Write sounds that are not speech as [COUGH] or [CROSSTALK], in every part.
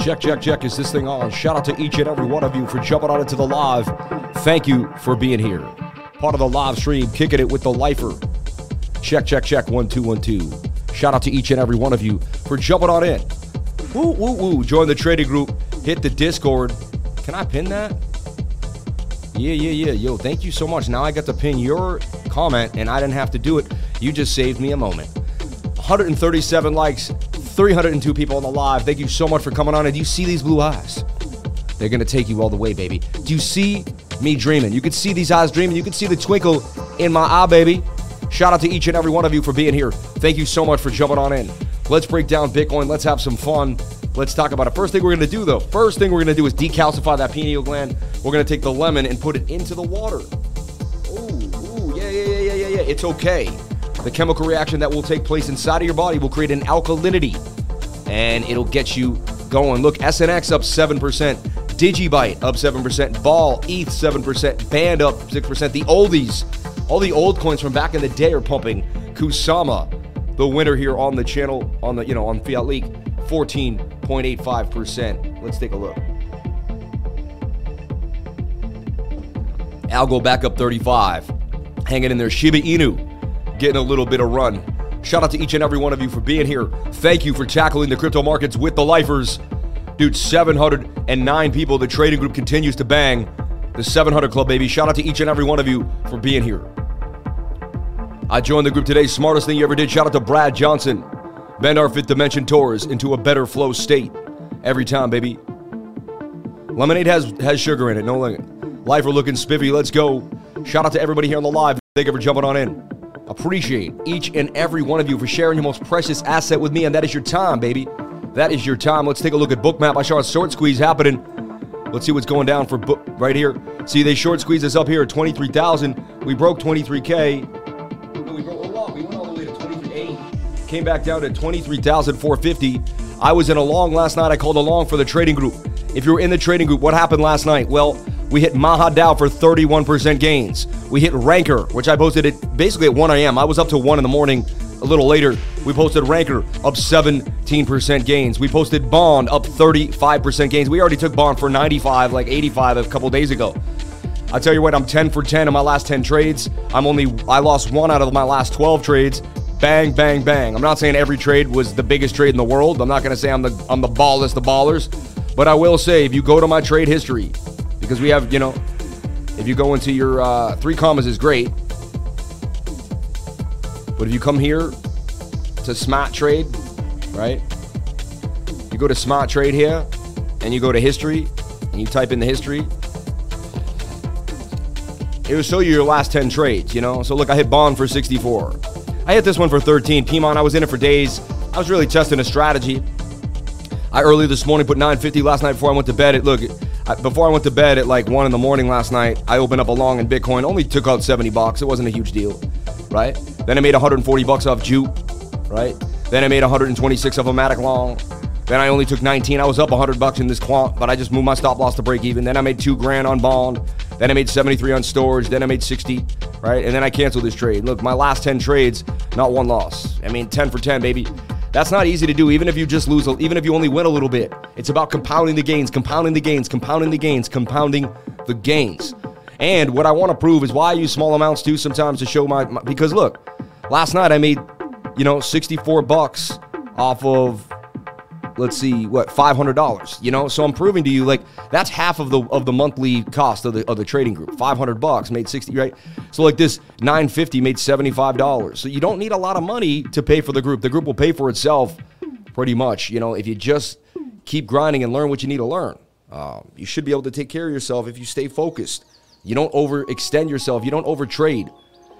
Check, check, check. Is this thing on? Shout out to each and every one of you for jumping on into the live. Thank you for being here. Part of the live stream, kicking it with the lifer. Check, check, check. One, two, one, two. Shout out to each and every one of you for jumping on in. Woo, woo, woo. Join the trading group. Hit the Discord. Can I pin that? Yeah, yeah, yeah. Yo, thank you so much. Now I got to pin your comment and I didn't have to do it. You just saved me a moment. 137 likes, 302 people on the live. Thank you so much for coming on. And do you see these blue eyes? They're going to take you all the way, baby. Do you see me dreaming? You can see these eyes dreaming. You can see the twinkle in my eye, baby. Shout out to each and every one of you for being here. Thank you so much for jumping on in. Let's break down Bitcoin. Let's have some fun. Let's talk about it. First thing we're going to do, though, first thing we're going to do is decalcify that pineal gland. We're going to take the lemon and put it into the water. Ooh, ooh, yeah, yeah, yeah, yeah, yeah. It's okay. The chemical reaction that will take place inside of your body will create an alkalinity, and it'll get you going. Look, SNX up 7%, Digibyte up 7%, Ball, ETH 7%, Band up 6%. The oldies, all the old coins from back in the day are pumping. Kusama, the winner here on the channel, on the, you know, on Fiat League, 14.85%. Let's take a look. Algo back up 35. Hanging in there. Shiba Inu getting a little bit of run. Shout out to each and every one of you for being here. Thank you for tackling the crypto markets with the lifers. Dude, 709 people. The trading group continues to bang. The 700 Club, baby. Shout out to each and every one of you for being here. I joined the group today. Smartest thing you ever did. Shout out to Brad Johnson. Bend our fifth dimension tours into a better flow state. Every time, baby. Lemonade has has sugar in it. No limit. Lifer looking spiffy. Let's go. Shout out to everybody here on the live. Thank you for jumping on in. Appreciate each and every one of you for sharing your most precious asset with me, and that is your time, baby. That is your time. Let's take a look at Bookmap. I saw a short squeeze happening. Let's see what's going down for book right here. See, they short squeeze us up here at 23,000. We broke 23K. We broke a lot. We went all the way to 23.8. Came back down to 23,450. I was in a long last night. I called a long for the trading group. If you were in the trading group, what happened last night? Well, we hit MahaDAO for 31% gains. We hit Ranker, which I posted it basically at 1 a.m. I was up to 1 in the morning a little later. We posted Ranker up 17% gains. We posted Bond up 35% gains. We already took Bond for 95, like 85 a couple days ago. I tell you what, I'm 10 for 10 in my last 10 trades. I'm only I lost one out of my last 12 trades. Bang, bang, bang. I'm not saying every trade was the biggest trade in the world. I'm not to say I'm the I'm the ballest the ballers, but I will say if you go to my trade history, because we have you know, if you go into your uh, 3Commas is great, but if you come here to Smart Trade, right? You go to Smart Trade here, and you go to history, and you type in the history. It will show you your last 10 trades, you know? So look, I hit Bond for 64. I hit this one for 13. Pimon, I was in it for days. I was really testing a strategy. I early this morning put 950 last night before I went to bed. It look, before I went to bed at like one in the morning last night, I opened up a long in Bitcoin. Only took out 70 bucks. It wasn't a huge deal, right? Then I made 140 bucks off Jupe, right? Then I made 126 of a Matic long. Then I only took 19. I was up 100 bucks in this quant, but I just moved my stop loss to break even. Then I made two grand on Bond. Then I made 73 on storage. Then I made 60, right? And then I canceled this trade. Look, my last 10 trades, not one loss. I mean, 10 for 10, baby. That's not easy to do, even if you just lose, even if you only win a little bit. It's about compounding the gains, compounding the gains, compounding the gains, compounding the gains. And what I want to prove is why I use small amounts too sometimes to show my, my because look, last night I made, you know, 64 bucks off of let's see what $500 you know? So i'm proving to you like that's half of the of the monthly cost of the of the trading group. 500 bucks made 60 right? So like this 950 made $75 so you don't need a lot of money to pay for the group. The group will pay for itself pretty much you know if you just keep grinding and learn what you need to learn. Um, you should be able to take care of yourself if you stay focused. You don't overextend yourself. You don't overtrade.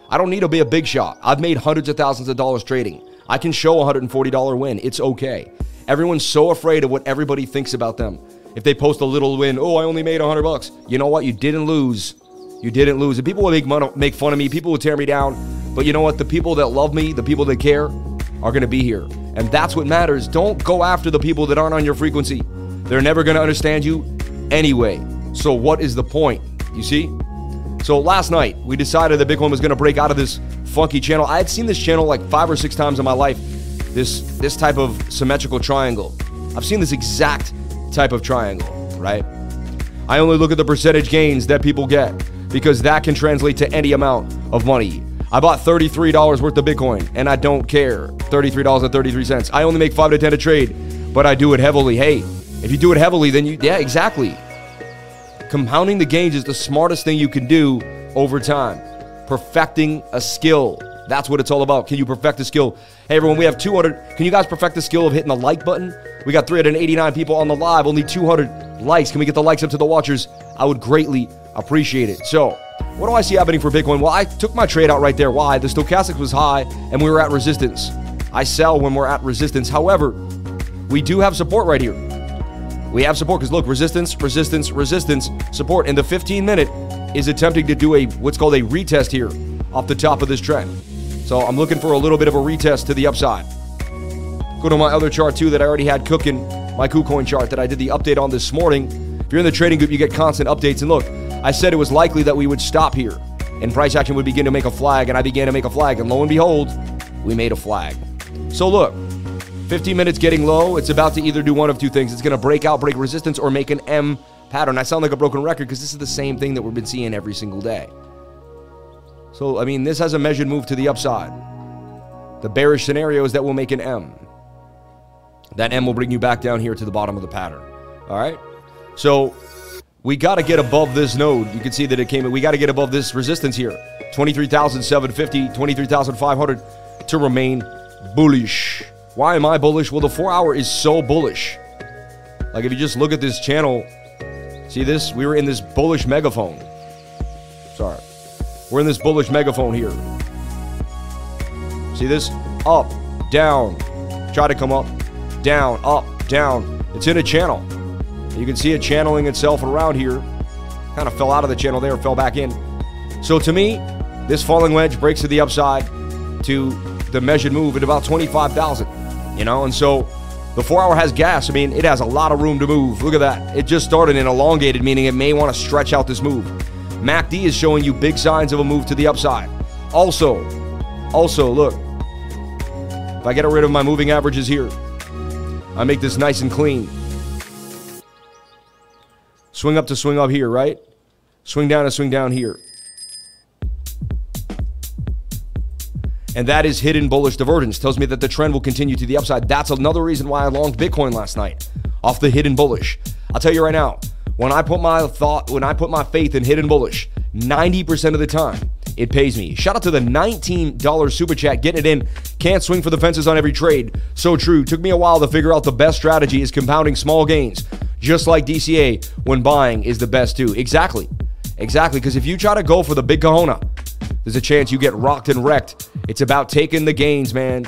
I don't need to be a big shot. I've made hundreds of thousands of dollars trading. I can show a $140 win. It's okay Everyone's so afraid of what everybody thinks about them. If they post a little win, oh, I only made 100 bucks. You know what? You didn't lose. You didn't lose. And people will make, money, make fun of me. People will tear me down. But you know what? The people that love me, the people that care, are going to be here. And that's what matters. Don't go after the people that aren't on your frequency. They're never going to understand you anyway. So, what is the point? You see? So, last night, we decided that Bitcoin was going to break out of this funky channel. I had seen this channel like five or six times in my life this this type of symmetrical triangle. I've seen this exact type of triangle, right? I only look at the percentage gains that people get because that can translate to any amount of money. I bought $33 worth of Bitcoin and I don't care. $33.33. I only make 5 to 10 a trade, but I do it heavily. Hey, if you do it heavily, then you, yeah, exactly. Compounding the gains is the smartest thing you can do over time. Perfecting a skill. That's what it's all about. Can you perfect the skill? Hey, everyone, we have 200. Can you guys perfect the skill of hitting the like button? We got 389 people on the live, only 200 likes. Can we get the likes up to the watchers? I would greatly appreciate it. So, what do I see happening for Bitcoin? Well, I took my trade out right there. Why? The stochastic was high and we were at resistance. I sell when we're at resistance. However, we do have support right here. We have support because look, resistance, resistance, resistance, support. And the 15 minute is attempting to do a what's called a retest here off the top of this trend. So I'm looking for a little bit of a retest to the upside. Go to my other chart too that I already had cooking, my KuCoin chart that I did the update on this morning. If you're in the trading group, you get constant updates. And look, I said it was likely that we would stop here and price action would begin to make a flag, and I began to make a flag. And lo and behold, we made a flag. So look, 15 minutes getting low. It's about to either do one of two things. It's going to break out, break resistance, or make an M pattern. I sound like a broken record because this is the same thing that we've been seeing every single day. So, I mean, this has a measured move to the upside. The bearish scenario is that we'll make an M. That M will bring you back down here to the bottom of the pattern. All right? So, we got to get above this node. You can see that it came, we got to get above this resistance here 23,750, 23,500 to remain bullish. Why am I bullish? Well, the four hour is so bullish. Like, if you just look at this channel, see this? We were in this bullish megaphone. Sorry. We're in this bullish megaphone here. See this? Up, down. Try to come up, down, up, down. It's in a channel. You can see it channeling itself around here. Kind of fell out of the channel there, fell back in. So to me, this falling wedge breaks to the upside to the measured move at about 25,000. You know, and so the four hour has gas. I mean, it has a lot of room to move. Look at that. It just started in elongated, meaning it may want to stretch out this move. MACD is showing you big signs of a move to the upside. Also, also, look, if I get rid of my moving averages here, I make this nice and clean. Swing up to swing up here, right? Swing down to swing down here. And that is hidden bullish divergence. Tells me that the trend will continue to the upside. That's another reason why I longed Bitcoin last night off the hidden bullish. I'll tell you right now, when I put my thought, when I put my faith in hidden bullish, 90% of the time, it pays me. Shout out to the $19 super chat, getting it in. Can't swing for the fences on every trade. So true. Took me a while to figure out the best strategy is compounding small gains, just like DCA when buying is the best too. Exactly. Exactly. Because if you try to go for the big kahuna, there's a chance you get rocked and wrecked. It's about taking the gains, man.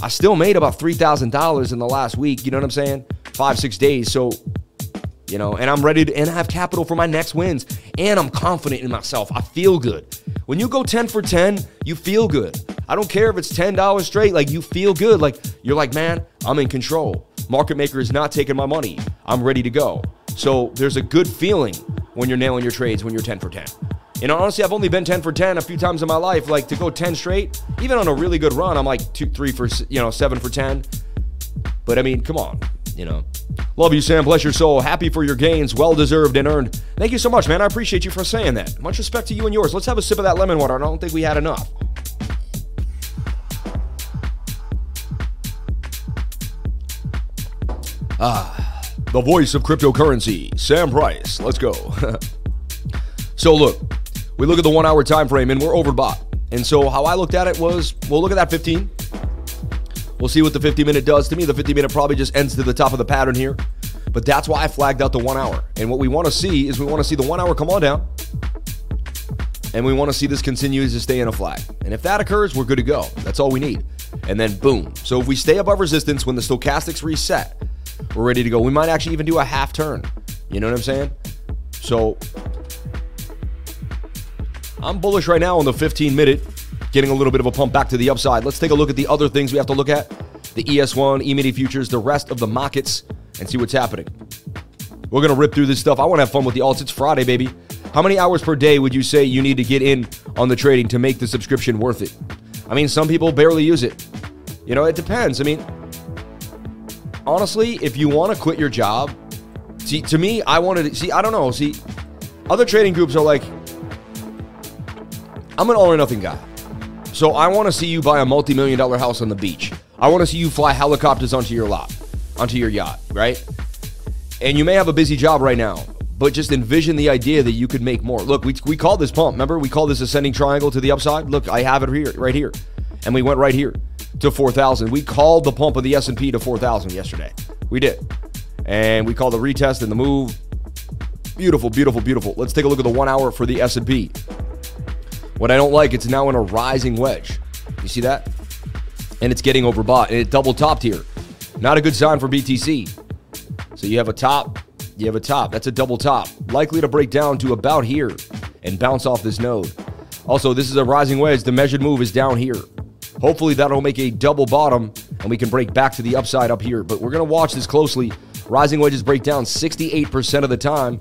I still made about $3,000 in the last week. You know what I'm saying? Five, six days. So you know, and I'm ready to, and I have capital for my next wins, and I'm confident in myself. I feel good. When you go 10 for 10, you feel good. I don't care if it's $10 straight, like you feel good. Like you're like, man, I'm in control. Market maker is not taking my money. I'm ready to go. So there's a good feeling when you're nailing your trades when you're 10 for 10. And honestly, I've only been 10 for 10 a few times in my life. Like to go 10 straight, even on a really good run, I'm like two, three for, you know, seven for 10. But I mean, come on, you know. Love you, Sam. Bless your soul. Happy for your gains. Well deserved and earned. Thank you so much, man. I appreciate you for saying that. Much respect to you and yours. Let's have a sip of that lemon water. I don't think we had enough. Ah, the voice of cryptocurrency, Sam Price. Let's go. [LAUGHS] so look, we look at the one hour time frame and we're overbought. And so how I looked at it was, we'll look at that 15. We'll see what the 50 minute does. To me, the 50 minute probably just ends to the top of the pattern here. But that's why I flagged out the one hour. And what we want to see is we want to see the one hour come on down. And we want to see this continue to stay in a flag. And if that occurs, we're good to go. That's all we need. And then boom. So if we stay above resistance when the stochastics reset, we're ready to go. We might actually even do a half turn. You know what I'm saying? So I'm bullish right now on the 15 minute getting a little bit of a pump back to the upside. Let's take a look at the other things we have to look at the ES1, E-mini futures, the rest of the markets, and see what's happening. We're going to rip through this stuff. I want to have fun with the alts. It's Friday, baby. How many hours per day would you say you need to get in on the trading to make the subscription worth it? I mean, some people barely use it. You know, it depends. I mean, honestly, if you want to quit your job See, to me, I wanted to see, I don't know. See, other trading groups are like, I'm an all or nothing guy. So I want to see you buy a multi million dollar house on the beach. I want to see you fly helicopters onto your lot, onto your yacht, right? And you may have a busy job right now, but just envision the idea that you could make more. Look, we, we call this pump. Remember, we call this ascending triangle to the upside. Look, I have it here, right here, and we went right here to 4,000. We called the pump of the S&P to 4,000 yesterday. We did, and we called the retest and the move. Beautiful, beautiful, beautiful. Let's take a look at the one hour for the S&P. What I don't like, it's now in a rising wedge. You see that? And it's getting overbought, and it double topped here. Not a good sign for BTC. So you have a top, you have a top. That's a double top. Likely to break down to about here and bounce off this node. Also, this is a rising wedge. The measured move is down here. Hopefully, that'll make a double bottom and we can break back to the upside up here. But we're going to watch this closely. Rising wedges break down 68% of the time.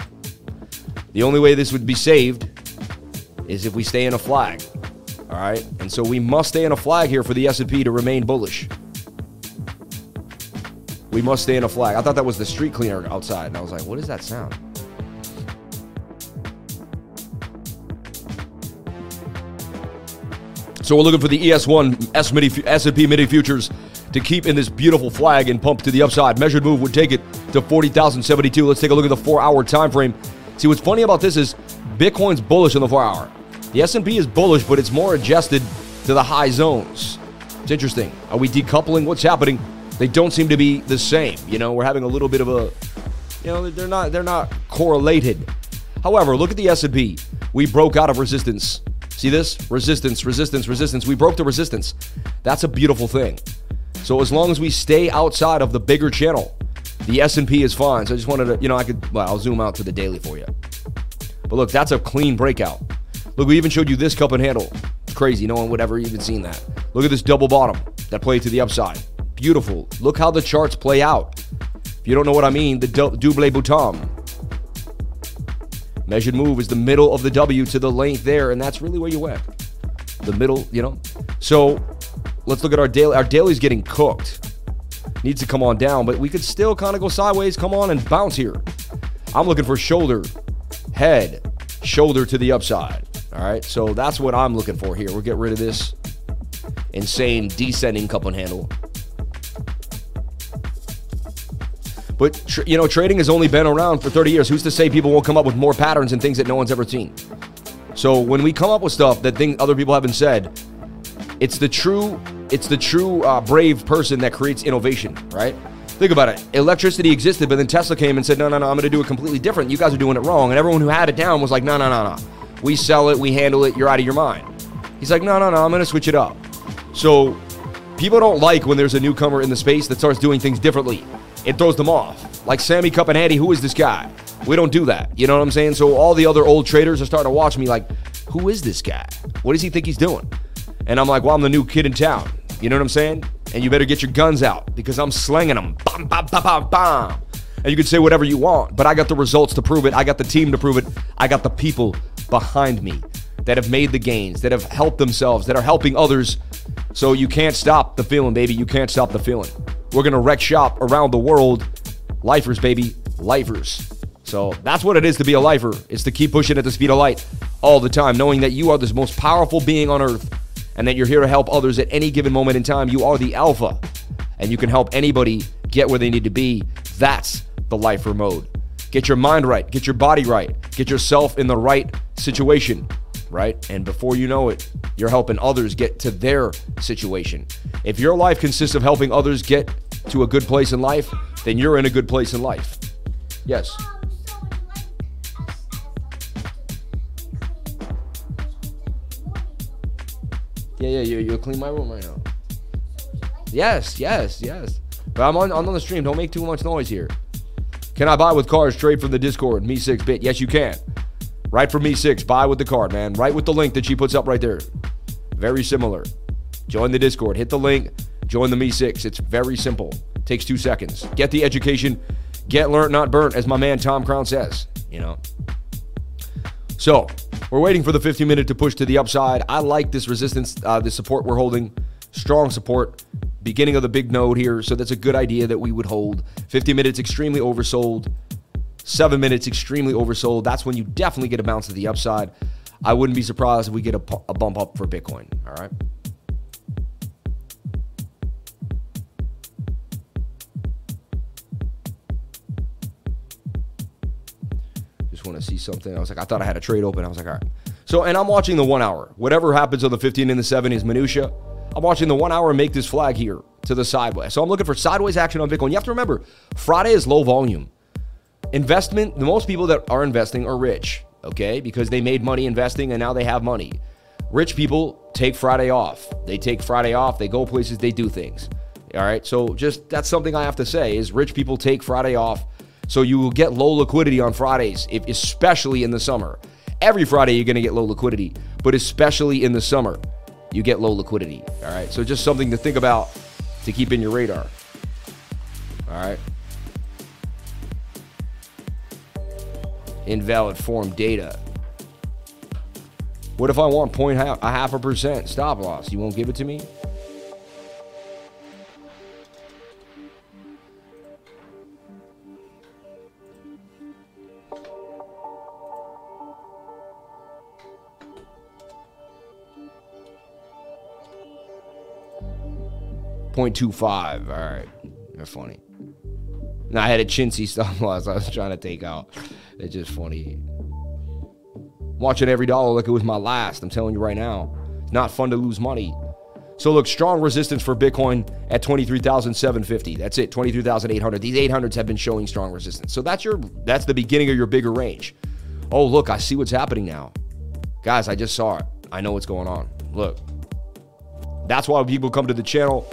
The only way this would be saved is if we stay in a flag. All right? And so we must stay in a flag here for the S&P to remain bullish. We must stay in a flag. I thought that was the street cleaner outside, and I was like, what is that sound? So we're looking for the ES1 S&P Mini Futures to keep in this beautiful flag and pump to the upside. Measured move would take it to 40,072. Let's take a look at the four-hour time frame. See, what's funny about this is Bitcoin's bullish on the four-hour. The S&P is bullish, but it's more adjusted to the high zones. It's interesting. Are we decoupling what's happening? They don't seem to be the same. You know, we're having a little bit of a, you know, they're not they're not correlated. However, look at the S&P. We broke out of resistance. See this? Resistance, resistance, resistance. We broke the resistance. That's a beautiful thing. So as long as we stay outside of the bigger channel, the S&P is fine. So I just wanted to, you know, I could well, I'll zoom out to the daily for you. But look, that's a clean breakout. Look, we even showed you this cup and handle. It's crazy. No one would ever even seen that. Look at this double bottom that played to the upside. Beautiful. Look how the charts play out. If you don't know what I mean, the double bottom. Measured move is the middle of the W to the length there, and that's really where you went. The middle, you know. So let's look at our daily. Our daily's getting cooked. Needs to come on down, but we could still kind of go sideways, come on and bounce here. I'm looking for shoulder, head, shoulder to the upside. All right, so that's what I'm looking for here. We'll get rid of this insane descending cup and handle. But you know, trading has only been around for 30 years. Who's to say people won't come up with more patterns and things that no one's ever seen? So when we come up with stuff that things other people haven't said, it's the true, it's the true uh, brave person that creates innovation, right? Think about it. Electricity existed, but then Tesla came and said, "No, no, no, I'm going to do it completely different. You guys are doing it wrong." And everyone who had it down was like, "No, no, no, no. We sell it, we handle it, you're out of your mind. He's like, no, no, no, I'm going to switch it up. So people don't like when there's a newcomer in the space that starts doing things differently. It throws them off. Like Sammy Cup and Handy, who is this guy? We don't do that. You know what I'm saying? So all the other old traders are starting to watch me like, who is this guy? What does he think he's doing? And I'm like, well, I'm the new kid in town. You know what I'm saying? And you better get your guns out because I'm slinging them. Bam, bam, bam, bam, bam. And you can say whatever you want, but I got the results to prove it. I got the team to prove it. I got the people behind me that have made the gains, that have helped themselves, that are helping others. So you can't stop the feeling, baby. You can't stop the feeling. We're going to wreck shop around the world. Lifers, baby. Lifers. So that's what it is to be a lifer. It's to keep pushing at the speed of light all the time, knowing that you are the most powerful being on earth and that you're here to help others at any given moment in time. You are the alpha and you can help anybody get where they need to be. That's the lifer mode. Get your mind right, get your body right, get yourself in the right situation, right? And before you know it, you're helping others get to their situation. If your life consists of helping others get to a good place in life, then you're in a good place in life. Yes. Yeah, yeah, you, you'll clean my room right now. Yes, yes, yes. But I'm on, I'm on the stream. Don't make too much noise here. Can I buy with cards straight from the Discord? Me six bit. Yes, you can. Right from me six. Buy with the card, man. Right with the link that she puts up right there. Very similar. Join the Discord. Hit the link. Join the me six. It's very simple. Takes two seconds. Get the education. Get learned, not burnt, as my man Tom Crown says. You know. So we're waiting for the 50 minute to push to the upside. I like this resistance, uh, the support we're holding. Strong support beginning of the big node here, so that's a good idea that we would hold. 50 minutes extremely oversold. Seven minutes, extremely oversold. That's when you definitely get a bounce to the upside. I wouldn't be surprised if we get a, a bump up for Bitcoin. All right. Just want to see something. I was like, I thought I had a trade open. I was like, all right. So, and I'm watching the one hour. Whatever happens on the 15 and the 7 is minutia. I'm watching the one hour make this flag here to the sideways. So I'm looking for sideways action on Bitcoin. You have to remember, Friday is low volume. Investment, the most people that are investing are rich, okay? Because they made money investing and now they have money. Rich people take Friday off. They take Friday off, they go places, they do things. All right? So just that's something I have to say is rich people take Friday off. So you will get low liquidity on Fridays, if, especially in the summer. Every Friday you're going to get low liquidity, but especially in the summer, you get low liquidity. All right? So just something to think about to keep in your radar. All right. Invalid form data. What if I want point half, a half a percent stop loss? You won't give it to me? Point two five. All right. They're funny. Now I had a chintzy [LAUGHS] stop loss I was trying to take out. It's just funny. Watching every dollar like it was my last. I'm telling you right now. It's not fun to lose money. So look, strong resistance for Bitcoin at 23,750. That's it, 23,800. These 800s have been showing strong resistance. So that's your that's the beginning of your bigger range. Oh, look, I see what's happening now. Guys, I just saw it. I know what's going on. Look. That's why people come to the channel.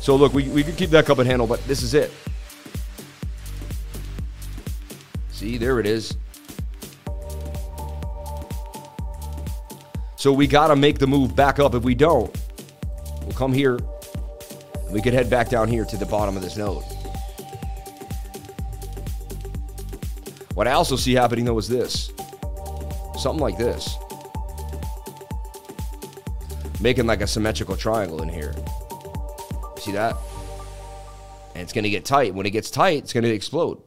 So look, we, we could keep that cup and handle, but this is it. See, there it is. So we got to make the move back up. If we don't, we'll come here. We could head back down here to the bottom of this node. What I also see happening though is this. Something like this. Making like a symmetrical triangle in here. See that? And it's going to get tight. When it gets tight, it's going to explode.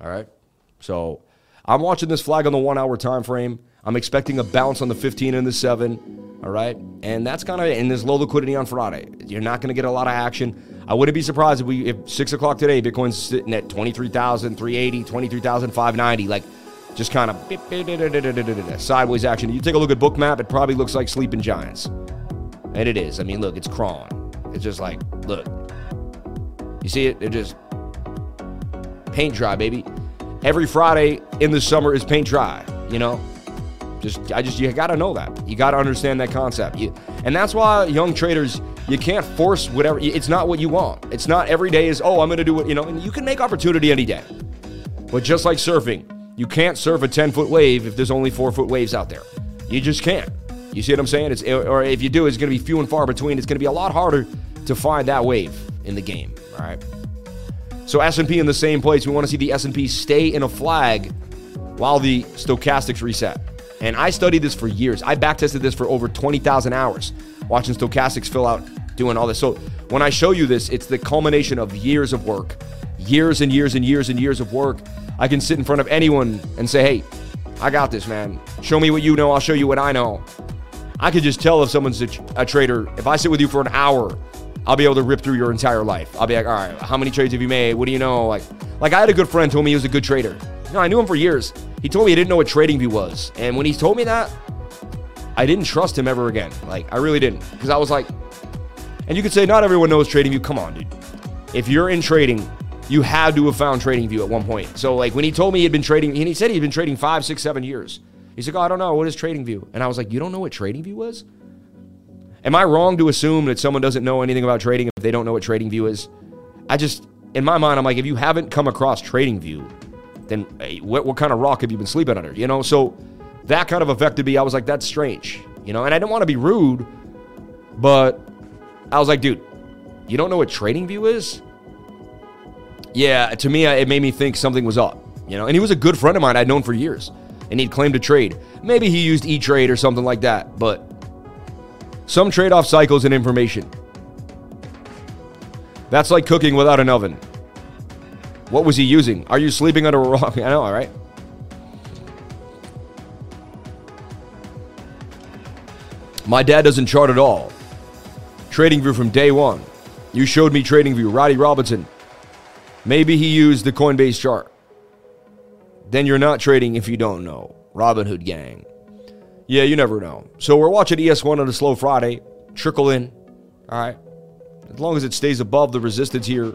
All right? So I'm watching this flag on the one hour time frame. I'm expecting a bounce on the 15 and the 7. All right. And that's kind of in this low liquidity on Friday. You're not going to get a lot of action. I wouldn't be surprised if we, if 6 o'clock today, Bitcoin's sitting at 23,380, 23,590. Like, just kind of sideways action. You take a look at Bookmap, it probably looks like Sleeping Giants. And it is. I mean, look, it's crawling. It's just like, look. You see it? It just paint dry, baby every Friday in the summer is paint dry, you know? Just I just you got to know that. You got to understand that concept. You, and that's why young traders you can't force whatever it's not what you want. It's not every day is oh, I'm to do it, you know, and you can make opportunity any day. But just like surfing, you can't surf a 10-foot wave if there's only 4-foot waves out there. You just can't. You see what I'm saying? It's or if you do, it's going to be few and far between. It's going to be a lot harder to find that wave in the game, all right? So S&P in the same place. We want to see the S&P stay in a flag while the stochastics reset. And I studied this for years. I backtested this for over 20,000 hours, watching stochastics fill out, doing all this. So when I show you this, it's the culmination of years of work, years and years and years and years of work. I can sit in front of anyone and say, hey, I got this, man. Show me what you know. I'll show you what I know. I could just tell if someone's a, a trader. If I sit with you for an hour I'll be able to rip through your entire life. I'll be like, all right, how many trades have you made? What do you know? Like, like I had a good friend told me he was a good trader. Know, I knew him for years. He told me he didn't know what TradingView was, and when he told me that, I didn't trust him ever again. Like, I really didn't, because I was like, and you could say not everyone knows TradingView. Come on, dude. If you're in trading, you had to have found TradingView at one point. So, like, when he told me he'd been trading, and he said he'd been trading five, six, seven years. He's like, oh, I don't know. What is TradingView? And I was like, you don't know what TradingView was? Am I wrong to assume that someone doesn't know anything about trading if they don't know what TradingView is? I just, in my mind, I'm like, if you haven't come across TradingView, then hey, what, what kind of rock have you been sleeping under? You know, so that kind of affected me. I was like, that's strange, you know, and I didn't want to be rude, but I was like, dude, you don't know what TradingView is? Yeah, to me, it made me think something was up, you know, and he was a good friend of mine I'd known for years, and he'd claimed to trade. Maybe he used E Trade or something like that, but some trade off cycles and information. That's like cooking without an oven. What was he using? Are you sleeping under a rock? [LAUGHS] I know, all right? My dad doesn't chart at all. TradingView from day one. You showed me TradingView, Roddy Robinson. Maybe he used the Coinbase chart. Then you're not trading if you don't know. Robinhood gang. Yeah, you never know. So we're watching ES1 on a slow Friday. Trickle in. All right. As long as it stays above the resistance here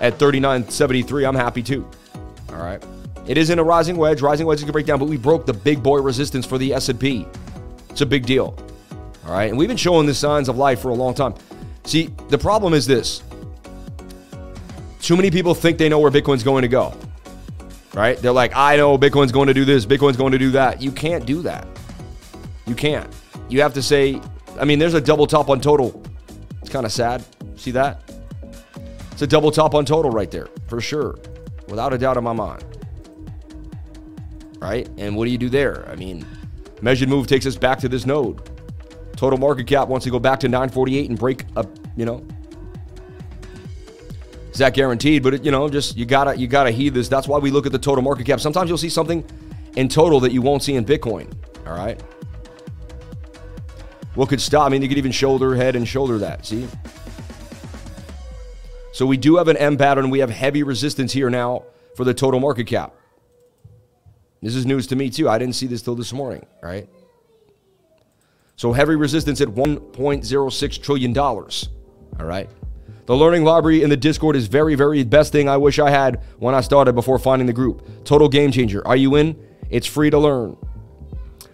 at 39.73, I'm happy too. All right. It is in a rising wedge. Rising wedge can break down, but we broke the big boy resistance for the S&P. It's a big deal. All right. And we've been showing the signs of life for a long time. See, the problem is this. Too many people think they know where Bitcoin's going to go. Right? They're like, I know Bitcoin's going to do this, Bitcoin's going to do that. You can't do that. You can't. You have to say, I mean, there's a double top on total. It's kind of sad. See that? It's a double top on total right there, for sure. Without a doubt in my mind. Right? And what do you do there? I mean, measured move takes us back to this node. Total market cap wants to go back to 948 and break up, you know. Is that guaranteed? But it, you know, just you gotta you gotta heed this. That's why we look at the total market cap. Sometimes you'll see something in total that you won't see in Bitcoin. All right. What could stop? I mean, you could even shoulder, head, and shoulder that. See? So we do have an M pattern. We have heavy resistance here now for the total market cap. This is news to me too. I didn't see this till this morning, right? So heavy resistance at $1.06 trillion. All right. The learning library in the Discord is very, very best thing I wish I had when I started before finding the group. Total game changer. Are you in? It's free to learn.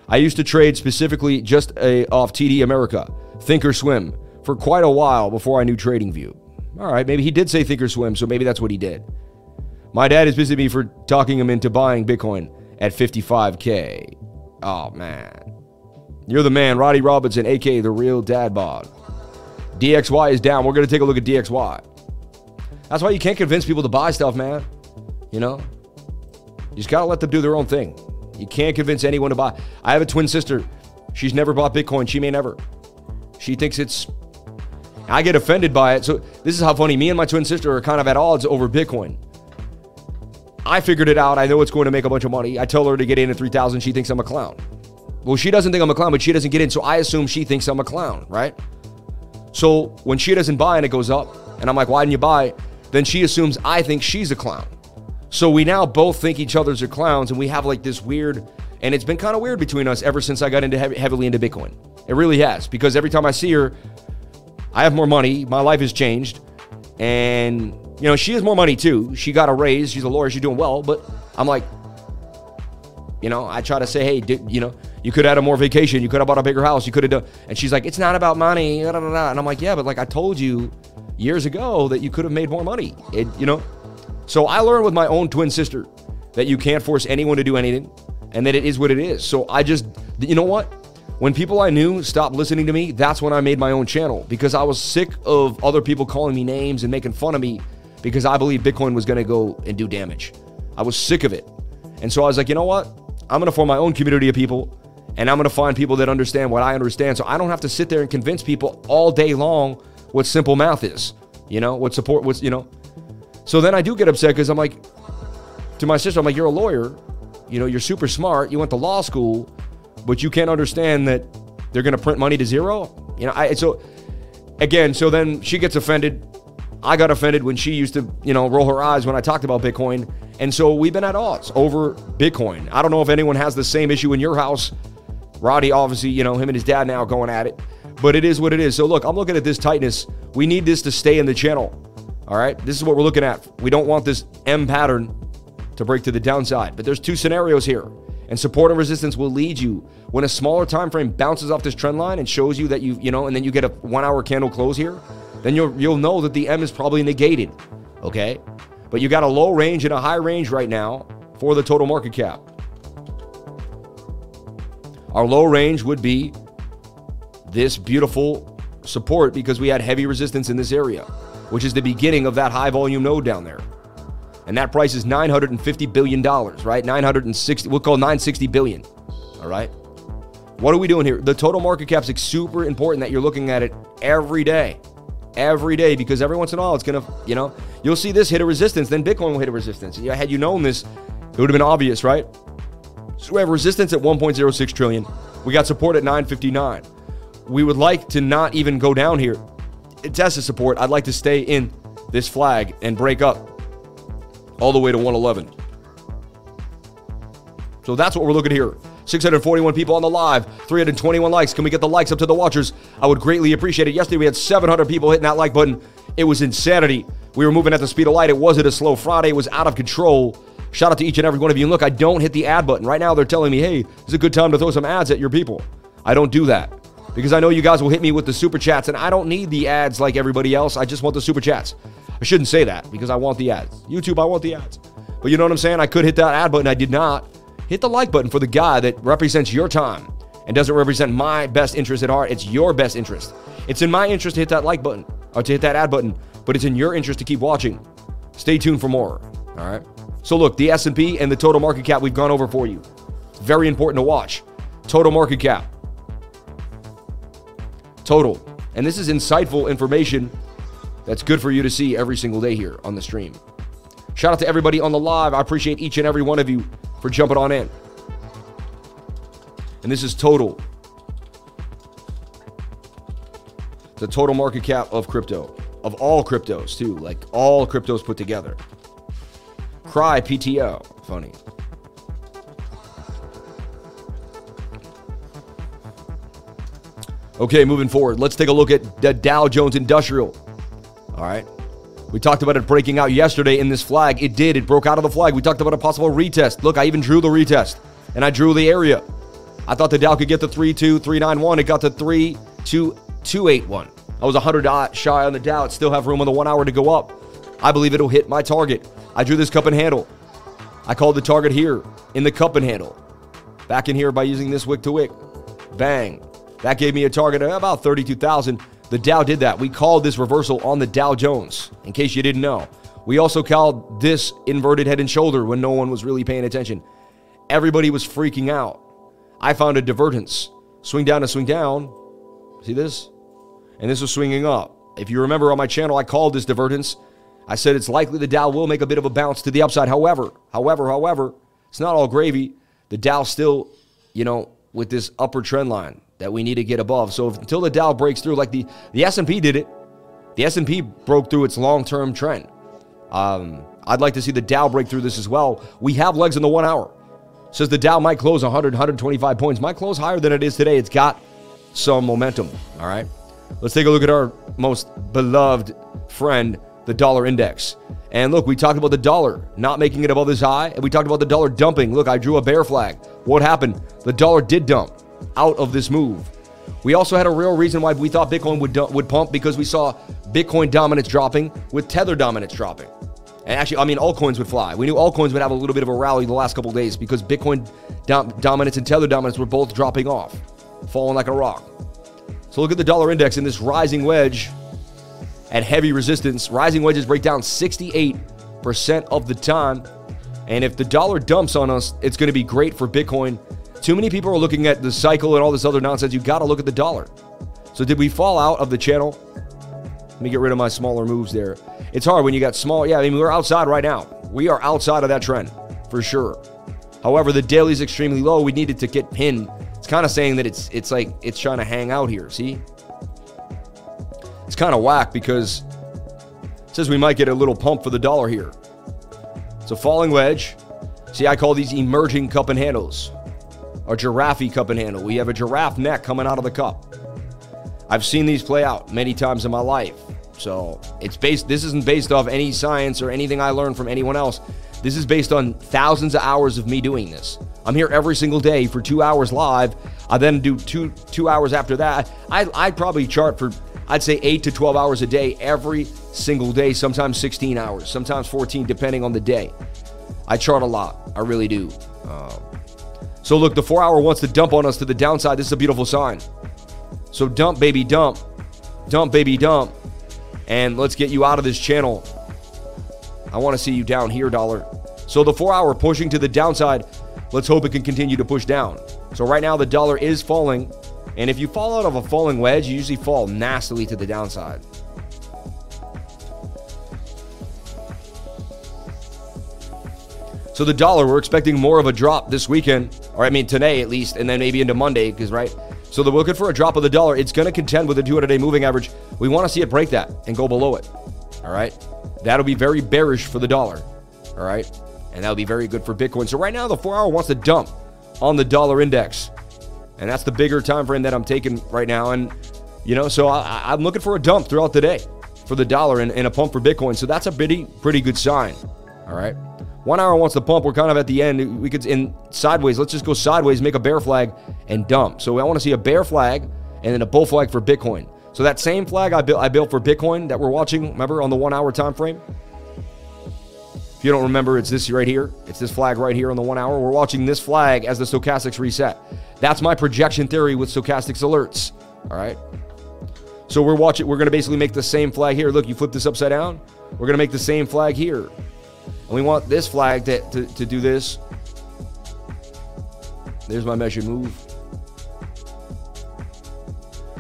I used to trade specifically just a, off TD America, Thinkorswim, for quite a while before I knew TradingView. All right, maybe he did say Thinkorswim, so maybe that's what he did. My dad has visited me for talking him into buying Bitcoin at 55K. Oh, man. You're the man, Roddy Robinson, aka the real dad bod. DXY is down. We're going to take a look at DXY. That's why you can't convince people to buy stuff, man. You know? You just got to let them do their own thing. You can't convince anyone to buy. I have a twin sister. She's never bought Bitcoin. She may never. She thinks it's. I get offended by it. So this is how funny. Me and my twin sister are kind of at odds over Bitcoin. I figured it out. I know it's going to make a bunch of money. I tell her to get in at 3000 She thinks I'm a clown. Well, she doesn't think I'm a clown, but she doesn't get in. So I assume she thinks I'm a clown, right? So when she doesn't buy and it goes up, and I'm like, why didn't you buy? Then she assumes I think she's a clown. So we now both think each other's are clowns, and we have like this weird, and it's been kind of weird between us ever since I got into heavily into Bitcoin. It really has because every time I see her, I have more money. My life has changed, and you know she has more money too. She got a raise. She's a lawyer. She's doing well, but I'm like, you know, I try to say, hey, you know, you could have had a more vacation. You could have bought a bigger house. You could have done. And she's like, it's not about money. And I'm like, yeah, but like I told you years ago that you could have made more money. It, you know, so I learned with my own twin sister that you can't force anyone to do anything and that it is what it is. So I just, you know what? When people I knew stopped listening to me, that's when I made my own channel because I was sick of other people calling me names and making fun of me because I believed Bitcoin was going to go and do damage. I was sick of it. And so I was like, you know what? I'm going to form my own community of people and I'm going to find people that understand what I understand. So I don't have to sit there and convince people all day long what simple math is, you know, what support, what's, you know, so then I do get upset because I'm like, to my sister, I'm like, you're a lawyer. You know, you're super smart. You went to law school, but you can't understand that they're going to print money to zero. You know, I, so again, so then she gets offended. I got offended when she used to, you know, roll her eyes when I talked about Bitcoin. And so we've been at odds over Bitcoin. I don't know if anyone has the same issue in your house. Roddy, obviously, you know, him and his dad now going at it. But it is what it is. So look, I'm looking at this tightness. We need this to stay in the channel. All right, this is what we're looking at. We don't want this M pattern to break to the downside, but there's two scenarios here. And support and resistance will lead you when a smaller time frame bounces off this trend line and shows you that you, you know, and then you get a one hour candle close here, then you'll you'll know that the M is probably negated. Okay? But you got a low range and a high range right now for the total market cap. Our low range would be this beautiful support because we had heavy resistance in this area which is the beginning of that high volume node down there. And that price is $950 billion, right? 960, we'll call 960 billion. All right. What are we doing here? The total market cap is super important that you're looking at it every day. every day because every once in a while it's gonna, you know, you'll see this hit a resistance, then Bitcoin will hit a resistance. Had you known this, it would have been obvious, right? So we have resistance at 1.06 trillion. We got support at 959. We would like to not even go down here. It tests the support. I'd like to stay in this flag and break up all the way to 111. So that's what we're looking here. 641 people on the live, 321 likes. Can we get the likes up to the watchers? I would greatly appreciate it. Yesterday we had 700 people hitting that like button. It was insanity. We were moving at the speed of light. It wasn't a slow Friday. It was out of control. Shout out to each and every one of you. And look, I don't hit the ad button. Right now they're telling me, hey, it's a good time to throw some ads at your people. I don't do that because I know you guys will hit me with the super chats and I don't need the ads like everybody else. I just want the super chats. I shouldn't say that because I want the ads. YouTube, I want the ads. But you know what I'm saying? I could hit that ad button. I did not hit the like button for the guy that represents your time and doesn't represent my best interest at heart. It's your best interest. It's in my interest to hit that like button or to hit that ad button, but it's in your interest to keep watching. Stay tuned for more. All right. So look, the S&P and the total market cap we've gone over for you. Very important to watch. Total market cap. Total. And this is insightful information that's good for you to see every single day here on the stream. Shout out to everybody on the live. I appreciate each and every one of you for jumping on in. And this is total. The total market cap of crypto, of all cryptos, too, like all cryptos put together. Cry PTO. Funny. Okay, moving forward. Let's take a look at the Dow Jones Industrial. All right. We talked about it breaking out yesterday in this flag. It did. It broke out of the flag. We talked about a possible retest. Look, I even drew the retest and I drew the area. I thought the Dow could get to 32391. It got to 32281. I was 100 shy on the Dow. It still have room on the one hour to go up. I believe it'll hit my target. I drew this cup and handle. I called the target here in the cup and handle. Back in here by using this wick to wick. Bang. That gave me a target of about 32,000. The Dow did that. We called this reversal on the Dow Jones, in case you didn't know. We also called this inverted head and shoulder when no one was really paying attention. Everybody was freaking out. I found a divergence. Swing down to swing down. See this? And this was swinging up. If you remember on my channel, I called this divergence. I said it's likely the Dow will make a bit of a bounce to the upside. However, however, however, it's not all gravy. The Dow still, you know, with this upper trend line that we need to get above. So if, until the Dow breaks through, like the the S and P did it, the S and P broke through its long term trend. Um, I'd like to see the Dow break through this as well. We have legs in the one hour. Says the Dow might close 100, 125 points. Might close higher than it is today. It's got some momentum. All right. Let's take a look at our most beloved friend, the dollar index. And look, we talked about the dollar not making it above this high, and we talked about the dollar dumping. Look, I drew a bear flag. What happened? The dollar did dump out of this move. We also had a real reason why we thought Bitcoin would would pump because we saw Bitcoin dominance dropping with Tether dominance dropping. And actually, I mean, altcoins would fly. We knew altcoins would have a little bit of a rally the last couple days because Bitcoin dom- dominance and Tether dominance were both dropping off, falling like a rock. So look at the dollar index in this rising wedge at heavy resistance. Rising wedges break down 68% of the time. And if the dollar dumps on us, it's going to be great for Bitcoin too many people are looking at the cycle and all this other nonsense. You got to look at the dollar. So did we fall out of the channel? Let me get rid of my smaller moves there. It's hard when you got small. Yeah, I mean, we're outside right now. We are outside of that trend for sure. However, the daily is extremely low. We needed to get pinned. It's kind of saying that it's it's like it's trying to hang out here. See, it's kind of whack because it says we might get a little pump for the dollar here. It's a falling wedge. See, I call these emerging cup and handles a giraffe cup and handle. We have a giraffe neck coming out of the cup. I've seen these play out many times in my life. So it's based, this isn't based off any science or anything I learned from anyone else. This is based on thousands of hours of me doing this. I'm here every single day for two hours live. I then do two two hours after that. I, I'd probably chart for, I'd say 8 to 12 hours a day every single day, sometimes 16 hours, sometimes 14, depending on the day. I chart a lot. I really do. Uh, so look, the four hour wants to dump on us to the downside. This is a beautiful sign. So dump, baby, dump. Dump, baby, dump. And let's get you out of this channel. I want to see you down here, dollar. So the four hour pushing to the downside. Let's hope it can continue to push down. So right now the dollar is falling. And if you fall out of a falling wedge, you usually fall nastily to the downside. So the dollar, we're expecting more of a drop this weekend, or I mean today at least, and then maybe into Monday, because right? So the are looking for a drop of the dollar. It's going to contend with the 200 day moving average. We want to see it break that and go below it. All right. That'll be very bearish for the dollar. All right. And that'll be very good for Bitcoin. So right now, the four hour wants to dump on the dollar index and that's the bigger time frame that I'm taking right now. And you know, so I, am looking for a dump throughout the day for the dollar and, and a pump for Bitcoin. So that's a pretty pretty good sign. All right. One hour wants to pump. We're kind of at the end. We could in sideways. Let's just go sideways, make a bear flag, and dump. So I want to see a bear flag and then a bull flag for Bitcoin. So that same flag I built, I built for Bitcoin that we're watching. Remember on the one hour time frame. If you don't remember, it's this right here. It's this flag right here on the one hour. We're watching this flag as the stochastics reset. That's my projection theory with stochastics alerts. All right. So we're watching. We're going to basically make the same flag here. Look, you flip this upside down. We're going to make the same flag here. And we want this flag to, to, to do this. There's my measure move.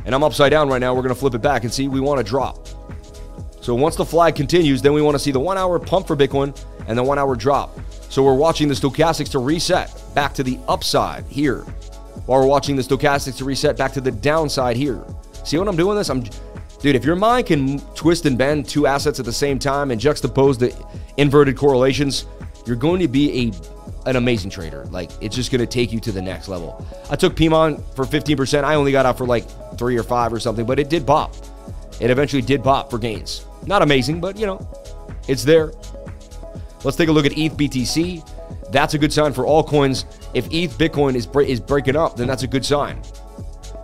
And I'm upside down right now. We're going to flip it back and see we want to drop. So once the flag continues, then we want to see the one hour pump for Bitcoin and the one hour drop. So we're watching the stochastics to reset back to the upside here, while we're watching the stochastics to reset back to the downside here. See what I'm doing this? I'm Dude, if your mind can twist and bend two assets at the same time and juxtapose the inverted correlations, you're going to be a an amazing trader. Like it's just going to take you to the next level. I took PMON for 15%. I only got out for like 3 or 5 or something, but it did pop. It eventually did pop for gains. Not amazing, but you know, it's there. Let's take a look at ETH BTC. That's a good sign for all coins. If ETH Bitcoin is is breaking up, then that's a good sign.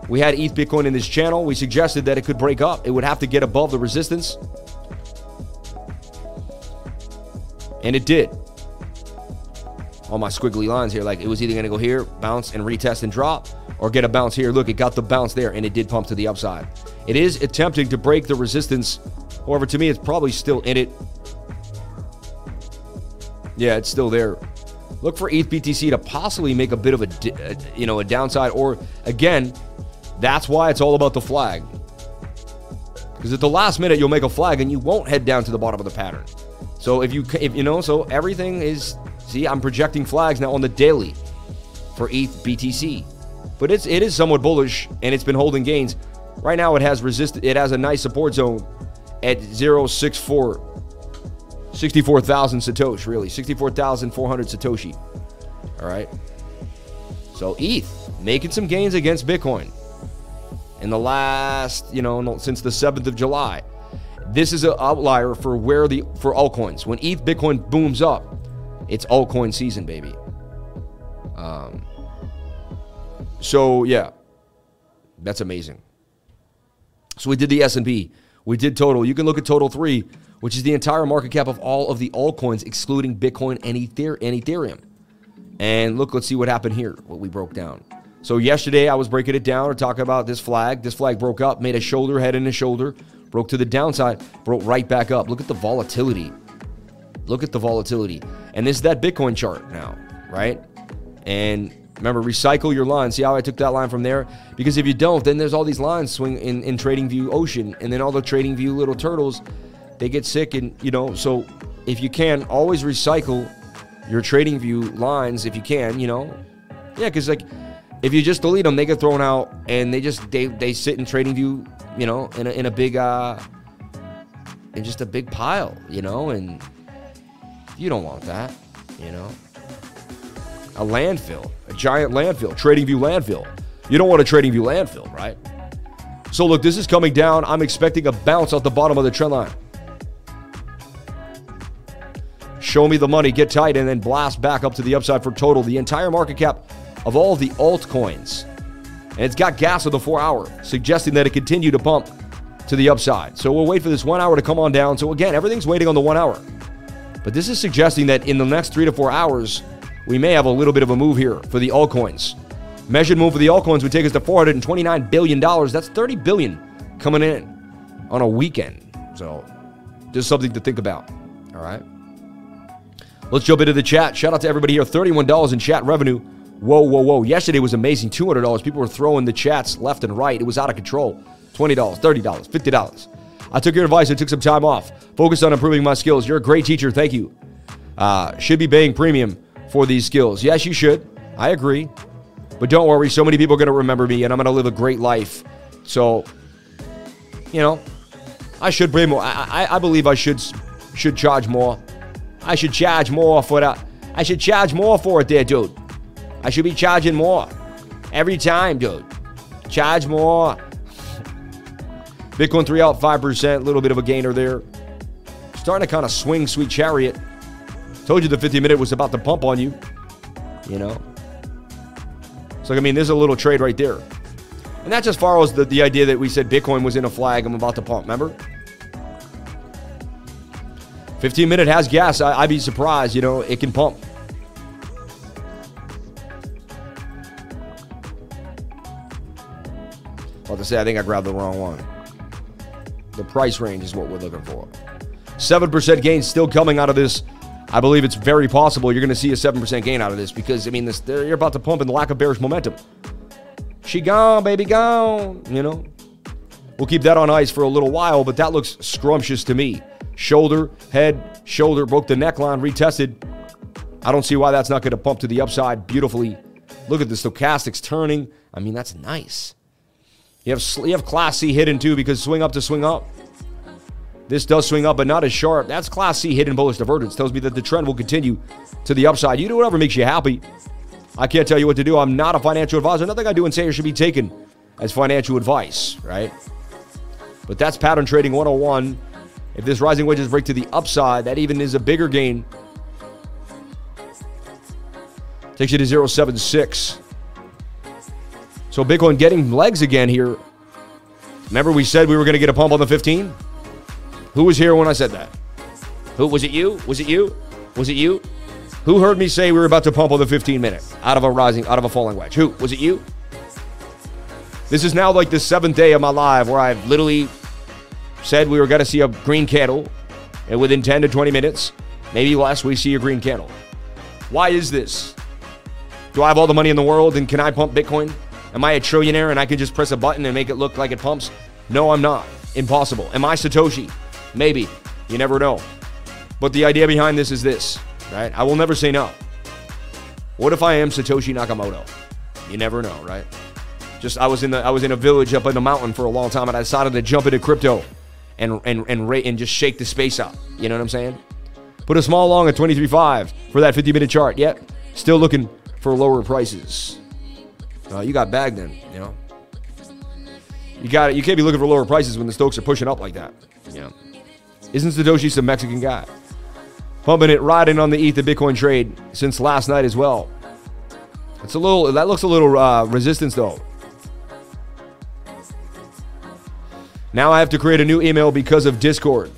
We had ETH Bitcoin in this channel. We suggested that it could break up. It would have to get above the resistance. And it did. All my squiggly lines here, like it was either going to go here, bounce and retest and drop, or get a bounce here. Look, it got the bounce there and it did pump to the upside. It is attempting to break the resistance. However, to me, it's probably still in it. Yeah, it's still there. Look for ETH BTC to possibly make a bit of a, you know, a downside, or again, that's why it's all about the flag. Because at the last minute, you'll make a flag and you won't head down to the bottom of the pattern. So if you, if you know, so everything is, see, I'm projecting flags now on the daily for ETH BTC. But it's, it is somewhat bullish and it's been holding gains. Right now, it has resisted, it has a nice support zone at 064. 64,000 Satoshi, really. 64,400 Satoshi. All right. So ETH making some gains against Bitcoin in the last, you know, since the 7th of July. This is an outlier for where the for altcoins. When ETH Bitcoin booms up, it's altcoin season, baby. Um, so yeah, that's amazing. So we did the S&P, we did total. You can look at total three, which is the entire market cap of all of the altcoins, excluding Bitcoin and, Ether- and Ethereum. And look, let's see what happened here. What we broke down. So yesterday I was breaking it down or talking about this flag. This flag broke up, made a shoulder, head and a shoulder, broke to the downside, broke right back up. Look at the volatility. Look at the volatility. And this is that Bitcoin chart now, right? And remember, recycle your line. See how I took that line from there? Because if you don't, then there's all these lines swing in, in TradingView Ocean. And then all the TradingView little turtles, they get sick. And, you know, so if you can, always recycle your TradingView lines if you can, you know. Yeah, because like if you just delete them, they get thrown out, and they just they they sit in TradingView, you know, in a, in a big uh, in just a big pile, you know, and you don't want that, you know. A landfill, a giant landfill, TradingView landfill. You don't want a TradingView landfill, right? So look, this is coming down. I'm expecting a bounce off the bottom of the trend line. Show me the money, get tight, and then blast back up to the upside for total. The entire market cap of all the altcoins. And it's got gas of the four hour, suggesting that it continue to pump to the upside. So we'll wait for this one hour to come on down. So again, everything's waiting on the one hour. But this is suggesting that in the next three to four hours, we may have a little bit of a move here for the altcoins. Measured move for the altcoins would take us to $429 billion. That's 30 billion coming in on a weekend. So just something to think about. All right. Let's jump into the chat. Shout out to everybody here. $31 in chat revenue. Whoa, whoa, whoa. Yesterday was amazing. $200. People were throwing the chats left and right. It was out of control. $20, $30, $50. I took your advice and took some time off. Focused on improving my skills. You're a great teacher. Thank you. Uh, should be paying premium for these skills. Yes, you should. I agree. But don't worry, so many people are going to remember me and I'm going to live a great life. So, you know, I should pay more. I, I, I believe I should should charge more. I should charge more for that. I should charge more for it there, dude. I should be charging more. Every time, dude. Charge more. [LAUGHS] Bitcoin 3 out 5%, little bit of a gainer there. Starting to kind of swing Sweet Chariot. Told you the 50 minute was about to pump on you. You know? So, I mean, there's a little trade right there. And as far as the, the idea that we said Bitcoin was in a flag. I'm about to pump, remember? 15 minute has gas. I, I'd be surprised, you know, it can pump. About to say, I think I grabbed the wrong one. The price range is what we're looking for. 7% gain still coming out of this. I believe it's very possible you're going to see a 7% gain out of this because, I mean, this, you're about to pump in the lack of bearish momentum. She gone, baby, gone. You know, we'll keep that on ice for a little while, but that looks scrumptious to me. Shoulder, head, shoulder, broke the neckline, retested. I don't see why that's not going to pump to the upside beautifully. Look at the stochastics turning. I mean, that's nice. You have you have Class C hidden too because swing up to swing up. This does swing up, but not as sharp. That's Class C hidden bullish divergence. Tells me that the trend will continue to the upside. You do whatever makes you happy. I can't tell you what to do. I'm not a financial advisor. Nothing I do and say should be taken as financial advice, right? But that's pattern trading 101. If this rising wedges break to the upside, that even is a bigger gain. Takes you to 076. So Bitcoin getting legs again here. Remember we said we were going to get a pump on the 15? Who was here when I said that? Who was it you? Was it you? Was it you? Who heard me say we were about to pump on the 15 minute out of a rising out of a falling wedge? Who? Was it you? This is now like the seventh day of my life where I've literally said we were going to see a green candle and within 10 to 20 minutes, maybe less, we see a green candle. Why is this? Do I have all the money in the world and can I pump Bitcoin? Am I a trillionaire and I can just press a button and make it look like it pumps? No, I'm not. Impossible. Am I Satoshi? Maybe. You never know. But the idea behind this is this, right? I will never say no. What if I am Satoshi Nakamoto? You never know, right? Just I was in the I was in a village up in the mountain for a long time and I decided to jump into crypto and and and rate and just shake the space up. You know what I'm saying? Put a small long at 23.5 for that 50 minute chart. Yep. still looking for lower prices. Uh, you got bagged then, you know. You got it. You can't be looking for lower prices when the Stokes are pushing up like that. Yeah. Isn't Satoshi some Mexican guy? Pumping it, riding on the ETH Bitcoin trade since last night as well. It's a little. That looks a little uh, resistance though. Now I have to create a new email because of Discord.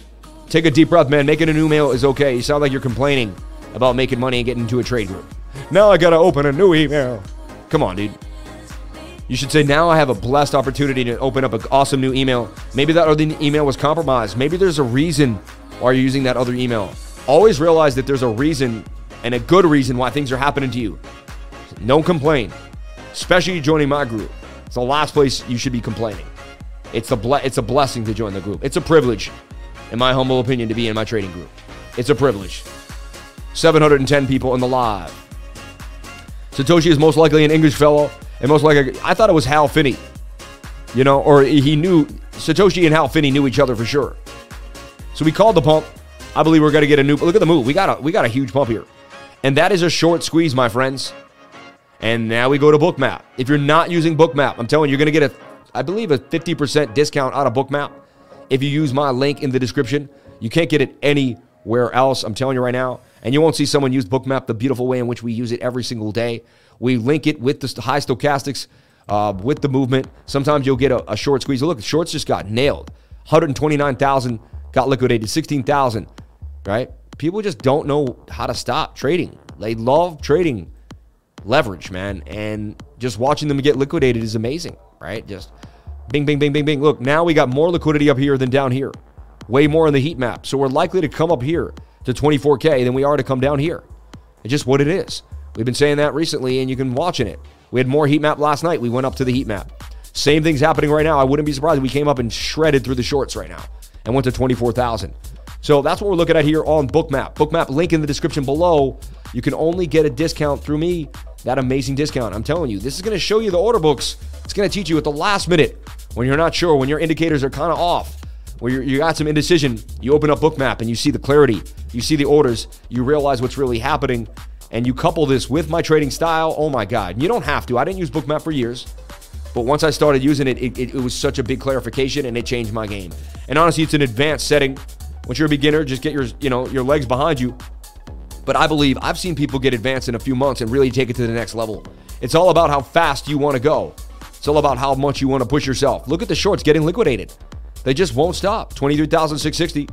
Take a deep breath, man. Making a new email is okay. You sound like you're complaining about making money and getting into a trade group. Now I gotta open a new email. Come on, dude. You should say, now I have a blessed opportunity to open up an awesome new email. Maybe that other email was compromised. Maybe there's a reason why you're using that other email. Always realize that there's a reason and a good reason why things are happening to you. Don't complain, especially joining my group. It's the last place you should be complaining. It's a, ble- it's a blessing to join the group. It's a privilege, in my humble opinion, to be in my trading group. It's a privilege. 710 people in the live. Satoshi is most likely an English fellow and most likely, I thought it was Hal Finney. You know, or he knew Satoshi and Hal Finney knew each other for sure. So we called the pump. I believe we're going to get a new. Look at the move. We got a we got a huge pump here, and that is a short squeeze, my friends. And now we go to Bookmap. If you're not using Bookmap, I'm telling you, you're going to get a, I believe, a 50% discount out of Bookmap if you use my link in the description. You can't get it anywhere else. I'm telling you right now. And you won't see someone use Bookmap the beautiful way in which we use it every single day. We link it with the high stochastics, uh, with the movement. Sometimes you'll get a, a short squeeze. Look, shorts just got nailed. 129,000 got liquidated, 16,000, right? People just don't know how to stop trading. They love trading leverage, man. And just watching them get liquidated is amazing, right? Just bing, bing, bing, bing, bing. Look, now we got more liquidity up here than down here. Way more in the heat map. So we're likely to come up here to 24K than we are to come down here. It's just what it is. We've been saying that recently, and you can watching it. We had more heat map last night. We went up to the heat map. Same thing's happening right now. I wouldn't be surprised if we came up and shredded through the shorts right now and went to 24,000. So that's what we're looking at here on Bookmap. Bookmap link in the description below. You can only get a discount through me. That amazing discount. I'm telling you, this is going to show you the order books. It's going to teach you at the last minute when you're not sure, when your indicators are kind of off, where you got some indecision. You open up Bookmap and you see the clarity. You see the orders. You realize what's really happening. And you couple this with my trading style. Oh my God. You don't have to. I didn't use Bookmap for years. But once I started using it, it, it, it was such a big clarification and it changed my game. And honestly, it's an advanced setting. Once you're a beginner, just get your, you know, your legs behind you. But I believe I've seen people get advanced in a few months and really take it to the next level. It's all about how fast you want to go. It's all about how much you want to push yourself. Look at the shorts getting liquidated. They just won't stop. 23,660.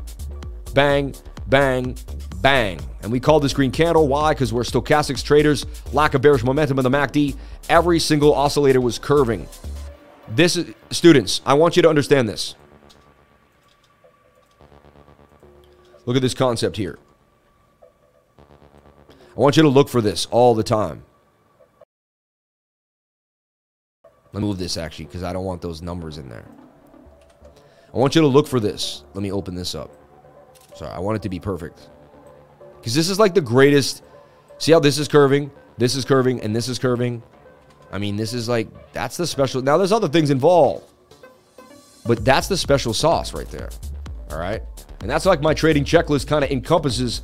Bang, bang, bang. And we call this green candle. Why? Because we're stochastics traders, lack of bearish momentum in the MACD. Every single oscillator was curving. This is, students, I want you to understand this. Look at this concept here. I want you to look for this all the time. Let me move this actually because I don't want those numbers in there. I want you to look for this. Let me open this up. Sorry, I want it to be perfect. Because this is like the greatest. See how this is curving, this is curving, and this is curving? I mean, this is like, that's the special. Now, there's other things involved. But that's the special sauce right there. All right? And that's like my trading checklist kind of encompasses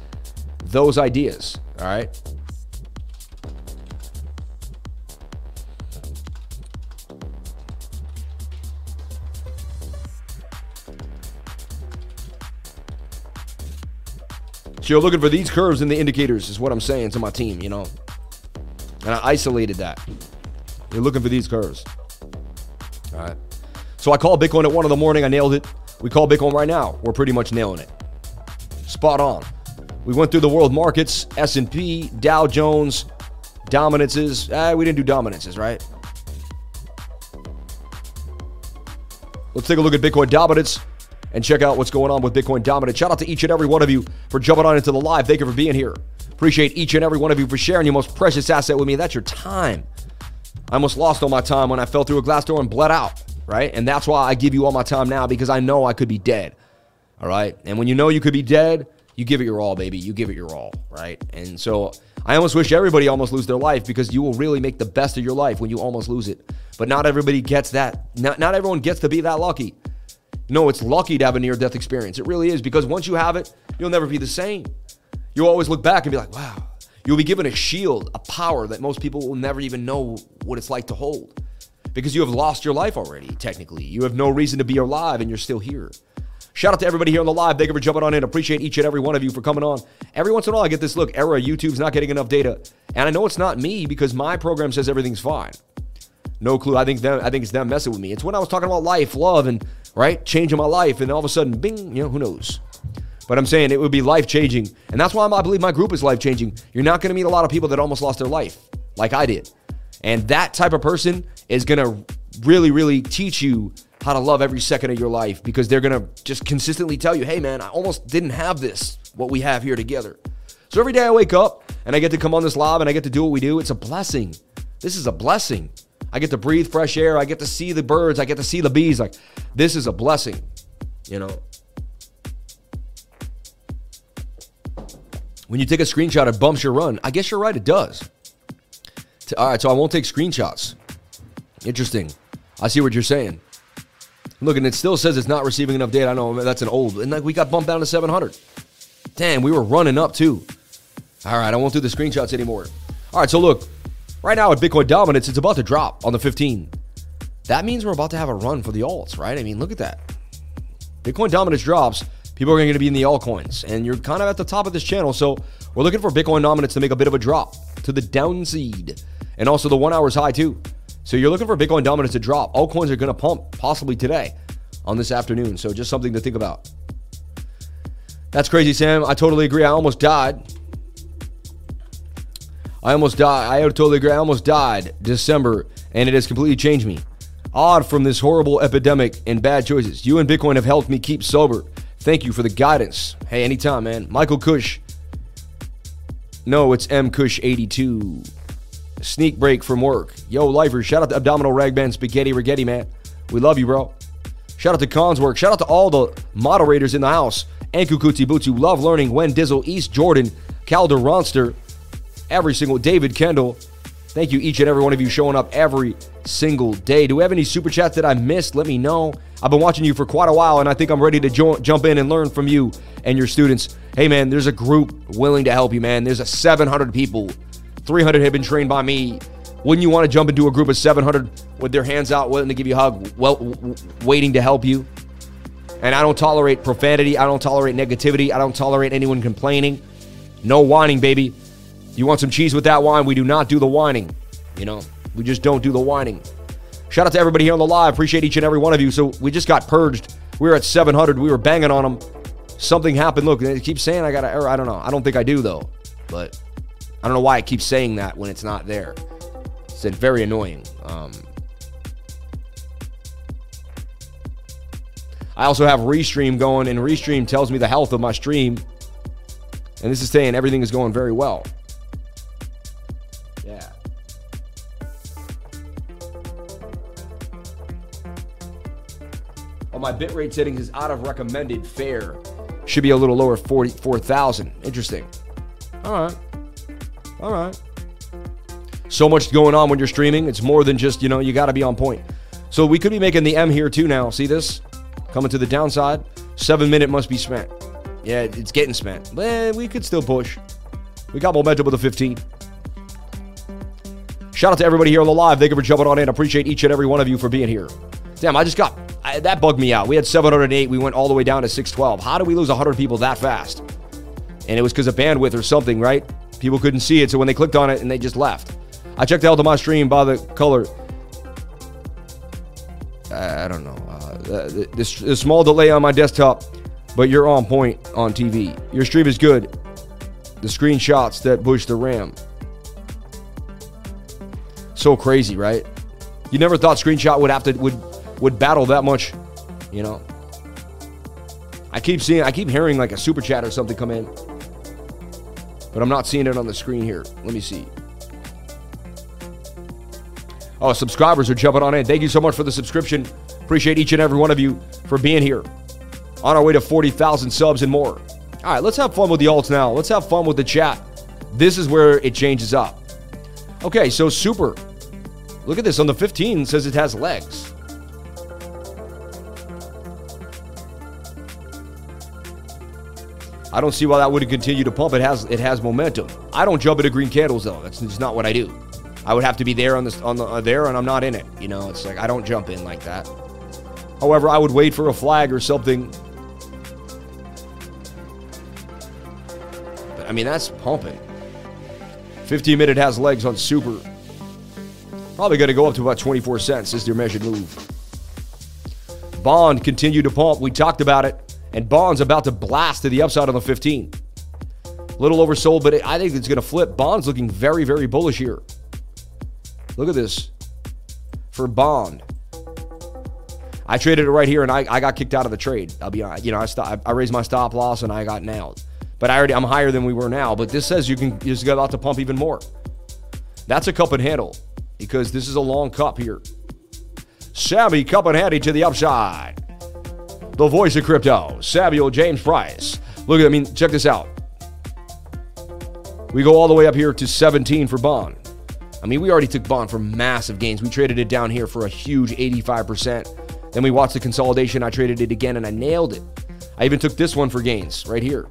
those ideas. All right? So you're looking for these curves in the indicators, is what I'm saying to my team, you know? And I isolated that. You're looking for these curves. All right. So I called Bitcoin at one in the morning. I nailed it. We call Bitcoin right now. We're pretty much nailing it. Spot on. We went through the world markets, S&P, Dow Jones, dominances. Eh, we didn't do dominances, right? Let's take a look at Bitcoin dominance and check out what's going on with Bitcoin Dominant. Shout out to each and every one of you for jumping on into the live. Thank you for being here. Appreciate each and every one of you for sharing your most precious asset with me. That's your time. I almost lost all my time when I fell through a glass door and bled out, right? And that's why I give you all my time now because I know I could be dead. All right. And when you know you could be dead, you give it your all, baby. You give it your all, right? And so I almost wish everybody almost lose their life because you will really make the best of your life when you almost lose it. But not everybody gets that. Not, not everyone gets to be that lucky. No, it's lucky to have a near death experience. It really is because once you have it, you'll never be the same. You'll always look back and be like, wow. You'll be given a shield, a power that most people will never even know what it's like to hold because you have lost your life already, technically. You have no reason to be alive and you're still here. Shout out to everybody here on the live. Thank you for jumping on in. Appreciate each and every one of you for coming on. Every once in a while, I get this look, error, YouTube's not getting enough data. And I know it's not me because my program says everything's fine. No clue. I think them, I think it's them messing with me. It's when I was talking about life, love, and right, changing my life, and all of a sudden, bing, you know, who knows? But I'm saying it would be life changing, and that's why I believe my group is life changing. You're not going to meet a lot of people that almost lost their life, like I did, and that type of person is going to really, really teach you how to love every second of your life because they're going to just consistently tell you, hey, man, I almost didn't have this, what we have here together. So every day I wake up and I get to come on this live and I get to do what we do. It's a blessing. This is a blessing. I get to breathe fresh air. I get to see the birds. I get to see the bees. Like, this is a blessing, you know. When you take a screenshot, it bumps your run. I guess you're right, it does. All right, so I won't take screenshots. Interesting. I see what you're saying. Look, and it still says it's not receiving enough data. I know that's an old, and like we got bumped down to 700. Damn, we were running up too. All right, I won't do the screenshots anymore. All right, so look, Right now at Bitcoin dominance, it's about to drop on the 15. That means we're about to have a run for the alts, right? I mean, look at that. Bitcoin dominance drops, people are going to be in the altcoins, and you're kind of at the top of this channel. So we're looking for Bitcoin dominance to make a bit of a drop to the downside, and also the one hour's high too. So you're looking for Bitcoin dominance to drop. Altcoins are going to pump possibly today on this afternoon. So just something to think about. That's crazy, Sam. I totally agree. I almost died. I almost died. I totally agree. I almost died December, and it has completely changed me. Odd from this horrible epidemic and bad choices. You and Bitcoin have helped me keep sober. Thank you for the guidance. Hey, anytime, man. Michael Cush. No, it's M Cush 82. Sneak break from work. Yo, lifer, shout out to Abdominal Ragband Spaghetti Rigetti, man. We love you, bro. Shout out to Cons Work. Shout out to all the moderators in the house. Ankukuti Butu, Love Learning, Wen Dizzle, East Jordan, Calder Ronster, every single David Kendall. Thank you, each and every one of you, showing up every single day. Do we have any super chats that I missed? Let me know. I've been watching you for quite a while, and I think I'm ready to jo- jump in and learn from you and your students. Hey, man, there's a group willing to help you, man. There's a 700 people. 300 have been trained by me. Wouldn't you want to jump into a group of 700 with their hands out, willing to give you a hug, well, waiting to help you? And I don't tolerate profanity. I don't tolerate negativity. I don't tolerate anyone complaining. No whining, baby. You want some cheese with that wine? We do not do the whining. You know, we just don't do the whining. Shout out to everybody here on the live. Appreciate each and every one of you. So we just got purged. We were at 700. We were banging on them. Something happened. Look, they keep saying I got an error. I don't know. I don't think I do though. But I don't know why I keep saying that when it's not there. It's very annoying. Um, I also have Restream going, and Restream tells me the health of my stream. And this is saying everything is going very well. My bitrate settings is out of recommended fair. Should be a little lower, 44,000. Interesting. All right. All right. So much going on when you're streaming. It's more than just, you know, you got to be on point. So we could be making the M here too now. See this? Coming to the downside. Seven minute must be spent. Yeah, it's getting spent. But we could still push. We got momentum with a 15. Shout out to everybody here on the live. Thank you for jumping on in. Appreciate each and every one of you for being here. Damn, I just got That bugged me out. We had 708. We went all the way down to 612. How do we lose 100 people that fast? And it was because of bandwidth or something, right? People couldn't see it, so when they clicked on it and they just left. I checked out my stream by the color. I don't know. Uh, this, this small delay on my desktop, but you're on point on TV. Your stream is good. The screenshots that push the RAM. So crazy, right? You never thought screenshot would have to would would battle that much, you know. I keep seeing I keep hearing like a super chat or something come in. But I'm not seeing it on the screen here. Let me see. Oh, subscribers are jumping on in. Thank you so much for the subscription. Appreciate each and every one of you for being here. On our way to 40,000 subs and more. All right, let's have fun with the alts now. Let's have fun with the chat. This is where it changes up. Okay, so super. Look at this. On the 15 says it has legs. I don't see why that wouldn't continue to pump. It has it has momentum. I don't jump into green candles though. That's just not what I do. I would have to be there on the on the uh, there, and I'm not in it. You know, it's like I don't jump in like that. However, I would wait for a flag or something. But I mean, that's pumping. 15 minute has legs on super. Probably going to go up to about 24 cents is their measured move. Bond continued to pump. We talked about it. And Bond's about to blast to the upside on the 15. Little oversold, but I think it's going to flip. Bond's looking very, very bullish here. Look at this for Bond. I traded it right here, and I, I got kicked out of the trade. I'll be honest. You know, I, I raised my stop loss, and I got nailed. But I already I'm higher than we were now. But this says you can just go out to pump even more. That's a cup and handle because this is a long cup here. Sammy cup and handy to the upside. The voice of crypto, Samuel James Price. Look at I mean, check this out. We go all the way up here to 17 for Bond. I mean, we already took Bond for massive gains. We traded it down here for a huge 85%. Then we watched the consolidation. I traded it again and I nailed it. I even took this one for gains right here.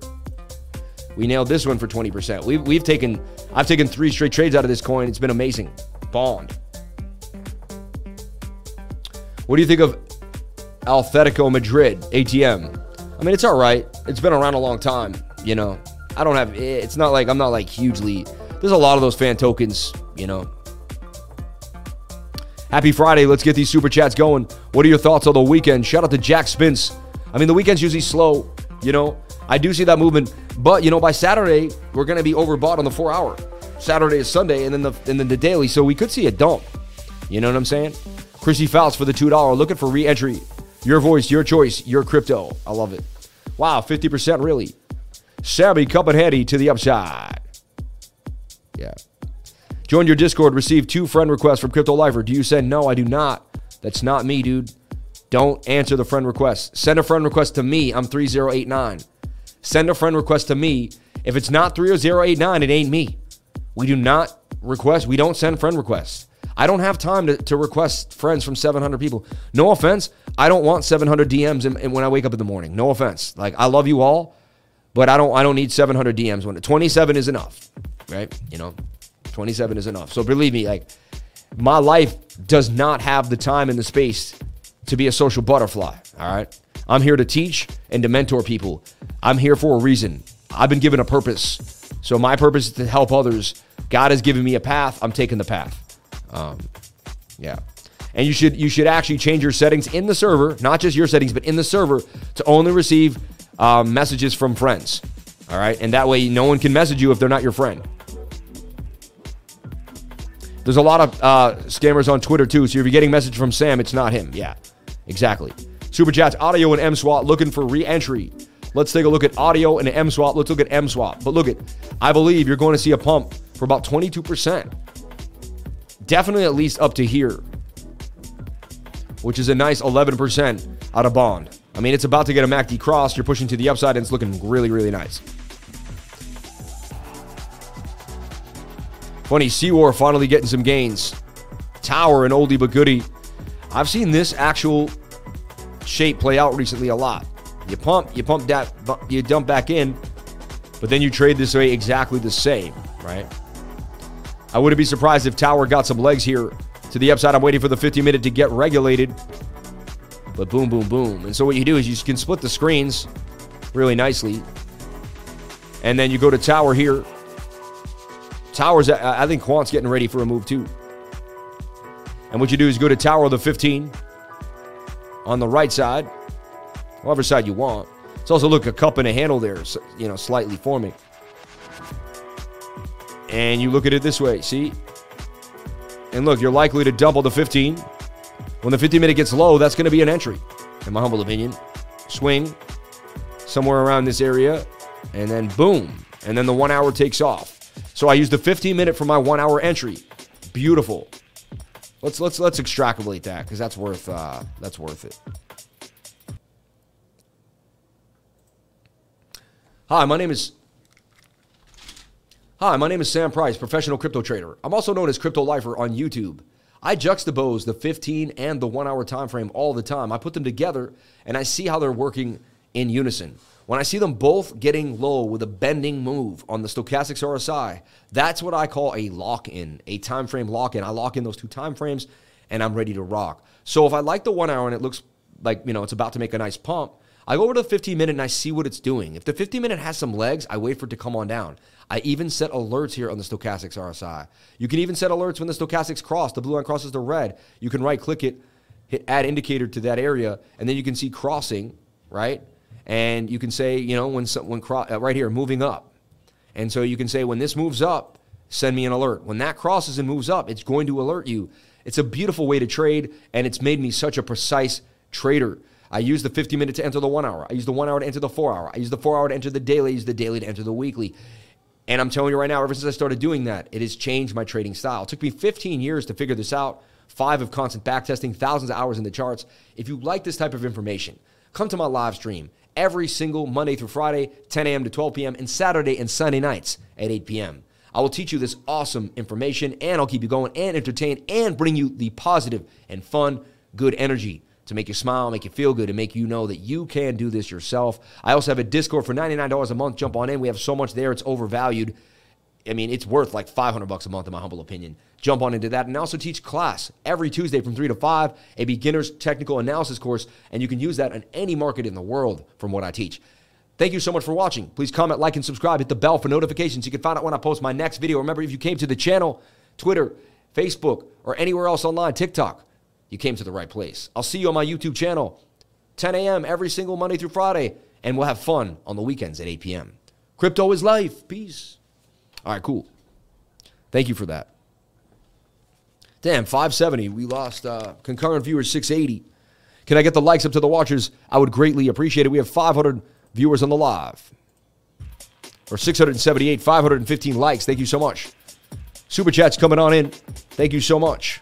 We nailed this one for 20%. We've, we've taken, I've taken three straight trades out of this coin. It's been amazing. Bond. What do you think of Atletico Madrid ATM? I mean, it's all right. It's been around a long time, you know. I don't have, eh, it's not like, I'm not like hugely, there's a lot of those fan tokens you know. Happy Friday. Let's get these super chats going. What are your thoughts on the weekend? Shout out to Jack Spence. I mean, the weekend's usually slow, you know. I do see that movement, but you know, by Saturday, we're to be overbought on the 4 hour. Saturday is Sunday and then the and then the daily, so we could see a dump. You know what I'm saying? Chrissy Fouts for the $2 looking for re-entry. Your voice, your choice, your crypto. I love it. Wow, 50% really. Sammy Cup and Handy to the upside. Yeah. Join your Discord. Receive two friend requests from Crypto Lifer. Do you send? No, I do not. That's not me, dude. Don't answer the friend request. Send a friend request to me. I'm 3089. Send a friend request to me. If it's not 30089, it ain't me. We do not request, we don't send friend requests. I don't have time to, to request friends from 700 people. No offense. I don't want 700 DMs in, in when I wake up in the morning. No offense. Like I love you all, but I don't I don't need 700 DMs when 27 is enough, right? You know, 27 is enough. So believe me, like my life does not have the time and the space to be a social butterfly. All right. I'm here to teach and to mentor people. I'm here for a reason. I've been given a purpose. So my purpose is to help others. God has given me a path. I'm taking the path. Um, yeah. And you should you should actually change your settings in the server, not just your settings, but in the server to only receive um, messages from friends. All right, and that way no one can message you if they're not your friend. There's a lot of uh, scammers on Twitter too. So if you're getting message from Sam, it's not him. Yeah, exactly. Super chats, audio and M MSwap looking for re-entry. Let's take a look at audio and M MSwap. Let's look at M MSwap. But look at, I believe you're going to see a pump for about 22%. Definitely at least up to here, which is a nice 11% out of bond. I mean, it's about to get a MACD cross. You're pushing to the upside, and it's looking really, really nice. Funny, Seawar finally getting some gains. Tower and oldie but goodie. I've seen this actual shape play out recently a lot. You pump, you pump that, you dump back in, but then you trade this way exactly the same, right? I wouldn't be surprised if Tower got some legs here to the upside. I'm waiting for the 50 minute to get regulated. But boom, boom, boom. And so what you do is you can split the screens really nicely. And then you go to Tower here Towers, I think Quant's getting ready for a move too. And what you do is go to Tower of the 15 on the right side, whatever side you want. It's also look a cup and a handle there, you know, slightly forming. And you look at it this way, see? And look, you're likely to double the 15. When the 15 minute gets low, that's going to be an entry, in my humble opinion. Swing somewhere around this area, and then boom. And then the one hour takes off. So I use the 15 minute for my one hour entry. Beautiful. Let's let's let's extrapolate that because that's worth uh, that's worth it. Hi, my name is Hi, my name is Sam Price, professional crypto trader. I'm also known as Crypto Lifer on YouTube. I juxtapose the 15 and the 1 hour time frame all the time. I put them together and I see how they're working in unison. When I see them both getting low with a bending move on the stochastics RSI, that's what I call a lock in, a time frame lock in. I lock in those two time frames and I'm ready to rock. So if I like the one hour and it looks like, you know, it's about to make a nice pump, I go over to the 15 minute and I see what it's doing. If the 15 minute has some legs, I wait for it to come on down. I even set alerts here on the stochastics RSI. You can even set alerts when the stochastics cross, the blue line crosses the red. You can right click it, hit add indicator to that area, and then you can see crossing, right? and you can say, you know, when when uh, right here moving up, and so you can say when this moves up, send me an alert. When that crosses and moves up, it's going to alert you. It's a beautiful way to trade, and it's made me such a precise trader. I use the 50 minute to enter the one hour. I use the one hour to enter the four hour. I use the four hour to enter the daily. I use the daily to enter the weekly. And I'm telling you right now, ever since I started doing that, it has changed my trading style. It took me 15 years to figure this out, five of constant backtesting, thousands of hours in the charts. If you like this type of information, come to my live stream every single Monday through Friday, 10 a.m. to 12 p.m., and Saturday and Sunday nights at 8 p.m. I will teach you this awesome information and I'll keep you going and entertain and bring you the positive and fun, good energy to make you smile, make you feel good, and make you know that you can do this yourself. I also have a Discord for $99 a month. Jump on in. We have so much there, it's overvalued. I mean, it's worth like 500 bucks a month, in my humble opinion. Jump on into that. And I also teach class every Tuesday from 3 to 5, a beginner's technical analysis course. And you can use that in any market in the world from what I teach. Thank you so much for watching. Please comment, like, and subscribe. Hit the bell for notifications. You can find out when I post my next video. Remember, if you came to the channel, Twitter, Facebook, or anywhere else online, TikTok, you came to the right place. I'll see you on my YouTube channel, 10 a.m. every single Monday through Friday, and we'll have fun on the weekends at 8 p.m. Crypto is life. Peace. All right, cool. Thank you for that. Damn, 570. We lost uh, concurrent viewers 680. Can I get the likes up to the watchers? I would greatly appreciate it. We have 500 viewers on the live. Or 678, 515 likes. Thank you so much. Super chats coming on in. Thank you so much.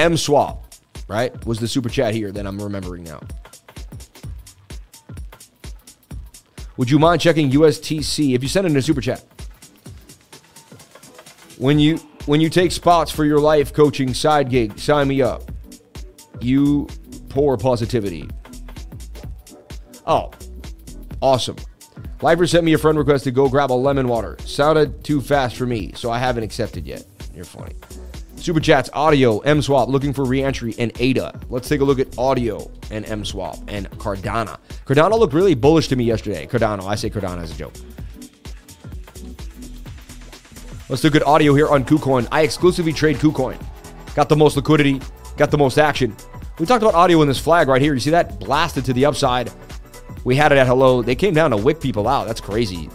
M Swap, right? Was the super chat here that I'm remembering now. Would you mind checking USTC if you send in a super chat? When you when you take spots for your life coaching side gig, sign me up. You pour positivity. Oh, awesome. Lifer sent me a friend request to go grab a lemon water. Sounded too fast for me, so I haven't accepted yet. You're funny. Super chats, audio, M swap, looking for reentry, and ADA. Let's take a look at audio and M swap and Cardano. Cardano looked really bullish to me yesterday. Cardano, I say Cardano as a joke. Let's do good audio here on KuCoin. I exclusively trade KuCoin. Got the most liquidity, got the most action. We talked about audio in this flag right here. You see that blasted to the upside. We had it at hello. They came down to wick people out. That's crazy.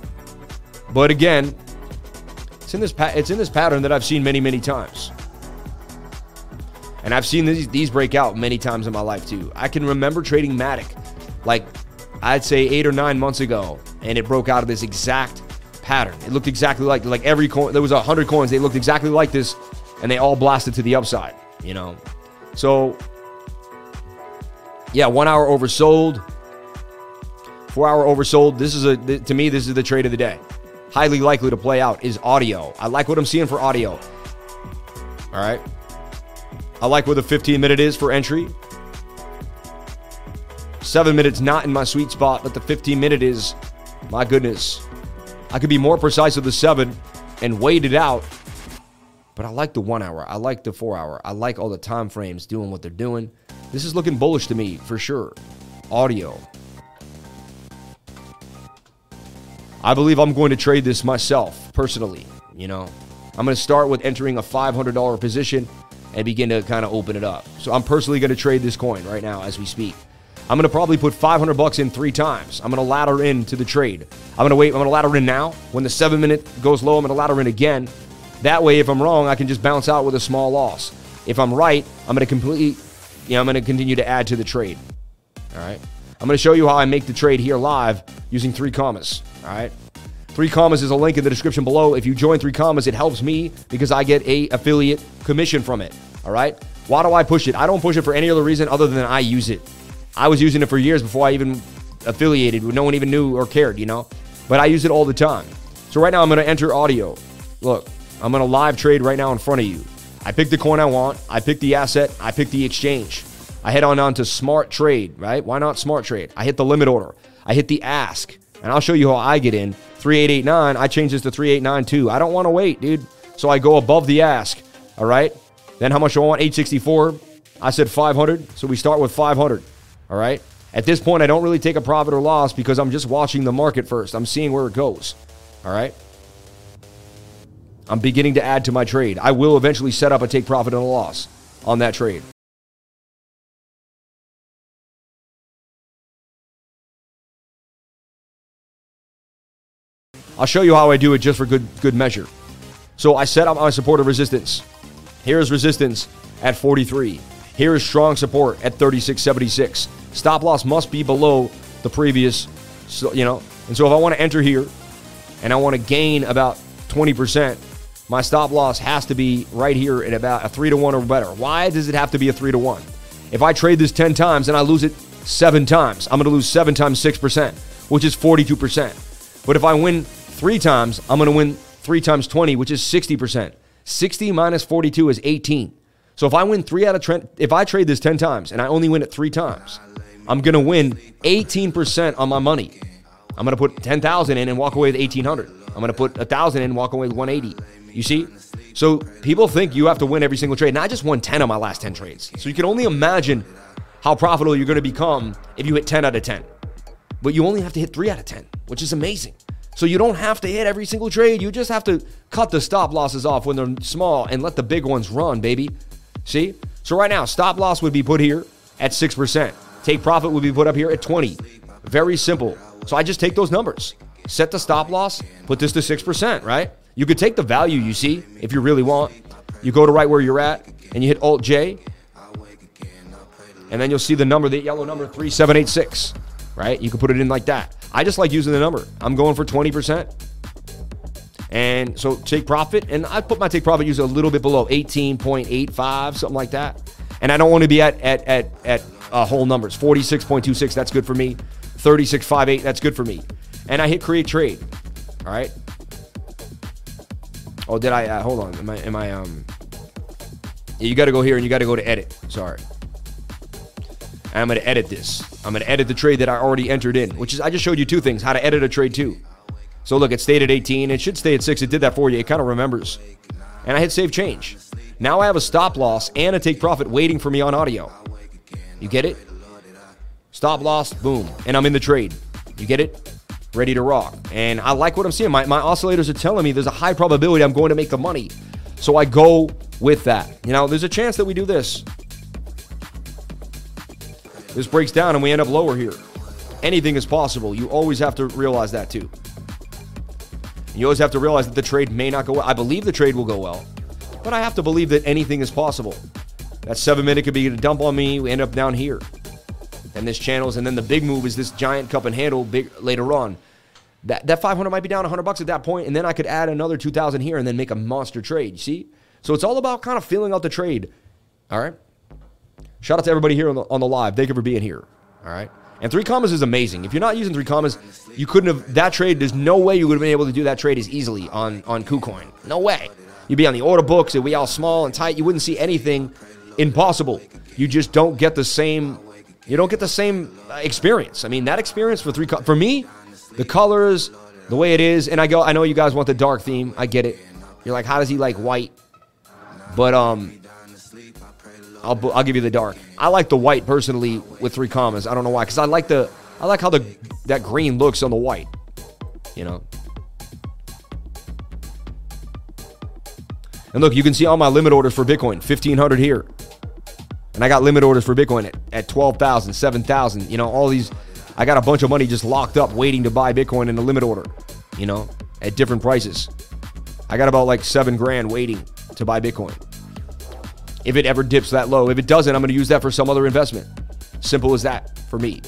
But again, it's in this pa- it's in this pattern that I've seen many many times. And I've seen these these break out many times in my life too. I can remember trading Matic like I'd say 8 or 9 months ago and it broke out of this exact pattern. It looked exactly like like every coin. There was a hundred coins. They looked exactly like this, and they all blasted to the upside. You know, so yeah, one hour oversold, four hour oversold. This is a to me this is the trade of the day. Highly likely to play out is audio. I like what I'm seeing for audio. All right. I like where the 15 minute is for entry. Seven minutes not in my sweet spot, but the 15 minute is, my goodness, I could be more precise with the seven and wait it out. But I like the one hour. I like the four hour. I like all the time frames doing what they're doing. This is looking bullish to me for sure. Audio. I believe I'm going to trade this myself personally. You know, I'm going to start with entering a $500 position and begin to kind of open it up. So I'm personally going to trade this coin right now as we speak. I'm going to probably put 500 bucks in three times. I'm going to ladder into the trade. I'm going to wait. I'm going to ladder in now. When the seven minute goes low, I'm going to ladder in again. That way, if I'm wrong, I can just bounce out with a small loss. If I'm right, I'm going to completely, you know, I'm going to continue to add to the trade. All right. I'm going to show you how I make the trade here live using 3Commas. All right. 3Commas is a link in the description below. If you join 3Commas, it helps me because I get a affiliate commission from it. All right. Why do I push it? I don't push it for any other reason other than I use it. I was using it for years before I even affiliated. No one even knew or cared, you know? But I use it all the time. So right now I'm going to enter audio. Look, I'm going to live trade right now in front of you. I pick the coin I want. I pick the asset. I pick the exchange. I head on down to smart trade, right? Why not smart trade? I hit the limit order. I hit the ask. And I'll show you how I get in. 3889, I change this to 3892. I don't want to wait, dude. So I go above the ask. All right. Then how much do I want? 864. I said 500. So we start with 500. All right. At this point, I don't really take a profit or loss because I'm just watching the market first. I'm seeing where it goes. All right. I'm beginning to add to my trade. I will eventually set up a take profit and a loss on that trade. I'll show you how I do it just for good good measure. So I set up my support of resistance. Here is resistance at 43. Here is strong support at 36.76. Stop loss must be below the previous, so, you know. And so if I want to enter here and I want to gain about 20%, my stop loss has to be right here at about a 3 to 1 or better. Why does it have to be a 3 to 1? If I trade this 10 times and I lose it 7 times, I'm going to lose 7 times 6%, which is 42%. But if I win 3 times, I'm going to win 3 times 20, which is 60%. 60 minus 42 is 18. So if I win three out of Trent, if I trade this 10 times and I only win it three times, I'm going to win 18% on my money. I'm going to put 10,000 in and walk away with 1800. I'm going to put 1,000 in and walk away with 180. You see? So people think you have to win every single trade. And I just won 10 of my last 10 trades. So you can only imagine how profitable you're going to become if you hit 10 out of 10. But you only have to hit 3 out of 10, which is amazing. So you don't have to hit every single trade. You just have to cut the stop losses off when they're small and let the big ones run, baby. See? So right now, stop loss would be put here at 6%. Take profit would be put up here at 20. Very simple. So I just take those numbers. Set the stop loss, put this to 6%, right? You could take the value you see if you really want. You go to right where you're at and you hit Alt J. And then you'll see the number, the yellow number 3786, right? You can put it in like that. I just like using the number. I'm going for 20%. And so take profit, and I put my take profit user a little bit below 18.85, something like that. And I don't want to be at at at at uh, whole numbers. 46.26, that's good for me. 36.58, that's good for me. and I hit create trade. All right. Oh, did I? Uh, hold on. Am I? Am I? Um. You got to go here and you got to go to edit. Sorry. And I'm going to edit this. I'm going to edit the trade that I already entered in, which is I just showed you two things: how to edit a trade too. So look, it stayed at 18. It should stay at six. It did that for you. It kind of remembers. And I hit save change. Now I have a stop loss and a take profit waiting for me on audio. You get it? Stop loss, boom, and I'm in the trade. You get it? Ready to rock. And I like what I'm seeing. My, my oscillators are telling me there's a high probability I'm going to make the money. So I go with that. You know, there's a chance that we do this. This breaks down and we end up lower here. Anything is possible. You always have to realize that too. You always have to realize that the trade may not go well. I believe the trade will go well, but I have to believe that anything is possible. That seven minute could be a dump on me. We end up down here. And this channels, and then the big move is this giant cup and handle big later on. That that 500 might be down 100 bucks at that point, and then I could add another 2,000 here and then make a monster trade. See? So it's all about kind of feeling out the trade. All right. Shout out to everybody here on the, on the live. Thank you for being here. All right. And 3Commas is amazing. If you're not using 3Commas, you couldn't have that trade. There's no way you would have been able to do that trade as easily on on KuCoin. No way. You'd be on the order books. It'd be all small and tight. You wouldn't see anything impossible. You just don't get the same. You don't get the same experience. I mean, that experience for three for me, the colors, the way it is, and I go. I know you guys want the dark theme. I get it. You're like, how does he like white? But um, I'll I'll give you the dark. I like the white personally with 3Commas. I don't know why, because I like the I like how the that green looks on the white. You know. And look, you can see all my limit orders for Bitcoin, 1500 here. And I got limit orders for Bitcoin at, at 12,000, 7,000. You know, all these, I got a bunch of money just locked up waiting to buy Bitcoin in a limit order, you know, at different prices. I got about like seven grand waiting to buy Bitcoin. If it ever dips that low, if it doesn't, I'm going to use that for some other investment. Simple as that for me.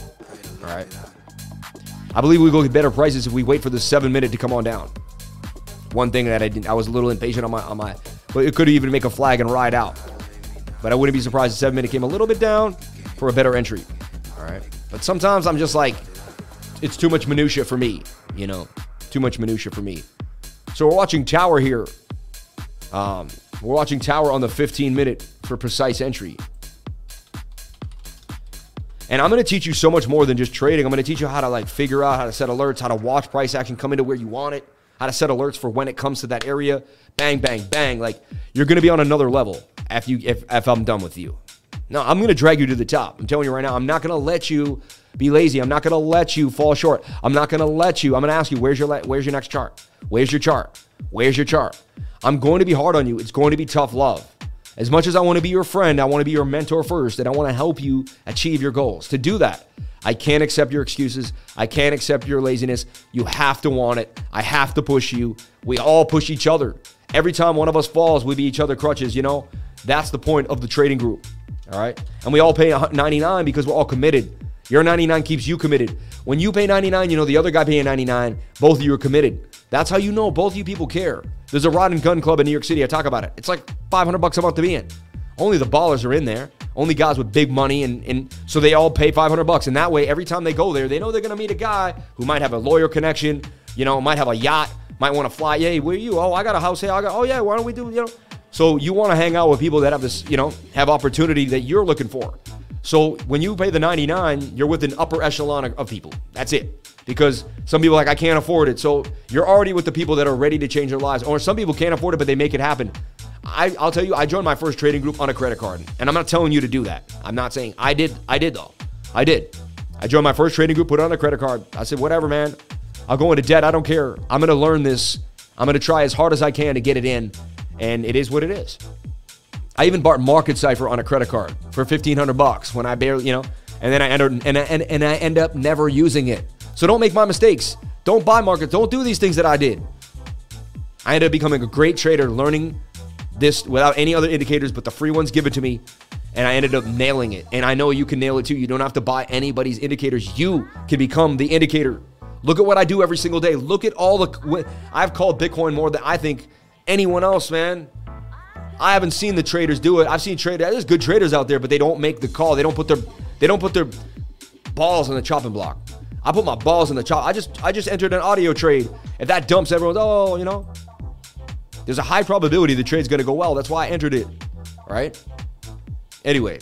All right. I believe we will get better prices if we wait for the seven minute to come on down. One thing that I didn't, I was a little impatient on my on my, but it could even make a flag and ride out. But I wouldn't be surprised if seven minute came a little bit down for a better entry. All right. But sometimes I'm just like, it's too much minutia for me. You know, too much minutia for me. So we're watching Tower here. Um, we're watching Tower on the 15 minute for precise entry. And I'm going to teach you so much more than just trading. I'm going to teach you how to like figure out how to set alerts, how to watch price action come into where you want it, how to set alerts for when it comes to that area. Bang, bang, bang. Like you're going to be on another level if you if, if I'm done with you. No, I'm going to drag you to the top. I'm telling you right now, I'm not going to let you be lazy. I'm not going to let you fall short. I'm not going to let you. I'm going to ask you, where's your where's your next chart? Where's your chart? Where's your chart? I'm going to be hard on you. It's going to be tough love. As much as I want to be your friend, I want to be your mentor first, and I want to help you achieve your goals. To do that, I can't accept your excuses. I can't accept your laziness. You have to want it. I have to push you. We all push each other. Every time one of us falls, we be each other crutches, you know? That's the point of the trading group. All right? And we all pay 99 because we're all committed. Your 99 keeps you committed. When you pay 99, you know the other guy paying 99, both of you are committed. That's how you know both you people care. There's a rod and gun club in New York City. I talk about it. It's like 500 bucks a month to be in. Only the ballers are in there. Only guys with big money, and, and so they all pay 500 bucks. And that way, every time they go there, they know they're gonna meet a guy who might have a lawyer connection. You know, might have a yacht, might want to fly. Hey, where are you? Oh, I got a house here. I got. Oh yeah, why don't we do? You know. So you want to hang out with people that have this, you know, have opportunity that you're looking for. So when you pay the 99, you're with an upper echelon of people. That's it. Because some people like, I can't afford it. So you're already with the people that are ready to change their lives. Or some people can't afford it, but they make it happen. I, will tell you, I joined my first trading group on a credit card. And I'm not telling you to do that. I'm not saying I did. I did though. I did. I joined my first trading group, put it on a credit card. I said, whatever, man. I'll go into debt. I don't care. I'm going to learn this. I'm going to try as hard as I can to get it in. And it is what it is. I even bought Market Cipher on a credit card for 1500 bucks when I barely, you know, and then I entered and I, and, and I end up never using it. So don't make my mistakes. Don't buy market. Don't do these things that I did. I ended up becoming a great trader, learning this without any other indicators but the free ones given to me. And I ended up nailing it. And I know you can nail it too. You don't have to buy anybody's indicators. You can become the indicator. Look at what I do every single day. Look at all the. I've called Bitcoin more than I think anyone else, man. I haven't seen the traders do it. I've seen traders. There's good traders out there, but they don't make the call. They don't put their they don't put their balls on the chopping block. I put my balls in the chop. I just I just entered an audio trade. If that dumps everyone's oh, you know, there's a high probability the trade's gonna go well. That's why I entered it. Right. Anyway,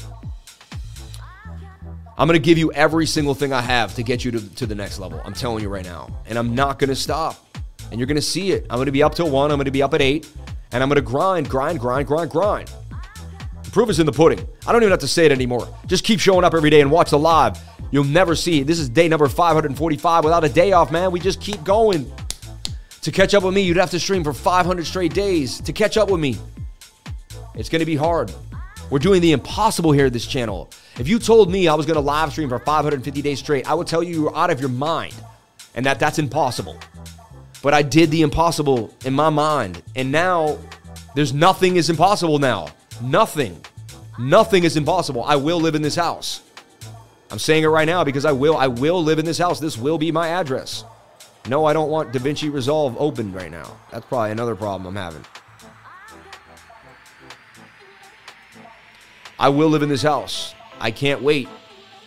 I'm gonna give you every single thing I have to get you to, to the next level. I'm telling you right now, and I'm not gonna stop. And you're gonna see it. I'm gonna be up till one. I'm gonna be up at eight, and I'm gonna grind, grind, grind, grind, grind. The proof is in the pudding. I don't even have to say it anymore. Just keep showing up every day and watch the live. You'll never see it. This is day number 545 without a day off, man. We just keep going. To catch up with me, you'd have to stream for 500 straight days to catch up with me. It's going to be hard. We're doing the impossible here at this channel. If you told me I was going to live stream for 550 days straight, I would tell you you're out of your mind and that that's impossible. But I did the impossible in my mind. And now there's nothing is impossible now. Nothing. Nothing is impossible. I will live in this house. I'm saying it right now because I will. I will live in this house. This will be my address. No, I don't want DaVinci Resolve open right now. That's probably another problem I'm having. I will live in this house. I can't wait.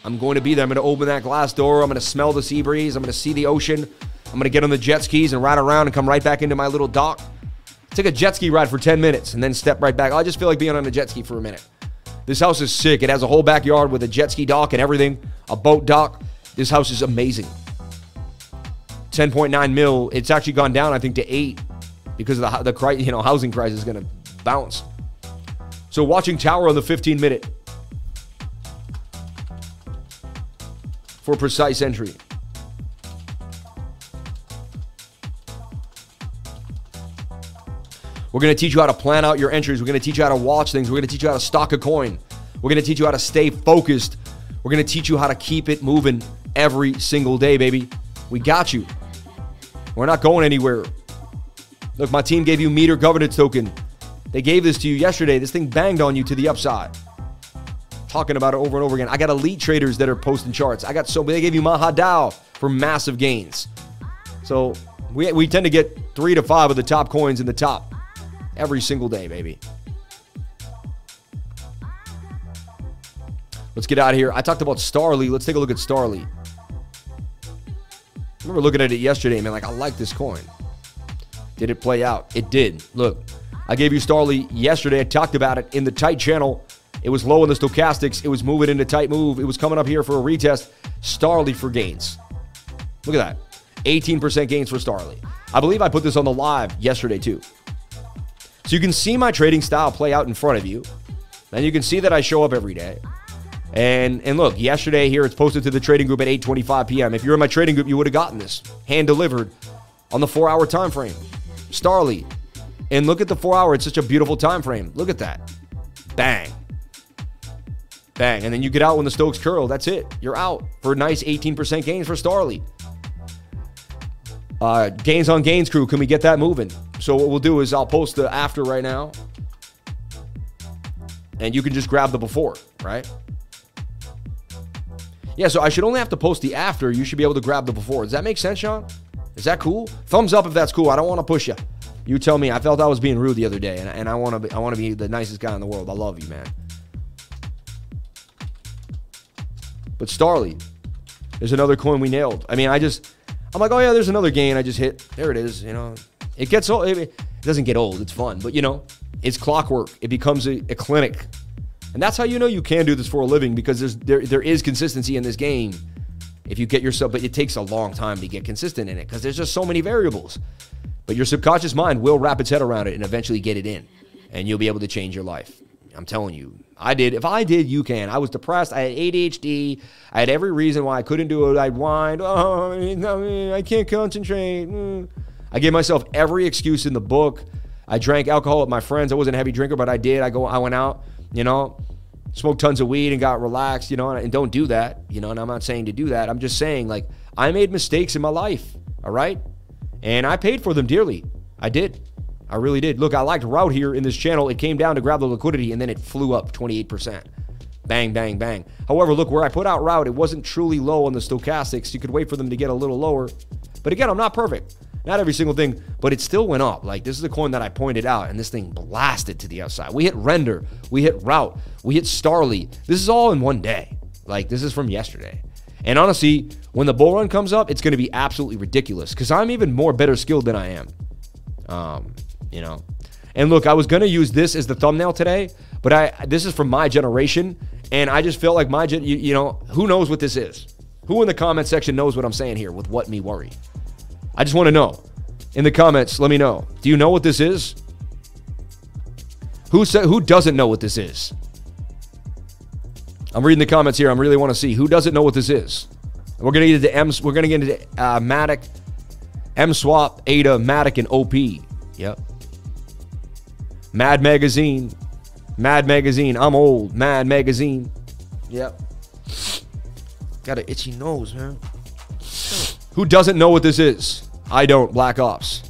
I'm going to be there. I'm going to open that glass door. I'm going to smell the sea breeze. I'm going to see the ocean. I'm going to get on the jet skis and ride around and come right back into my little dock. Take a jet ski ride for 10 minutes and then step right back. I just feel like being on a jet ski for a minute. This house is sick. It has a whole backyard with a jet ski dock and everything, a boat dock. This house is amazing. 10.9 mil. It's actually gone down, I think, to eight because of the, the you know housing crisis is going to bounce. So watching Tower on the 15 minute for precise entry. We're going to teach you how to plan out your entries. We're going to teach you how to watch things. We're going to teach you how to stock a coin. We're going to teach you how to stay focused. We're going to teach you how to keep it moving every single day, baby. We got you. We're not going anywhere. Look, my team gave you meter governance token. They gave this to you yesterday. This thing banged on you to the upside. Talking about it over and over again. I got elite traders that are posting charts. I got so they gave you Maha MahaDAO for massive gains. So we, we tend to get three to five of the top coins in the top every single day, baby. Let's get out of here. I talked about Starly. Let's take a look at Starly. I remember looking at it yesterday, man. Like, I like this coin. Did it play out? It did. Look, I gave you Starly yesterday. I talked about it in the tight channel. It was low in the stochastics. It was moving into tight move. It was coming up here for a retest. Starly for gains. Look at that. 18% gains for Starly. I believe I put this on the live yesterday too. So you can see my trading style play out in front of you. And you can see that I show up every day. And and look, yesterday here it's posted to the trading group at 8:25 p.m. If you're in my trading group, you would have gotten this hand delivered on the 4-hour time frame. Starly. And look at the 4-hour, it's such a beautiful time frame. Look at that. Bang. Bang. And then you get out when the stochs curl. That's it. You're out for a nice 18% gains for Starly. Uh, gains on gains crew, can we get that moving? So what we'll do is I'll post the after right now. And you can just grab the before, right? Yeah, so I should only have to post the after. You should be able to grab the before. Does that make sense, Sean? Is that cool? Thumbs up if that's cool. I don't want to push you. You tell me. I felt I was being rude the other day, and, and I want to I want to be the nicest guy in the world. I love you, man. But Starly, there's another coin we nailed. I mean, I just I'm like, oh yeah, there's another gain I just hit. There it is. You know, it gets old. It doesn't get old. It's fun, but you know, it's clockwork. It becomes a, a clinic, and that's how you know you can do this for a living because there's there there is consistency in this game. If you get yourself, but it takes a long time to get consistent in it because there's just so many variables. But your subconscious mind will wrap its head around it and eventually get it in, and you'll be able to change your life. I'm telling you, I did. If I did, you can. I was depressed. I had ADHD. I had every reason why I couldn't do it. I'd whine. Oh, I can't concentrate. Mm. I gave myself every excuse in the book. I drank alcohol with my friends. I wasn't a heavy drinker, but I did. I go. I went out. You know, smoked tons of weed and got relaxed. You know, and don't do that. You know, and I'm not saying to do that. I'm just saying like I made mistakes in my life. All right, and I paid for them dearly. I did. I really did. Look, I liked route here in this channel. It came down to grab the liquidity and then it flew up 28%. Bang, bang, bang. However, look, where I put out route, it wasn't truly low on the stochastics. You could wait for them to get a little lower. But again, I'm not perfect. Not every single thing, but it still went up. Like this is the coin that I pointed out, and this thing blasted to the outside. We hit render, we hit route, we hit Starly. This is all in one day. Like this is from yesterday. And honestly, when the bull run comes up, it's going to be absolutely ridiculous because I'm even more better skilled than I am. Um, you know. And look, I was to use this as the thumbnail today, but I this is from my generation, and I just felt like my gen, you, you know, who knows what this is? Who in the comment section knows what I'm saying here with what me worry? I just want to know. In the comments, let me know. Do you know what this is? Who said who doesn't know what this is? I'm reading the comments here. I really want to see who doesn't know what this is. We're gonna get into M. We're gonna get into uh, Matic, M Swap, Ada, Matic, and OP. Yep. Mad Magazine. Mad Magazine. I'm old. Mad Magazine. Yep. Got an itchy nose, man. Who doesn't know what this is? I don't. Black Ops.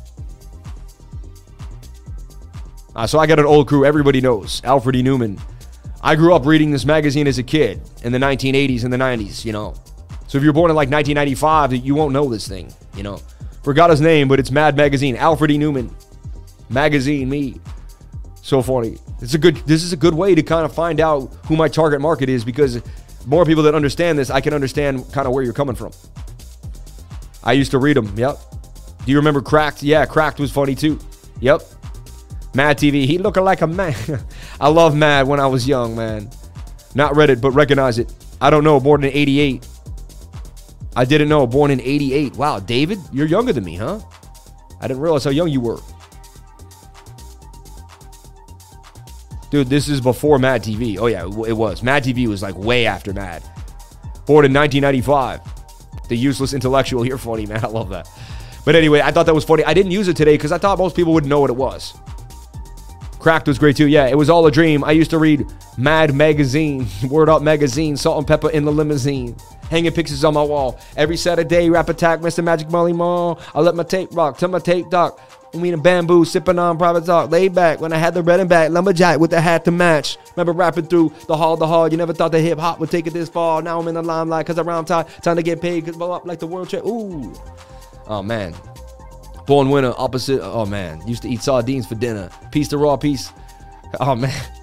Uh, so I got an old crew. Everybody knows. Alfred E. Neuman. I grew up reading this magazine as a kid in the 1980s and the 90s, you know. So if you're born in like 1995, you won't know this thing, you know. Forgot his name, but it's Mad Magazine. Alfred E. Neuman. Magazine, me. So funny. It's a good. This is a good way to kind of find out who my target market is because more people that understand this, I can understand kind of where you're coming from. I used to read them. Yep. Do you remember Cracked? Yeah, Cracked was funny too. Yep. Mad TV. He looking like a man. [LAUGHS] I love Mad when I was young, man. Not read it, but recognize it. I don't know. Born in 88. I didn't know. Born in 88. Wow, David, you're younger than me, huh? I didn't realize how young you were. Dude, this is before Mad TV. Oh, yeah, it was. Mad TV was like way after Mad. Born in 1995. The useless intellectual. You're [LAUGHS] funny, man. I love that. But anyway, I thought that was funny. I didn't use it today because I thought most people wouldn't know what it was. Cracked was great too. Yeah, it was all a dream. I used to read Mad Magazine, [LAUGHS] Word Up Magazine, Salt-n-Pepa in the Limousine, hanging pictures on my wall. Every Saturday, rap attack, Mr. Magic Marley Marl. I let my tape rock, tell my tape doc. We in a bamboo, sipping on private talk, laid back when I had the red and black lumberjack with the hat to match. Remember rapping through the hall, the hall. You never thought that hip hop would take it this far. Now I'm in the limelight because around time, time to get paid, cause blow up like the world trade. Ooh, oh man. Born winner, opposite. Oh man, used to eat sardines for dinner. Piece to raw piece. Oh man. [LAUGHS]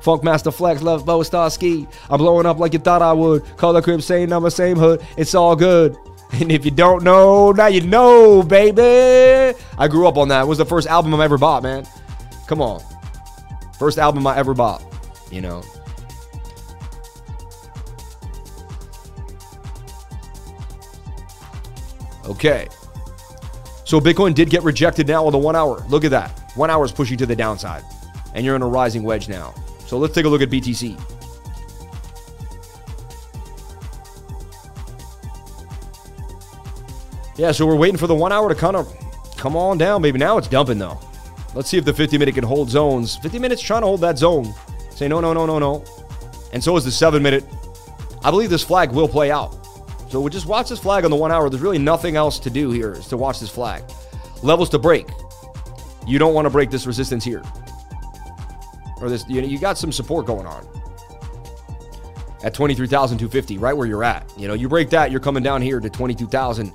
Funkmaster Flex, Lovebug Starski. I'm blowing up like you thought I would. Color crib, same number, same hood. It's all good. And if you don't know, now you know, baby. I grew up on that. It was the first album I ever bought, man. Come on. First album I ever bought, you know. Okay. So Bitcoin did get rejected now on the one hour. Look at that. One hour is pushing to the downside. And you're in a rising wedge now. So let's take a look at BTC. Yeah, so we're waiting for the one hour to kind of come on down, baby. Now it's dumping though. Let's see if the 50 minute can hold zones. 50 minutes trying to hold that zone. Say no, no, no, no, no. And so is the seven minute. I believe this flag will play out. So we just watch this flag on the one hour. There's really nothing else to do here is to watch this flag. Levels to break. You don't want to break this resistance here. Or this, you, know, you got some support going on at 23,250, right where you're at. You know, you break that, you're coming down here to 22,000,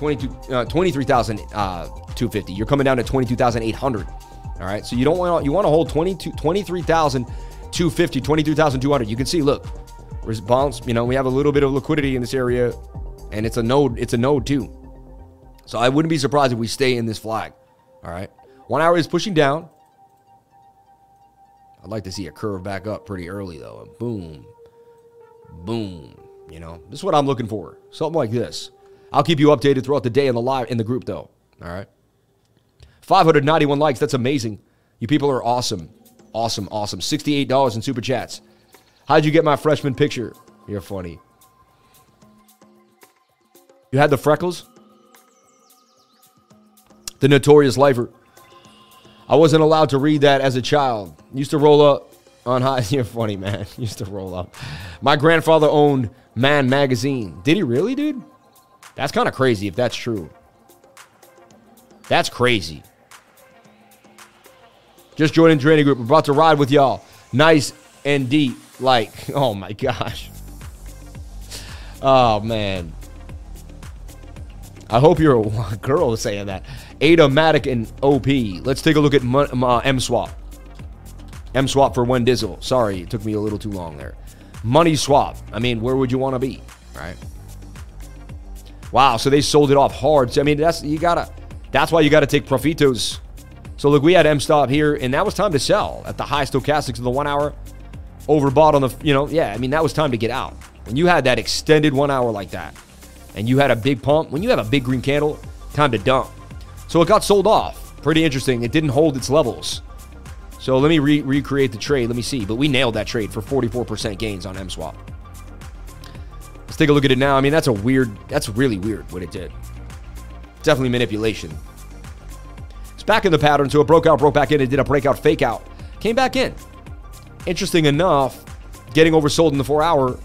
22, uh, 23,250. Uh, you're coming down to 22,800. All right. So you don't want you want to hold 22, 23,250, 23,200. You can see, look, response, you know, we have a little bit of liquidity in this area and it's a node, it's a node too. So I wouldn't be surprised if we stay in this flag. All right. One hour is pushing down. I'd like to see a curve back up pretty early though. Boom, boom. You know, this is what I'm looking for. Something like this. I'll keep you updated throughout the day in the live in the group though. All right. 591 likes. That's amazing. You people are awesome. Awesome, awesome. $68 in super chats. How'd you get my freshman picture? You're funny. You had the freckles? The notorious lifer. I wasn't allowed to read that as a child. Used to roll up on high. [LAUGHS] You're funny, man. [LAUGHS] Used to roll up. My grandfather owned Mad Magazine. Did he really, dude? That's kind of crazy if that's true. That's crazy. Just joining training group. We're about to ride with y'all. Nice and deep. Like, [LAUGHS] oh my gosh. Oh man. I hope you're a [LAUGHS] girl saying that. Ada, Matic, and OP. Let's take a look at uh, M Swap. M Swap for one dizzle. Sorry, it took me a little too long there. Money Swap. I mean, where would you want to be? right? Wow, so they sold it off hard. So, I mean, that's you gotta. That's why you got to take profitos. So look, we had M stop here, and that was time to sell at the high stochastics of the one hour. Overbought on the, you know, yeah. I mean, that was time to get out. When you had that extended one hour like that, and you had a big pump, when you have a big green candle, time to dump. So it got sold off. Pretty interesting. It didn't hold its levels. So let me re- recreate the trade. Let me see. But we nailed that trade for 44% gains on MSwap. Let's take a look at it now. I mean, that's a weird, that's really weird what it did. Definitely manipulation. It's back in the pattern, so it broke out, broke back in, it did a breakout fake out. Came back in. Interesting enough, getting oversold in the four hour.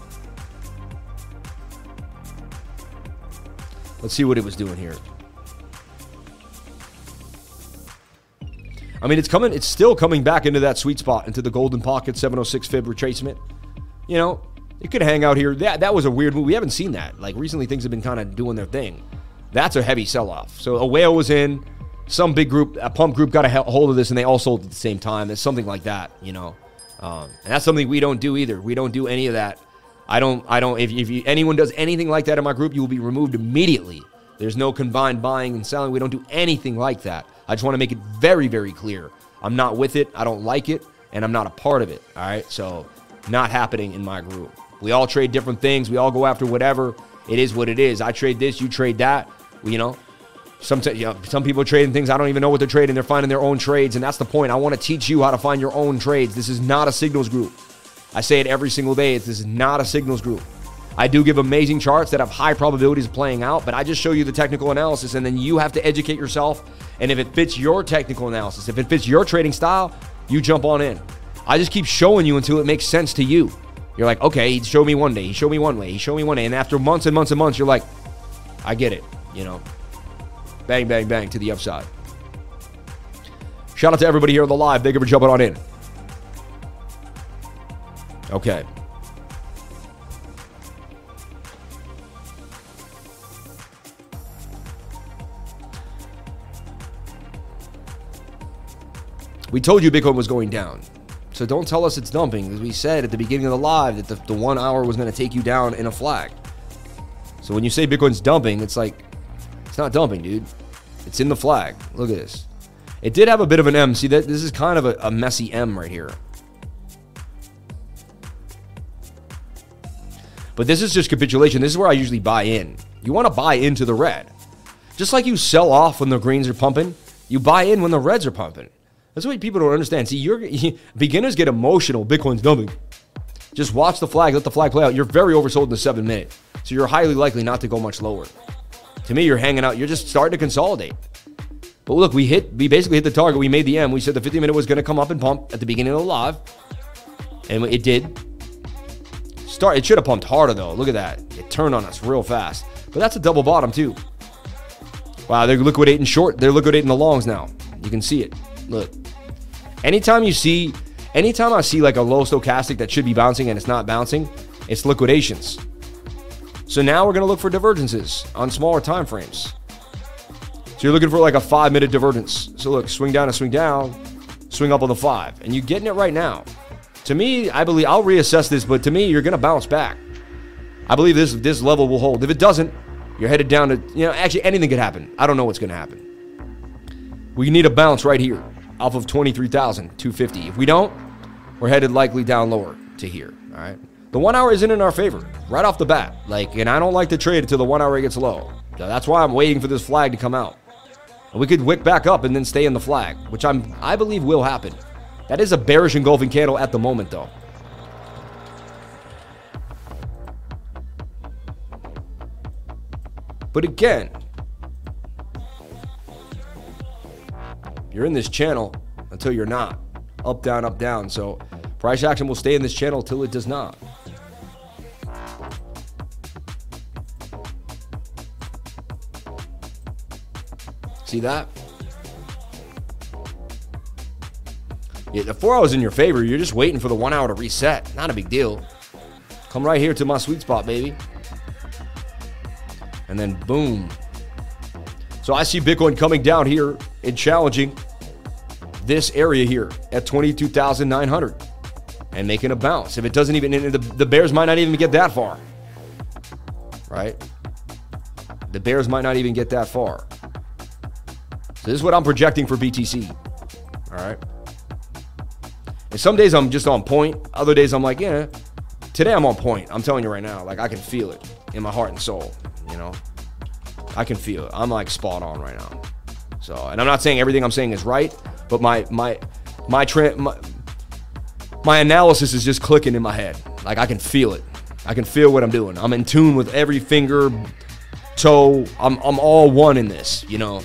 Let's see what it was doing here. I mean, it's coming, it's still coming back into that sweet spot, into the golden pocket 706 fib retracement. You know, it could hang out here. That that was a weird move. We haven't seen that. Like recently, things have been kind of doing their thing. That's a heavy sell off. So a whale was in, some big group, a pump group got a hold of this, and they all sold at the same time. It's something like that, you know. Um, and that's something we don't do either. We don't do any of that. I don't. I don't. If, if you, anyone does anything like that in my group, you will be removed immediately. There's no combined buying and selling. We don't do anything like that. I just want to make it very, very clear. I'm not with it. I don't like it, and I'm not a part of it. All right. So, not happening in my group. We all trade different things. We all go after whatever. It is what it is. I trade this. You trade that. You know, some, you know, some people are trading things I don't even know what they're trading. They're finding their own trades, and that's the point. I want to teach you how to find your own trades. This is not a signals group. I say it every single day. This is not a signals group. I do give amazing charts that have high probabilities of playing out, but I just show you the technical analysis, and then you have to educate yourself. And if it fits your technical analysis, if it fits your trading style, you jump on in. I just keep showing you until it makes sense to you. You're like, okay, he showed me one day, he showed me one way, he showed me one day, and after months and months and months, you're like, I get it, you know. Bang, bang, bang to the upside. Shout out to everybody here on the live. Thank you for jumping on in. Okay. We told you Bitcoin was going down. So don't tell us it's dumping, as we said at the beginning of the live that the, the one hour was going to take you down in a flag. So when you say Bitcoin's dumping, it's like, it's not dumping, dude. It's in the flag. Look at this. It did have a bit of an M. See, that this is kind of a, a messy M right here. But this is just capitulation. This is where I usually buy in. You want to buy into the red. Just like you sell off when the greens are pumping, you buy in when the reds are pumping. That's what people don't understand. See, you're, [LAUGHS] beginners get emotional. Bitcoin's dumping. Just watch the flag, let the flag play out. You're very oversold in the seven minute. So you're highly likely not to go much lower. To me, you're hanging out. You're just starting to consolidate. But look, we hit, we basically hit the target. We made the M. We said the 50 minute was going to come up and pump at the beginning of the live, and it did. Start. It should have pumped harder though. Look at that. It turned on us real fast. But that's a double bottom too. Wow, they're liquidating short. They're liquidating the longs now. You can see it. Look. Anytime you see, anytime I see like a low stochastic that should be bouncing and it's not bouncing, it's liquidations. So now we're going to look for divergences on smaller time frames. So you're looking for like a five minute divergence. So look, swing down and swing down, swing up on the five, and you're getting it right now. To me, I believe I'll reassess this, but to me, you're going to bounce back. I believe this this level will hold. If it doesn't, you're headed down to you know actually anything could happen. I don't know what's going to happen. We need a bounce right here off of 23,250. If we don't, we're headed likely down lower to here. All right. The one hour isn't in our favor right off the bat. Like, and I don't like to trade until the one hour gets low. So that's why I'm waiting for this flag to come out. We could wick back up and then stay in the flag, which I'm I believe will happen. That is a bearish engulfing candle at the moment, though. But again, you're in this channel until you're not. Up, down, up, down. So price action will stay in this channel until it does not. See that? Yeah, the four hours in your favor. You're just waiting for the one hour to reset. Not a big deal. Come right here to my sweet spot, baby. And then boom. So I see Bitcoin coming down here and challenging this area here at 22,900 and making a bounce. If it doesn't even, the, the Bears might not even get that far. right? The Bears might not even get that far. So this is what I'm projecting for BTC. All right. And some days I'm just on point. Other days I'm like, yeah, today I'm on point. I'm telling you right now. Like I can feel it in my heart and soul, you know? I can feel it. I'm like spot on right now. So, and I'm not saying everything I'm saying is right, but my my my trend my, my analysis is just clicking in my head. Like I can feel it. I can feel what I'm doing. I'm in tune with every finger, toe. I'm I'm all one in this, you know.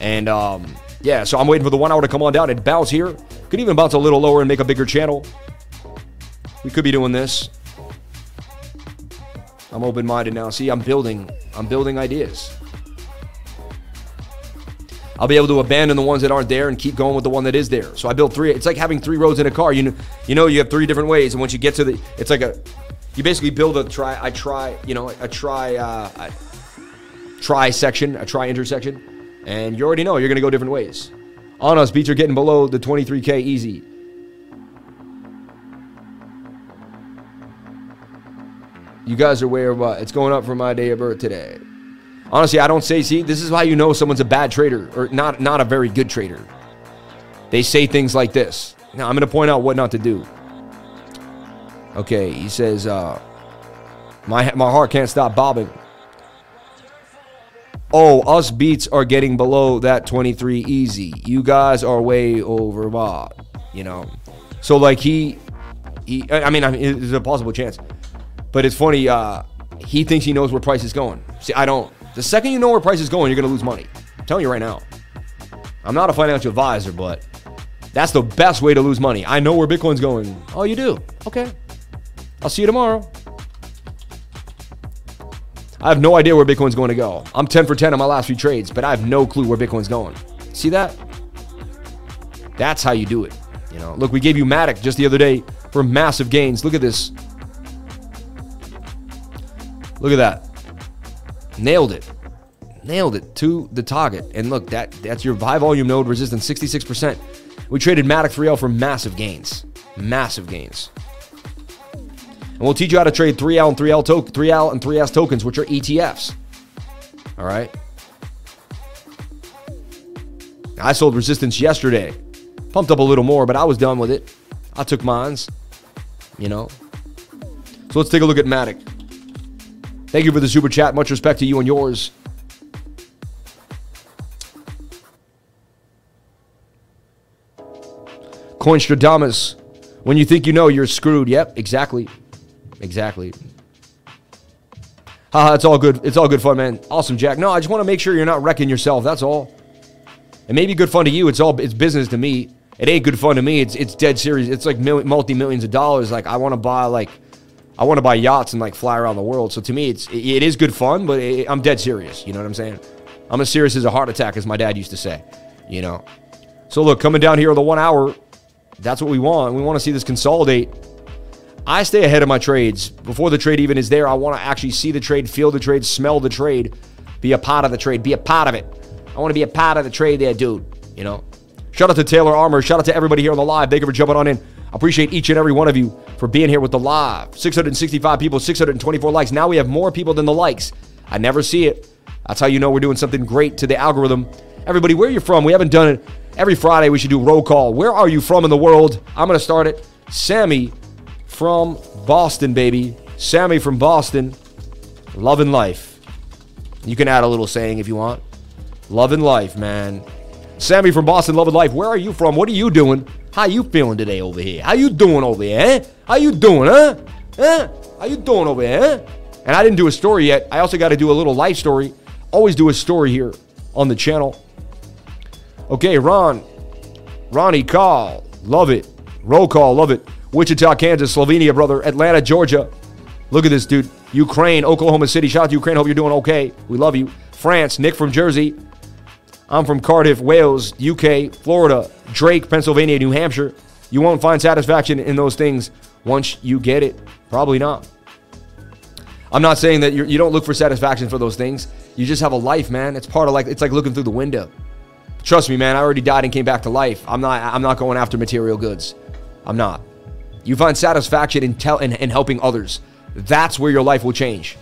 And um, yeah, so I'm waiting for the one hour to come on down and bounce here. Could even bounce a little lower and make a bigger channel. We could be doing this. I'm open-minded now. See, I'm building. I'm building ideas. I'll be able to abandon the ones that aren't there and keep going with the one that is there. So I built three. It's like having three roads in a car. You know, you know, you have three different ways, and once you get to the, it's like a, you basically build a try. I try, you know, a try, uh, a try section, a try intersection, and you already know you're gonna go different ways. On us, beats are getting below the 23k easy. You guys are aware of what? It's going up for my day of birth today. Honestly, I don't say, see, this is why you know someone's a bad trader or not, not a very good trader. They say things like this. Now, I'm going to point out what not to do. Okay, he says, uh, my, my heart can't stop bobbing. Oh, us beats are getting below that 23 easy. You guys are way overbought, you know. So like he, he I mean, I mean, there's a possible chance, but it's funny. Uh, he thinks he knows where price is going. See, I don't. The second you know where price is going, you're going to lose money. I'm telling you right now. I'm not a financial advisor, but that's the best way to lose money. I know where Bitcoin's going. Oh, you do? Okay. I'll see you tomorrow. I have no idea where Bitcoin's going to go. I'm 10 for 10 on my last few trades, but I have no clue where Bitcoin's going. See that? That's how you do it. You know, look, we gave you Matic just the other day for massive gains. Look at this. Look at that. Nailed it. Nailed it to the target. And look, that that's your high volume node resistance, 66%. We traded Matic 3L for massive gains. Massive gains. And we'll teach you how to trade 3L and 3L to- 3L and 3S tokens, which are ETFs. All right. I sold resistance yesterday. Pumped up a little more, but I was done with it. I took mines. You know. So let's take a look at Matic. Thank you for the super chat. Much respect to you and yours. Coinstradamus. When you think you know, you're screwed. Yep, exactly. Exactly. Haha, it's all good. It's all good fun, man. Awesome, Jack. No, I just want to make sure you're not wrecking yourself. That's all. It may be good fun to you. It's all it's business to me. It ain't good fun to me. It's it's dead serious. It's like multi millions of dollars. Like I want to buy like I want to buy yachts and like fly around the world. So to me, it's it is good fun, but it, I'm dead serious. You know what I'm saying? I'm as serious as a heart attack, as my dad used to say. You know. So look, coming down here the one hour, that's what we want. We want to see this consolidate. I stay ahead of my trades before the trade even is there. I want to actually see the trade, feel the trade, smell the trade, be a part of the trade, be a part of it. I want to be a part of the trade there, dude. You know. Shout out to Taylor Armor. Shout out to everybody here on the live. Thank you for jumping on in. Appreciate each and every one of you for being here with the live. 665 people, 624 likes. Now we have more people than the likes. I never see it. That's how you know we're doing something great to the algorithm. Everybody, where are you from? We haven't done it. Every Friday we should do roll call. Where are you from in the world? I'm going to start it. Sammy from Boston, baby. Sammy from Boston. Love and life. You can add a little saying if you want. Love and life, man. Sammy from Boston, love and life. Where are you from? What are you doing? How you feeling today over here? How you doing over here? Eh? How you doing, huh? Huh? How you doing over here? And I didn't do a story yet. I also got to do a little life story. Always do a story here on the channel. Okay, Ron. Ronnie Call. Love it. Roll call. Love it. Wichita, Kansas. Slovenia, brother. Atlanta, Georgia. Look at this, dude. Ukraine, Oklahoma City. Shout out to Ukraine. Hope you're doing okay. We love you. France. Nick from Jersey. I'm from Cardiff, Wales, UK, Florida, Drake, Pennsylvania, New Hampshire. You won't find satisfaction in those things once you get it. Probably not. I'm not saying that you're, you do not look for satisfaction for those things. You just have a life, man. It's part of like it's like looking through the window. Trust me, man. I already died and came back to life. I'm not. I'm not going after material goods. I'm not. You find satisfaction in, tell, in, in helping others. That's where your life will change.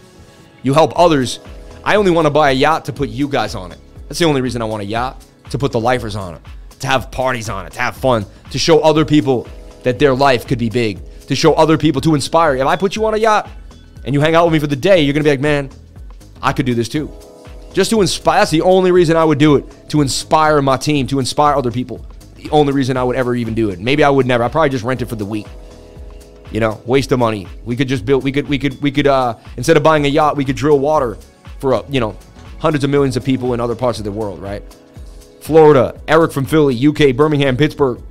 You help others. I only want to buy a yacht to put you guys on it. That's the only reason I want a yacht to put the lifers on it, to have parties on it, to have fun, to show other people that their life could be big, to show other people, to inspire. If I put you on a yacht and you hang out with me for the day, you're going to be like, man, I could do this too. Just to inspire, that's the only reason I would do it, to inspire my team, to inspire other people. The only reason I would ever even do it. Maybe I would never. I probably just rent it for the week. You know, waste of money. We could just build. We could. We could. We could. Uh, instead of buying a yacht, we could drill water for a. you know hundreds of millions of people in other parts of the world. Right? Florida. Eric from Philly, UK, Birmingham, Pittsburgh.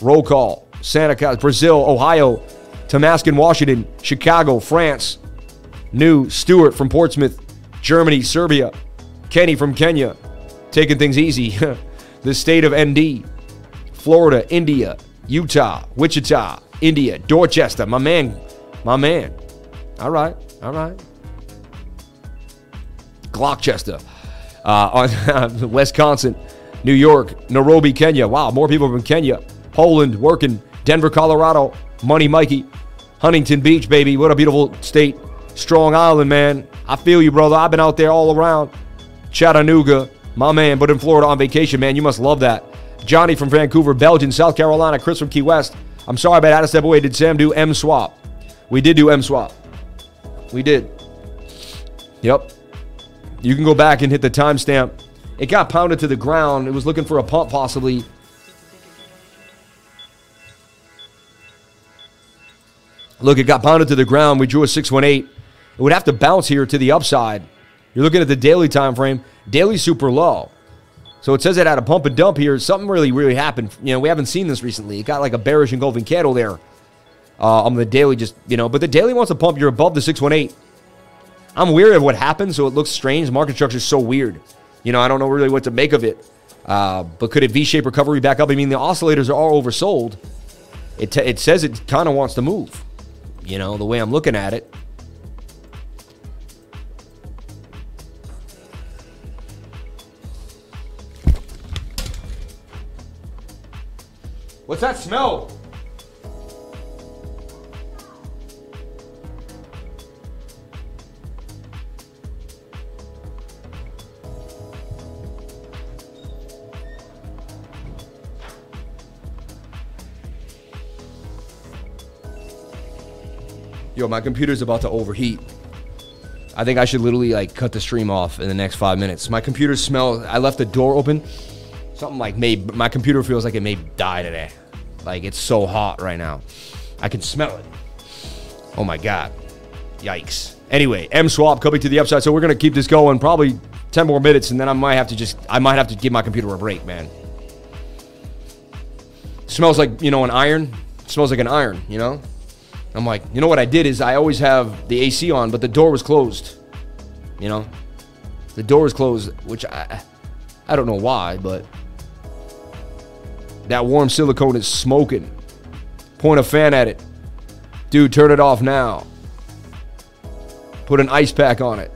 Roll call. Santa Cruz, Brazil, Ohio, Tamaskin, Washington, Chicago, France. New Stewart from Portsmouth, Germany, Serbia. Kenny from Kenya, taking things easy. [LAUGHS] the state of ND. Florida, India, Utah, Wichita, India, Dorchester, my man, my man. All right, all right. Gloucester, uh, [LAUGHS] on Wisconsin, New York, Nairobi, Kenya. Wow, more people from Kenya. Poland, working. Denver, Colorado. Money Mikey. Huntington Beach, baby. What a beautiful state. Strong Island, man. I feel you, brother. I've been out there all around. Chattanooga, my man, but in Florida on vacation, man. You must love that. Johnny from Vancouver, Belgium, South Carolina, Chris from Key West. I'm sorry, but I had to step away. Did Sam do M swap? We did do M swap. We did. Yep. You can go back and hit the timestamp. It got pounded to the ground. It was looking for a pump, possibly. Look, it got pounded to the ground. We drew a 618. It would have to bounce here to the upside. You're looking at the daily time frame. Daily super low. So it says it had a pump and dump here. Something really, really happened. You know, we haven't seen this recently. It got like a bearish engulfing candle there uh, on the daily, just, you know, but the daily wants to pump. You're above the 618. I'm weary of what happened, so it looks strange. Market structure is so weird. You know, I don't know really what to make of it. Uh, but could it V-shape recovery back up? I mean, the oscillators are all oversold. It, it says it kind of wants to move. You know, the way I'm looking at it. What's that smell? Yo, my computer's about to overheat. I think I should literally like cut the stream off in the next five minutes. My computer smells. I left the door open. Something like may my computer feels like it may die today. Like it's so hot right now. I can smell it. Oh my god. Yikes. Anyway, M swap coming to the upside. So we're gonna keep this going probably 10 more minutes, and then I might have to just I might have to give my computer a break, man. Smells like, you know, an iron. smells like an iron, you know? I'm like, you know what I did is I always have the AC on, but the door was closed. You know? The door was closed, which I I don't know why, but that warm silicone is smoking. Point a fan at it. Dude, turn it off now. Put an ice pack on it.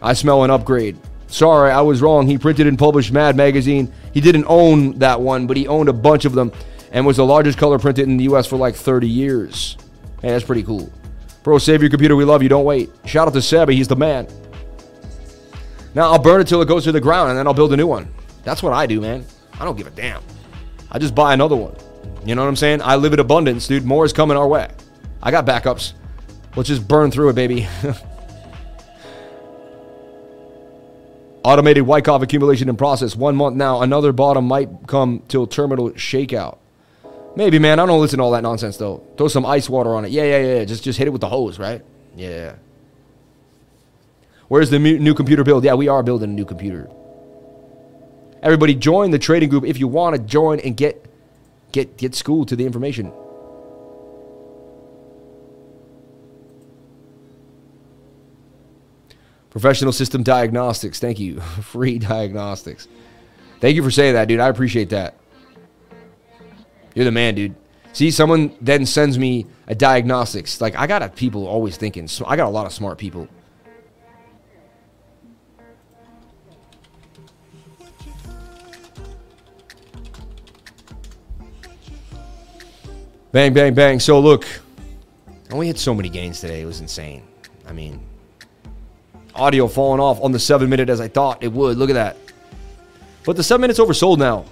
I smell an upgrade. Sorry, I was wrong. He printed and published Mad Magazine. He didn't own that one, but he owned a bunch of them and was the largest color printed in the US for like 30 years. Hey, that's pretty cool. Bro, save your computer. We love you. Don't wait. Shout out to Sebby. He's the man. Now I'll burn it till it goes to the ground and then I'll build a new one. That's what I do, man. I don't give a damn. I just buy another one. You know what I'm saying? I live in abundance, dude. More is coming our way. I got backups. Let's just burn through it, baby. [LAUGHS] Automated Wyckoff accumulation in process. One month now. Another bottom might come till terminal shakeout. Maybe, man. I don't listen to all that nonsense, though. Throw some ice water on it. Yeah, yeah, yeah. Just, just hit it with the hose, right? Yeah. Where's the new computer build? Yeah, we are building a new computer. Everybody join the trading group if you want to join and get get get schooled to the information. Professional system diagnostics. Thank you. [LAUGHS] Free diagnostics. Thank you for saying that, dude. I appreciate that. You're the man, dude. See, someone then sends me a diagnostics. Like I got a people always thinking. So I got a lot of smart people. Bang, bang, bang. So look, and we had so many gains today. It was insane. I mean, Audio falling off on the seven minute as I thought it would. Look at that. But the seven minutes oversold now.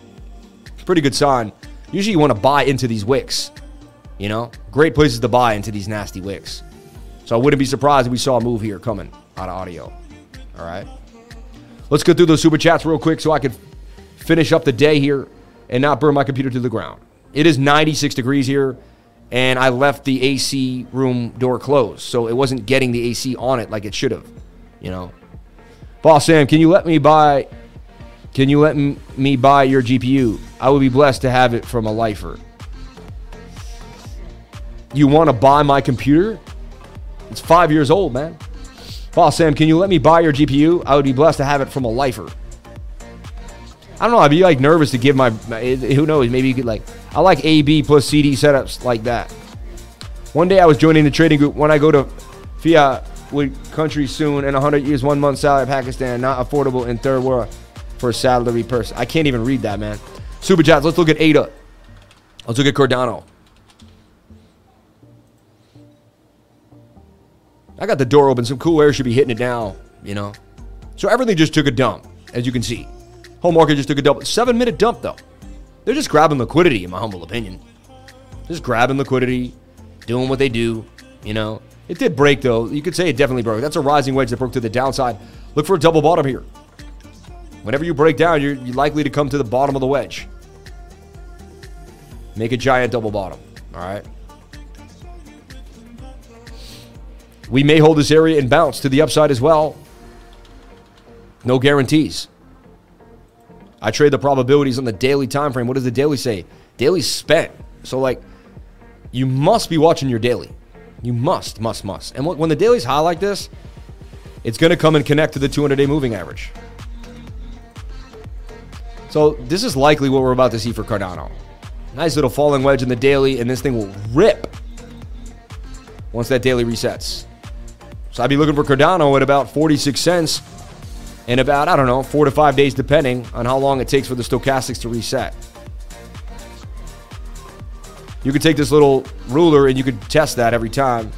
Pretty good sign. Usually you want to buy into these wicks. You know, great places to buy into these nasty wicks. So I wouldn't be surprised if we saw a move here coming out of audio. All right. Let's go through those super chats real quick so I can finish up the day here and not burn my computer to the ground. It is 96 degrees here, and I left the AC room door closed, so it wasn't getting the AC on it like it should have. You know, Boss Sam, can you let me buy? Can you let me buy your GPU? I would be blessed to have it from a lifer. You want to buy my computer? It's five years old, man. Boss Sam, can you let me buy your GPU? I would be blessed to have it from a lifer. I don't know. I'd be like nervous to give my. Who knows? Maybe you could like. I like AB plus CD setups like that. One day I was joining the trading group. When I go to fiat with country soon and 100 years, one month salary, Pakistan, not affordable in third world for a salary person. I can't even read that, man. Super chats. Let's look at Ada. Let's look at Cardano. I got the door open. Some cool air should be hitting it now, you know. So everything just took a dump, as you can see. Whole market just took a dump. Seven minute dump, though. They're just grabbing liquidity, in my humble opinion. Just grabbing liquidity, doing what they do, you know. It did break, though. You could say it definitely broke. That's a rising wedge that broke to the downside. Look for a double bottom here. Whenever you break down, you're, you're likely to come to the bottom of the wedge. Make a giant double bottom, all right? We may hold this area and bounce to the upside as well. No guarantees. I trade the probabilities on the daily time frame. What does the daily say? Daily spent. So like you must be watching your daily. You must, must, must. And when the daily's high like this, it's going to come and connect to the 200-day moving average. So this is likely what we're about to see for Cardano. Nice little falling wedge in the daily, and this thing will rip once that daily resets. So I'd be looking for Cardano at about 46 cents in about, I don't know, four to five days, depending on how long it takes for the stochastics to reset. You could take this little ruler and you could test that every time.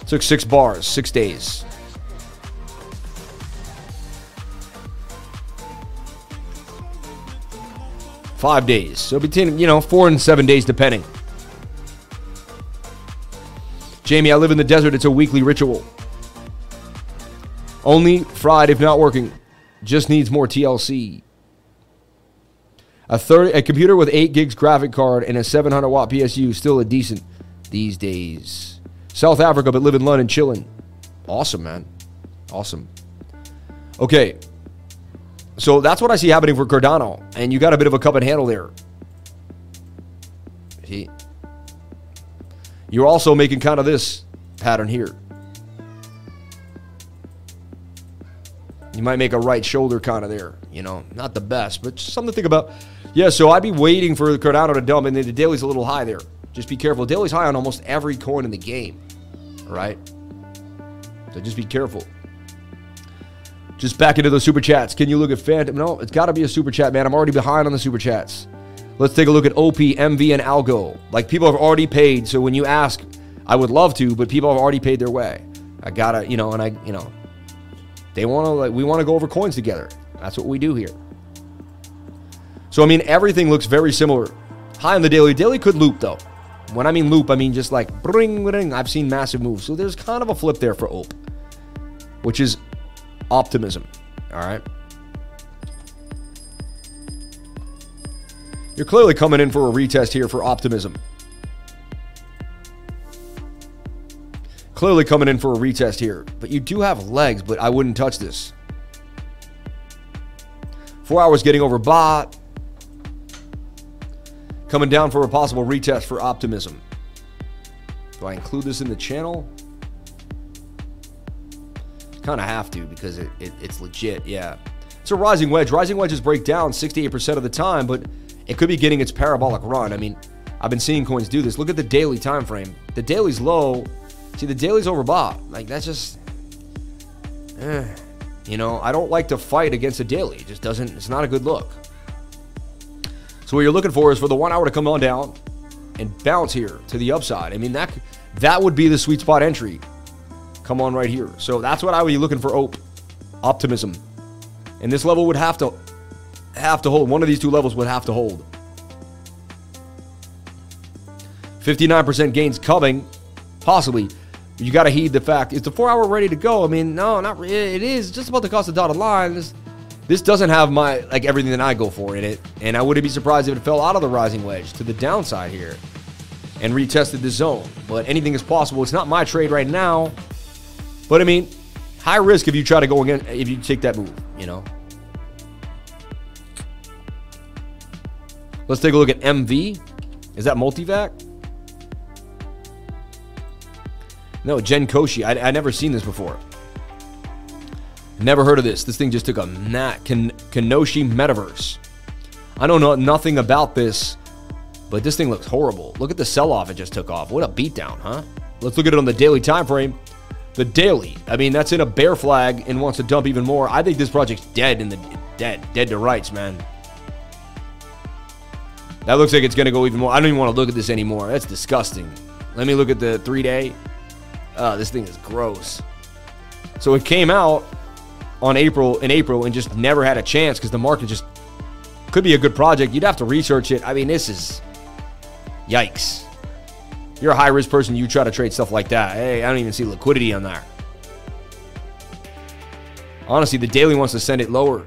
It took six bars, six days. Five days. So between, you know, four and seven days, depending. Jamie, I live in the desert. It's a weekly ritual. Only fried if not working. Just needs more TLC. A third, a computer with eight gigs graphic card and a 700 watt PSU is still a decent these days. South Africa, but live in London, chilling. Awesome, man. Awesome. Okay, so that's what I see happening for Cardano, and you got a bit of a cup and handle there. See, you're also making kind of this pattern here. You might make a right shoulder kind of there. You know, not the best, but something to think about. Yeah, so I'd be waiting for Cardano to dump, and then the daily's a little high there. Just be careful. Daily's high on almost every coin in the game. All right? So just be careful. Just back into those super chats. Can you look at Fantom? No, it's got to be a super chat, man. I'm already behind on the super chats. Let's take a look at OP, MV, and Algo. Like people have already paid. So when you ask, I would love to, but people have already paid their way. I gotta, you know, and I, you know, they want to like we want to go over coins together. That's what we do here. So I mean, everything looks very similar. High on the daily. Daily could loop though. When I mean loop, I mean just like bring, bring. I've seen massive moves. So there's kind of a flip there for OP, which is optimism. All right. You're clearly coming in for a retest here for optimism. Clearly coming in for a retest here. But you do have legs, but I wouldn't touch this. Four hours getting over bot. Coming down for a possible retest for optimism. Do I include this in the channel? Kind of have to because it, it, it's legit, yeah. It's a rising wedge. Rising wedges break down 68% of the time, but it could be getting its parabolic run. I mean, I've been seeing coins do this. Look at the daily time frame. The daily's low. See, the daily's overbought. Like, that's just... Eh. You know, I don't like to fight against a daily. It just doesn't... It's not a good look. So what you're looking for is for the one hour to come on down and bounce here to the upside. I mean, that that would be the sweet spot entry. Come on right here. So that's what I would be looking for. Op, optimism, and this level would have to have to hold. One of these two levels would have to hold. 59% gains coming, possibly. You got to heed the fact is the four hour ready to go. I mean, no, not really. It is just about the cost of dotted line. This doesn't have my like everything that I go for in it, and I wouldn't be surprised if it fell out of the rising wedge to the downside here and retested the zone. But anything is possible. It's not my trade right now, but I mean, high risk if you try to go again if you take that move. You know. Let's take a look at MV. Is that multivac? No, Gen Koshi. I, I never seen this before. Never heard of this. This thing just took a nat Ken, Kenoshi Metaverse. I don't know nothing about this, but this thing looks horrible. Look at the sell-off it just took off. What a beatdown, huh? Let's look at it on the daily time frame. The daily. I mean, that's in a bear flag and wants to dump even more. I think this project's dead in the dead, dead to rights, man. That looks like it's going to go even more. I don't even want to look at this anymore. That's disgusting. Let me look at the three day. Uh, this thing is gross. So it came out on April in April and just never had a chance because the market just could be a good project. You'd have to research it. I mean, this is yikes. You're a high risk person. You try to trade stuff like that. Hey, I don't even see liquidity on there. Honestly, the daily wants to send it lower.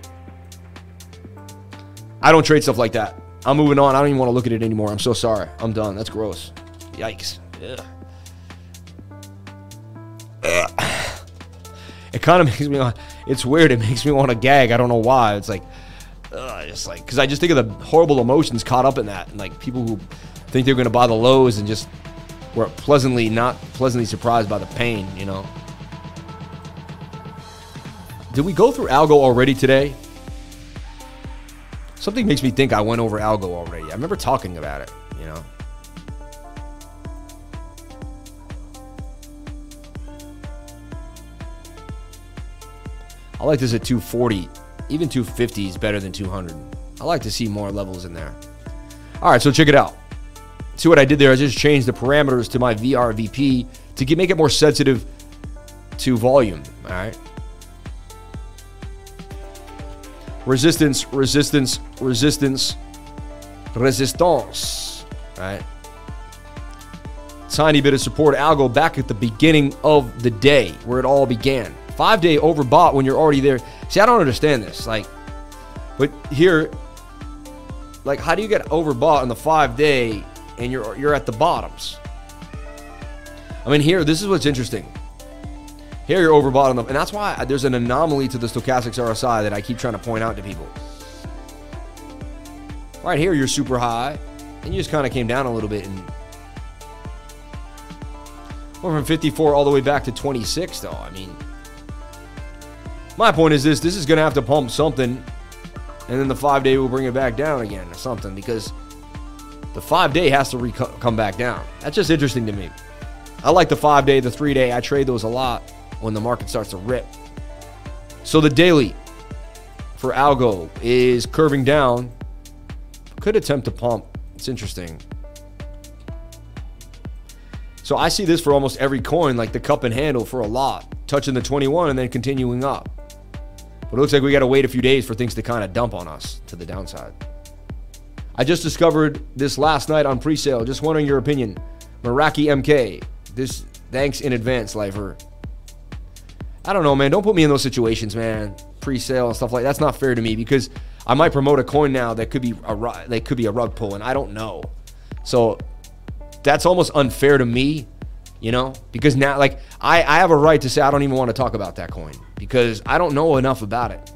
I don't trade stuff like that. I'm moving on. I don't even want to look at it anymore. I'm so sorry. I'm done. That's gross. Yikes. Ugh. It kind of [LAUGHS] makes me. It's weird. It makes me want to gag. I don't know why. It's like, ugh, just like because I just think of the horrible emotions caught up in that, and like people who think they're going to buy the lows and just were pleasantly not pleasantly surprised by the pain. You know. Did we go through algo already today? Something makes me think I went over algo already. I remember talking about it. You know. I like this at 240. Even 250 is better than 200. I like to see more levels in there. All right, so check it out. See what I did there? I just changed the parameters to my VRVP to get, make it more sensitive to volume. All right. Resistance, resistance, resistance, resistance. Right. Tiny bit of support algo back at the beginning of the day where it all began. Five day overbought when you're already there. See, I don't understand this. Like, but here, like, how do you get overbought on the five day and you're you're at the bottoms? I mean, here, this is what's interesting. Here you're overbought on and that's why there's an anomaly to the stochastics RSI that I keep trying to point out to people. Right here, you're super high, and you just kind of came down a little bit and went from 54 all the way back to 26, though. I mean, my point is this this is going to have to pump something, and then the five day will bring it back down again or something because the five day has to come back down. That's just interesting to me. I like the five day, the three day. I trade those a lot when the market starts to rip. So the daily for algo is curving down. Could attempt to pump. It's interesting. So I see this for almost every coin, like the cup and handle for a lot, touching the 21 and then continuing up. But it looks like we got to wait a few days for things to kind of dump on us to the downside. I just discovered this last night on pre-sale. Just wondering your opinion. Meraki MK. This thanks in advance, lifer. I don't know, man. Don't put me in those situations, man. Pre-sale and stuff like that's not fair to me because I might promote a coin now that could be a that could be a rug pull, and I don't know. So that's almost unfair to me you know because now like I, I have a right to say i don't even want to talk about that coin because i don't know enough about it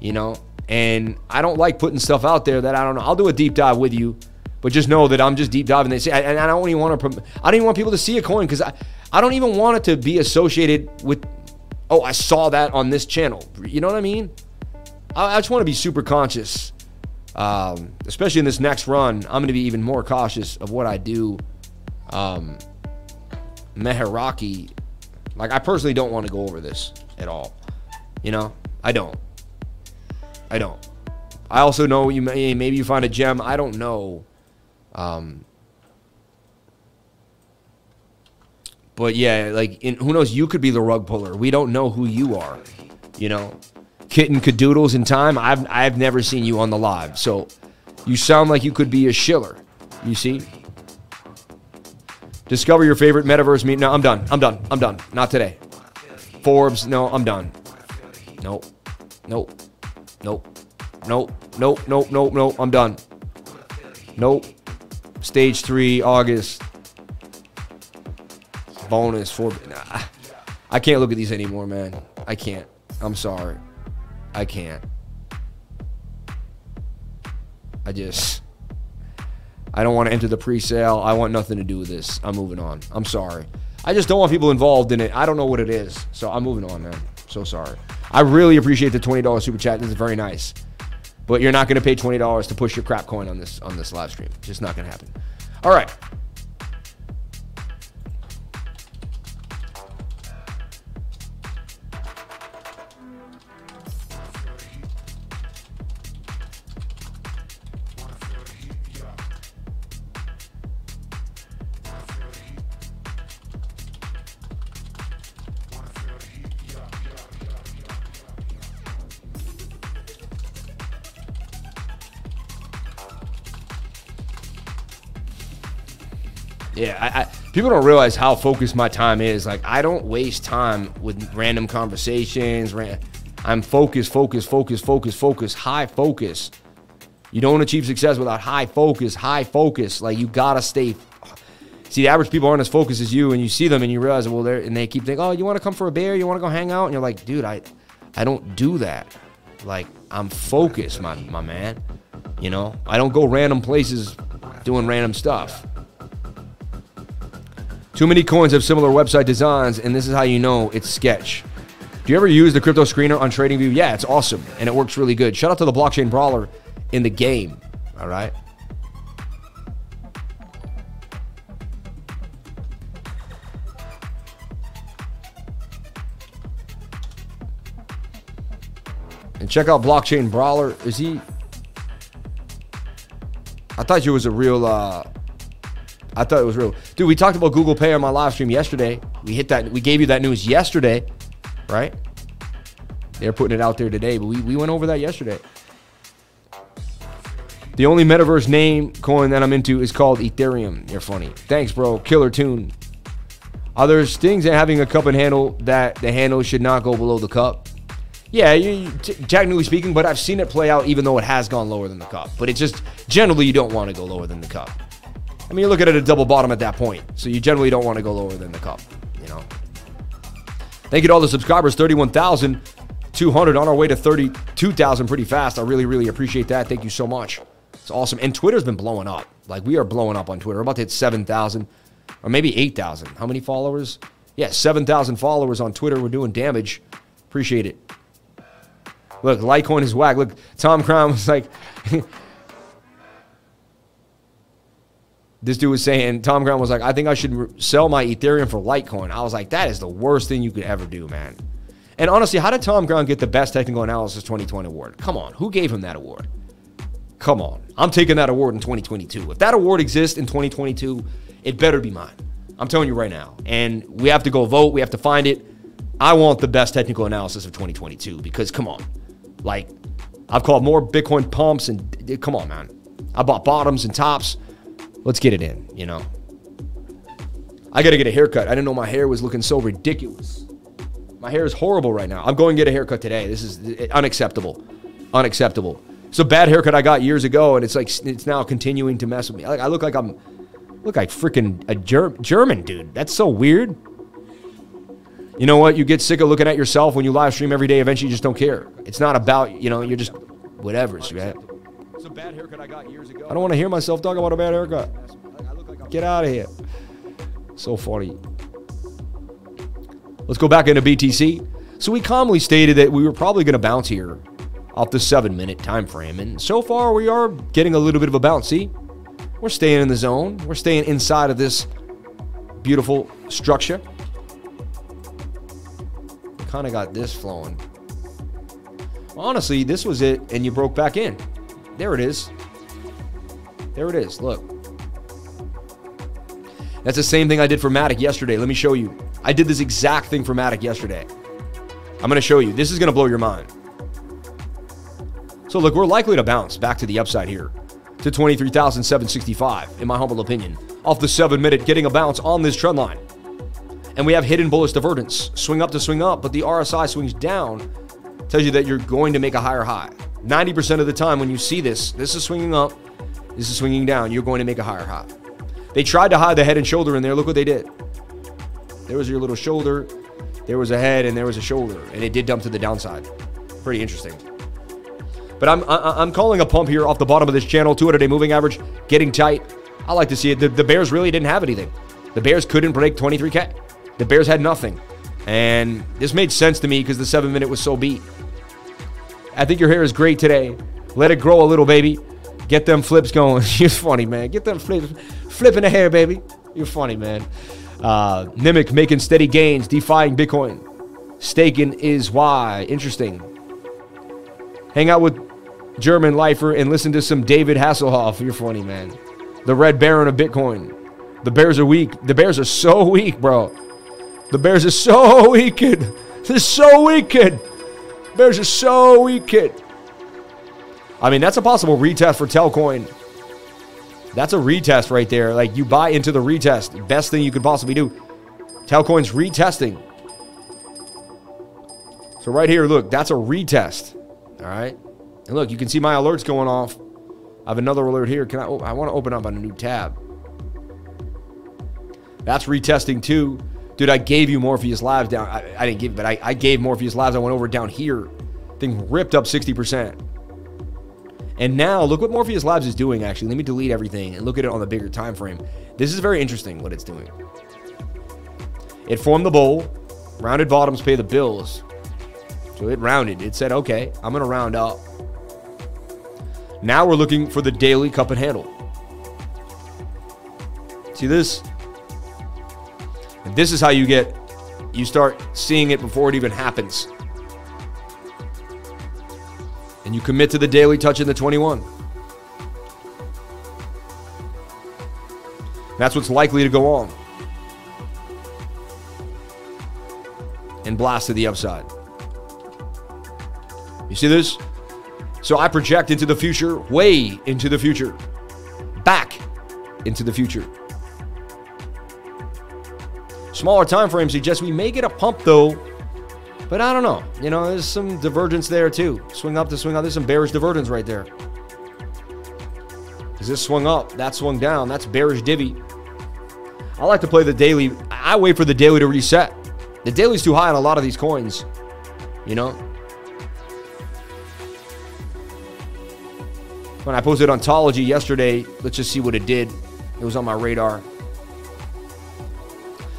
you know and i don't like putting stuff out there that i don't know. I'll do a deep dive with you but just know that i'm just deep diving. They say and i don't even want to i don't even want people to see a coin because I, I don't even want it to be associated with oh i saw that on this channel. You know what i mean? I, I just want to be super conscious um, especially in this next run i'm going to be even more cautious of what i do um, Meheraki, like I personally don't want to go over this at all. You know, I don't. I don't. I also know you may maybe you find a gem. I don't know. Um, But yeah, like in, who knows? You could be the rug puller. We don't know who you are. You know, kitten cadoodles in time. I've I've never seen you on the live, so you sound like you could be a shiller. You see. Discover your favorite metaverse meet. No, I'm done. I'm done. I'm done. Not today. Forbes. No, I'm done. Nope. Nope. Nope. Nope. Nope. Nope. Nope. Nope. I'm done. Nope. Stage three, August. Bonus for. Nah, I can't look at these anymore, man. I can't. I'm sorry. I can't. I just. I don't want to enter the pre-sale. I want nothing to do with this. I'm moving on. I'm sorry. I just don't want people involved in it. I don't know what it is. So I'm moving on, man. So sorry. I really appreciate the $20 super chat. This is very nice. But you're not going to pay $20 to push your crap coin on this on this live stream. Just not going to happen. All right. People don't realize how focused my time is. Like, I don't waste time with random conversations. Ran, I'm focused, focused, focused, focused, focused, high focus. You don't achieve success without high focus, high focus. Like, you gotta stay. See, the average people aren't as focused as you, and you see them and you realize, well, they're, and they keep thinking, oh, you wanna come for a beer? You wanna go hang out? And you're like, dude, I, I don't do that. Like, I'm focused, my, my man. You know, I don't go random places doing random stuff. Too many coins have similar website designs, and this is how you know it's sketch. Do you ever use the crypto screener on TradingView? Yeah, it's awesome, and it works really good. Shout out to the blockchain brawler in the game. All right. And check out Blockchain Brawler. Is he? I thought you was a real uh, I thought it was real. Dude, we talked about Google Pay on my live stream yesterday. We hit that. We gave you that news yesterday, right? They're putting it out there today, but we, we went over that yesterday. The only metaverse name coin that I'm into is called Ethereum. You're funny. Thanks, bro. Killer tune. Are there things in having a cup and handle that the handle should not go below the cup? Yeah, you, technically speaking, but I've seen it play out even though it has gone lower than the cup. But it just generally you don't want to go lower than the cup. I mean, you look at a double bottom at that point, so you generally don't want to go lower than the cup, you know. Thank you to all the subscribers, 31,200 on our way to 32,000 pretty fast. I really, really appreciate that. Thank you so much. It's awesome. And Twitter's been blowing up. Like, we are blowing up on Twitter. We're about to hit 7,000 or maybe 8,000. How many followers? Yeah, 7,000 followers on Twitter. We're doing damage. Appreciate it. Look, Litecoin is whack. Look, Tom Crown was like, [LAUGHS] this dude was saying, Tom Brown was like, I think I should sell my Ethereum for Litecoin. I was like, that is the worst thing you could ever do, man. And honestly, how did Tom Brown get the best technical analysis 2020 award? Come on, who gave him that award? Come on, I'm taking that award in 2022. If that award exists in 2022, it better be mine. I'm telling you right now. And we have to go vote. We have to find it. I want the best technical analysis of 2022 because come on, like I've called more Bitcoin pumps and come on, man. I bought bottoms and tops let's get it in, you know. I got to get a haircut. I didn't know my hair was looking so ridiculous. My hair is horrible right now. I'm going to get a haircut today. This is unacceptable. Unacceptable. It's a bad haircut I got years ago, and it's like it's now continuing to mess with me. Like I look like I'm look like freaking a Ger- German dude. That's so weird. You know what? You get sick of looking at yourself when you live stream every day. Eventually, you just don't care. It's not about you know. You're just whatever. So a bad haircut I got years ago. I don't want to hear myself talk about a bad haircut. Get out of here. So funny. Let's go back into BTC. So we calmly stated that we were probably going to bounce here off the seven minute time frame. And so far, we are getting a little bit of a bounce. See, we're staying in the zone. We're staying inside of this beautiful structure. Kind of got this flowing. Honestly, this was it, and you broke back in. There it is. There it is. Look. That's the same thing I did for Matic yesterday. Let me show you. I did this exact thing for Matic yesterday. I'm going to show you. This is going to blow your mind. So look, we're likely to bounce back to the upside here to 23,765, in my humble opinion, off the seven minute, getting a bounce on this trend line. And we have hidden bullish divergence, swing up to swing up, but the RSI swings down, tells you that you're going to make a higher high. 90% of the time when you see this, this is swinging up, this is swinging down, you're going to make a higher high. They tried to hide the head and shoulder in there. Look what they did. There was your little shoulder, there was a head, and there was a shoulder, and it did dump to the downside. Pretty interesting. But I'm I'm calling a pump here off the bottom of this channel. 200 day moving average getting tight. I like to see it. The, the Bears really didn't have anything. The Bears couldn't break 23k. The Bears had nothing, and this made sense to me because the seven minute was so beat. I think your hair is great today. Let it grow a little, baby. Get them flips going. [LAUGHS] You're funny, man. Get them flips, flipping the hair, baby. You're funny, man. Uh, Nimic making steady gains, defying Bitcoin. Staking is why. Interesting. Hang out with German lifer and listen to some David Hasselhoff. You're funny, man. The Red Baron of Bitcoin. The Bears are weak. The Bears are so weak, bro. The Bears are so [LAUGHS] weak. They're so weak, kid. Bears are so weak, kid. I mean, that's a possible retest for Telcoin. That's a retest right there. Like, you buy into the retest. Best thing you could possibly do. Telcoin's retesting. So right here, look, that's a retest. All right. And look, you can see my alerts going off. I have another alert here. Can I? Oh, I want to open up on a new tab. That's retesting too. Dude, I gave you Morpheus Labs down. I, I didn't give, but I, I gave Morpheus Labs. I went over down here. Thing ripped up 60%. And now look what Morpheus Labs is doing actually. Let me delete everything and look at it on the bigger time frame. This is very interesting what it's doing. It formed the bowl. Rounded bottoms pay the bills. So it rounded. It said, okay, I'm going to round up. Now we're looking for the daily cup and handle. See this? This is how you get, you start seeing it before it even happens. And you commit to the daily touch in the 21. That's what's likely to go on. And blast to the upside. You see this? So I project into the future, way into the future, back into the future. Smaller time frame suggests we may get a pump though, but I don't know. You know, there's some divergence there too. Swing up to swing out. There's some bearish divergence right there. Is this swung up, that swung down. That's bearish divvy. I like to play the daily. I wait for the daily to reset. The daily's too high on a lot of these coins. You know, When I posted Ontology yesterday, let's just see what it did. It was on my radar.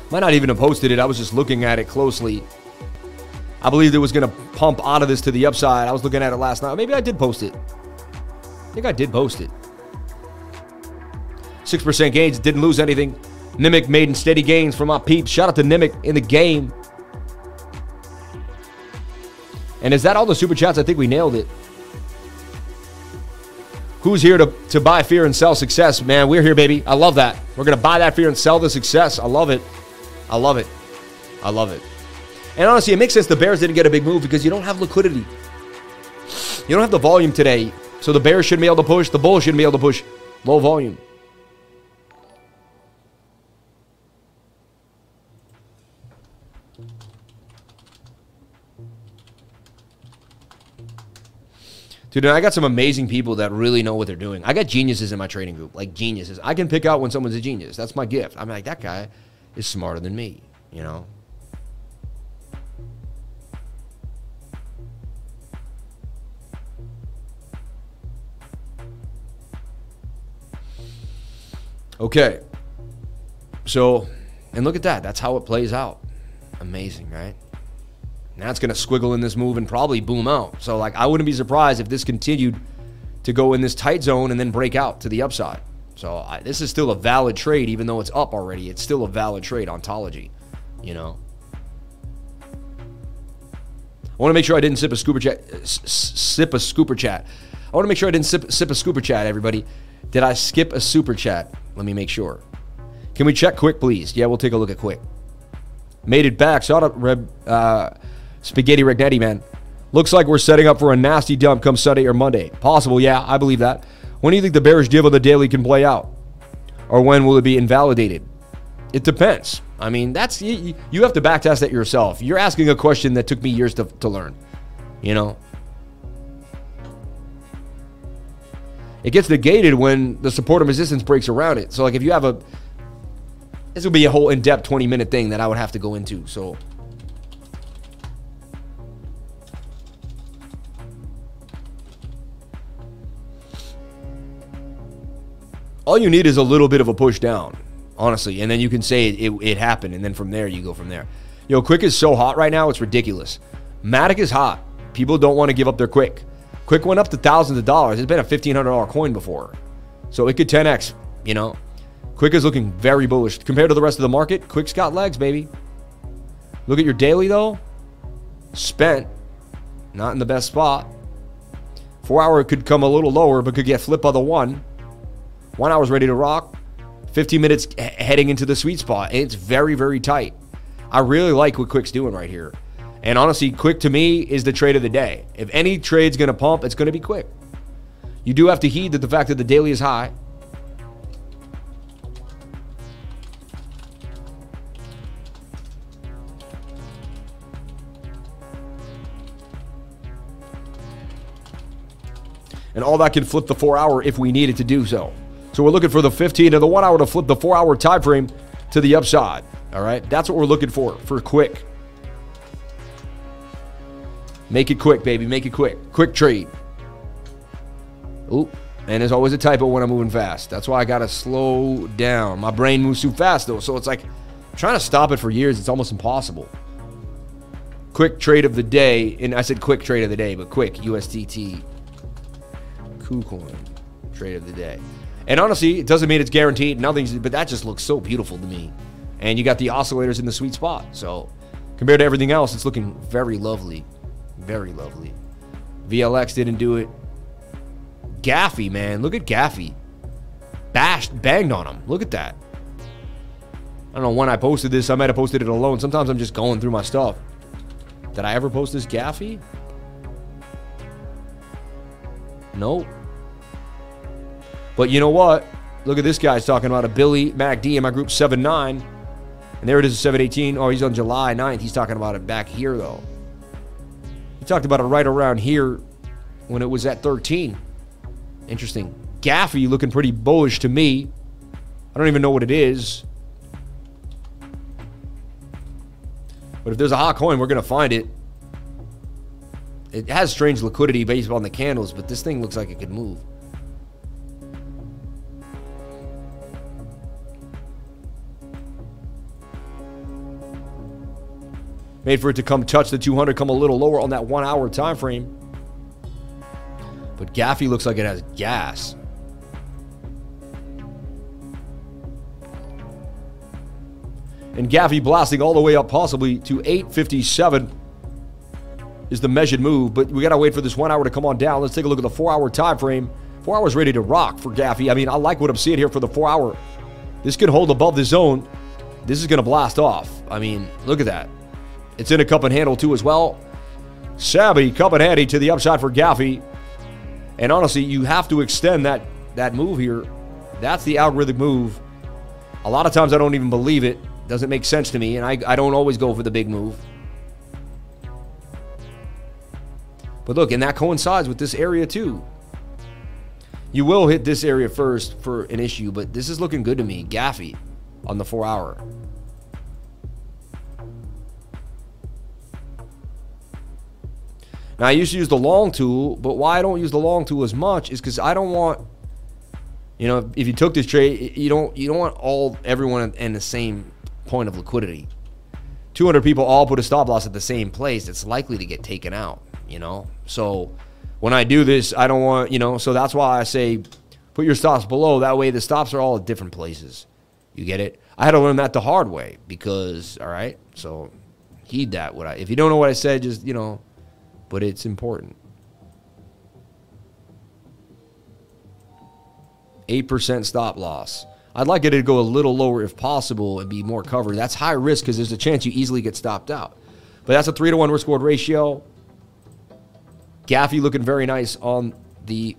Might not even have posted it. I was just looking at it closely. I believed it was going to pump out of this to the upside. I was looking at it last night. Maybe I did post it. I think I did post it. 6% gains. Didn't lose anything. Nimic made steady gains from my peeps. Shout out to Nimic in the game. And is that all the super chats? I think we nailed it. Who's here to, to buy fear and sell success? Man, we're here, baby. I love that. We're going to buy that fear and sell the success. I love it. I love it. I love it. And honestly, it makes sense the Bears didn't get a big move because you don't have liquidity. You don't have the volume today. So the Bears shouldn't be able to push. The Bulls shouldn't be able to push low volume. Dude, I got some amazing people that really know what they're doing. I got geniuses in my trading group, like geniuses. I can pick out when someone's a genius. That's my gift. I'm like, that guy is smarter than me, you know? Okay. So, and look at that. That's how it plays out. Amazing, right? Now it's going to squiggle in this move and probably boom out. So, like, I wouldn't be surprised if this continued to go in this tight zone and then break out to the upside. So, I, this is still a valid trade, even though it's up already. It's still a valid trade, ontology, you know? I want to make sure I didn't sip a scooper chat. Sip a scooper chat. I want to make sure I didn't sip, sip a scooper chat, everybody. Did I skip a super chat? Let me make sure. Can we check quick, please? Yeah, we'll take a look at quick. Made it back. Shout out, Reb, uh, Spaghetti Regnetti, man. Looks like we're setting up for a nasty dump come Sunday or Monday. Possible, yeah, I believe that. When do you think the bearish deal on the daily can play out? Or when will it be invalidated? It depends. I mean, that's you, you have to backtest that yourself. You're asking a question that took me years to, to learn. You know? It gets negated when the support and resistance breaks around it. So, like, if you have a. This would be a whole in depth 20 minute thing that I would have to go into. So. All you need is a little bit of a push down honestly. And then you can say it, it, it, happened, and then from there you go from there. Yo, Quick is so hot right now, it's ridiculous. Matic is hot. People don't want to give up their Quick. Quick went up to thousands of dollars. It's been a $1,500 coin before. So it could 10x, you know. Quick is looking very bullish. Compared to the rest of the market, Quick's got legs, baby. Look at your daily, though. Spent. Not in the best spot. Four hour could come a little lower, but could get flip by the one. One hour's ready to rock. 15 minutes heading into the sweet spot. It's very, very tight. I really like what Quick's doing right here. And honestly, Quick to me is the trade of the day. If any trade's going to pump, it's going to be Quick. You do have to heed that the fact that the daily is high. And all that can flip the four hour if we needed to do so. So we're looking for the 15 and the one hour to flip the four hour time frame to the upside. All right, that's what we're looking for for quick. Make it quick, baby. Make it quick. Quick trade. Oop. And there's always a typo when I'm moving fast. That's why I gotta slow down. My brain moves too fast though, so it's like trying to stop it for years. It's almost impossible. Quick trade of the day, and I said quick trade of the day, but quick USDT KuCoin trade of the day. And honestly, it doesn't mean it's guaranteed. Nothing, but that just looks so beautiful to me. And you got the oscillators in the sweet spot. So compared to everything else, it's looking very lovely. Very lovely. VLX didn't do it. Gaffy, man. Look at Gaffy. Bashed, banged on him. Look at that. I don't know when I posted this. I might have posted it alone. Sometimes I'm just going through my stuff. Did I ever post this Gaffy? Nope. But you know what? Look at this guy's talking about a Billy MacD in my group 7 9. And there it is, 718. Oh, he's on July 9th. He's talking about it back here, though. He talked about it right around here when it was at 13. Interesting. Gaffy looking pretty bullish to me. I don't even know what it is. But if there's a hot coin, we're going to find it. It has strange liquidity based on the candles, but this thing looks like it could move. Made for it to come touch the 200, come a little lower on that one hour time frame. But Gaffy looks like it has gas. And Gaffy blasting all the way up possibly to 857 is the measured move. But we got to wait for this one hour to come on down. Let's take a look at the four hour time frame. Four hours ready to rock for Gaffy. I mean, I like what I'm seeing here for the four hour. This could hold above the zone. This is going to blast off. I mean, look at that. It's in a cup and handle too as well. Savvy, cup and handy to the upside for Gaffy. And honestly, you have to extend that that move here. That's the algorithmic move. A lot of times I don't even believe it. Doesn't make sense to me, and I, I don't always go for the big move. But look, and that coincides with this area too. You will hit this area first for an issue, but this is looking good to me. Gaffy on the four hour. Now I used to use the long tool, but why I don't use the long tool as much is because I don't want, you know, if you took this trade, you don't you don't want all everyone in the same point of liquidity. 200 people all put a stop loss at the same place. It's likely to get taken out, you know. So when I do this, I don't want, you know. So that's why I say put your stops below. That way the stops are all at different places. You get it? I had to learn that the hard way because, all right. So heed that. What I if you don't know what I said, just you know but it's important. 8% stop loss. I'd like it to go a little lower if possible and be more covered. That's high risk because there's a chance you easily get stopped out. But that's a three to one risk reward ratio. Gaffy looking very nice on the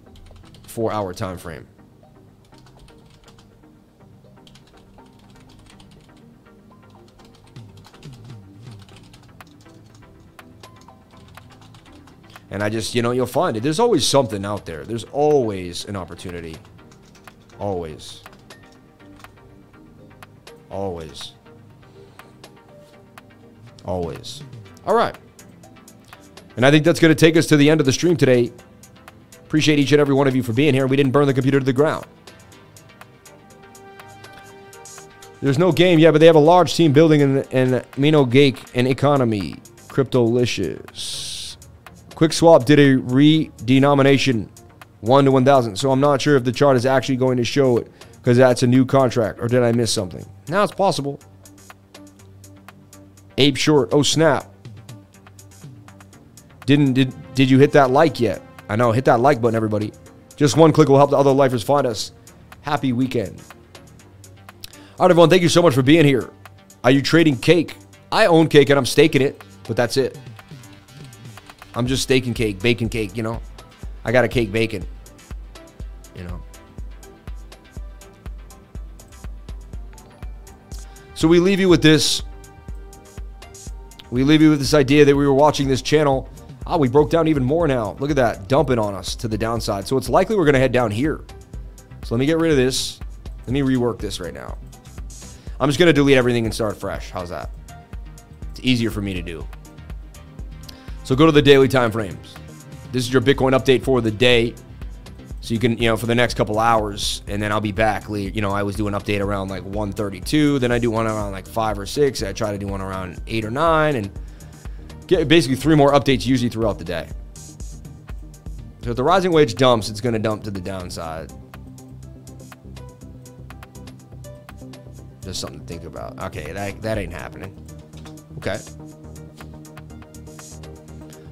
four hour time frame. And I just, you know, you'll find it. There's always something out there. There's always an opportunity. Always. Always. Always. All right. And I think that's going to take us to the end of the stream today. Appreciate each and every one of you for being here. We didn't burn the computer to the ground. There's no game yet, but they have a large team building in, in Mino Gake and economy. Cryptolicious. Quick Swap did a re-denomination 1 to 1,000. So I'm not sure if the chart is actually going to show it because that's a new contract. Or did I miss something? Now it's possible. Ape Short. Oh, snap. Didn't did did you hit that like yet? I know, hit that like button, everybody. Just one click will help the other lifers find us. Happy weekend. All right, everyone, thank you so much for being here. Are you trading cake? I own cake and I'm staking it, but that's it. I'm just steak and cake, bacon cake, you know. I got a cake bacon, you know. So we leave you with this. We leave you with this idea that we were watching this channel. Ah, we broke down even more now. Look at that, dumping on us to the downside. So it's likely we're going to head down here. So let me get rid of this. Let me rework this right now. I'm just going to delete everything and start fresh. How's that? It's easier for me to do. So go to the daily time frames. This is your Bitcoin update for the day. So you can, you know, for the next couple hours, and then I'll be back. You know, I always do an update around like 132. Then I do one around like five or six. I try to do one around eight or nine, and get basically three more updates usually throughout the day. So if the rising wedge dumps, it's going to dump to the downside. Just something to think about. Okay, that, that ain't happening. Okay.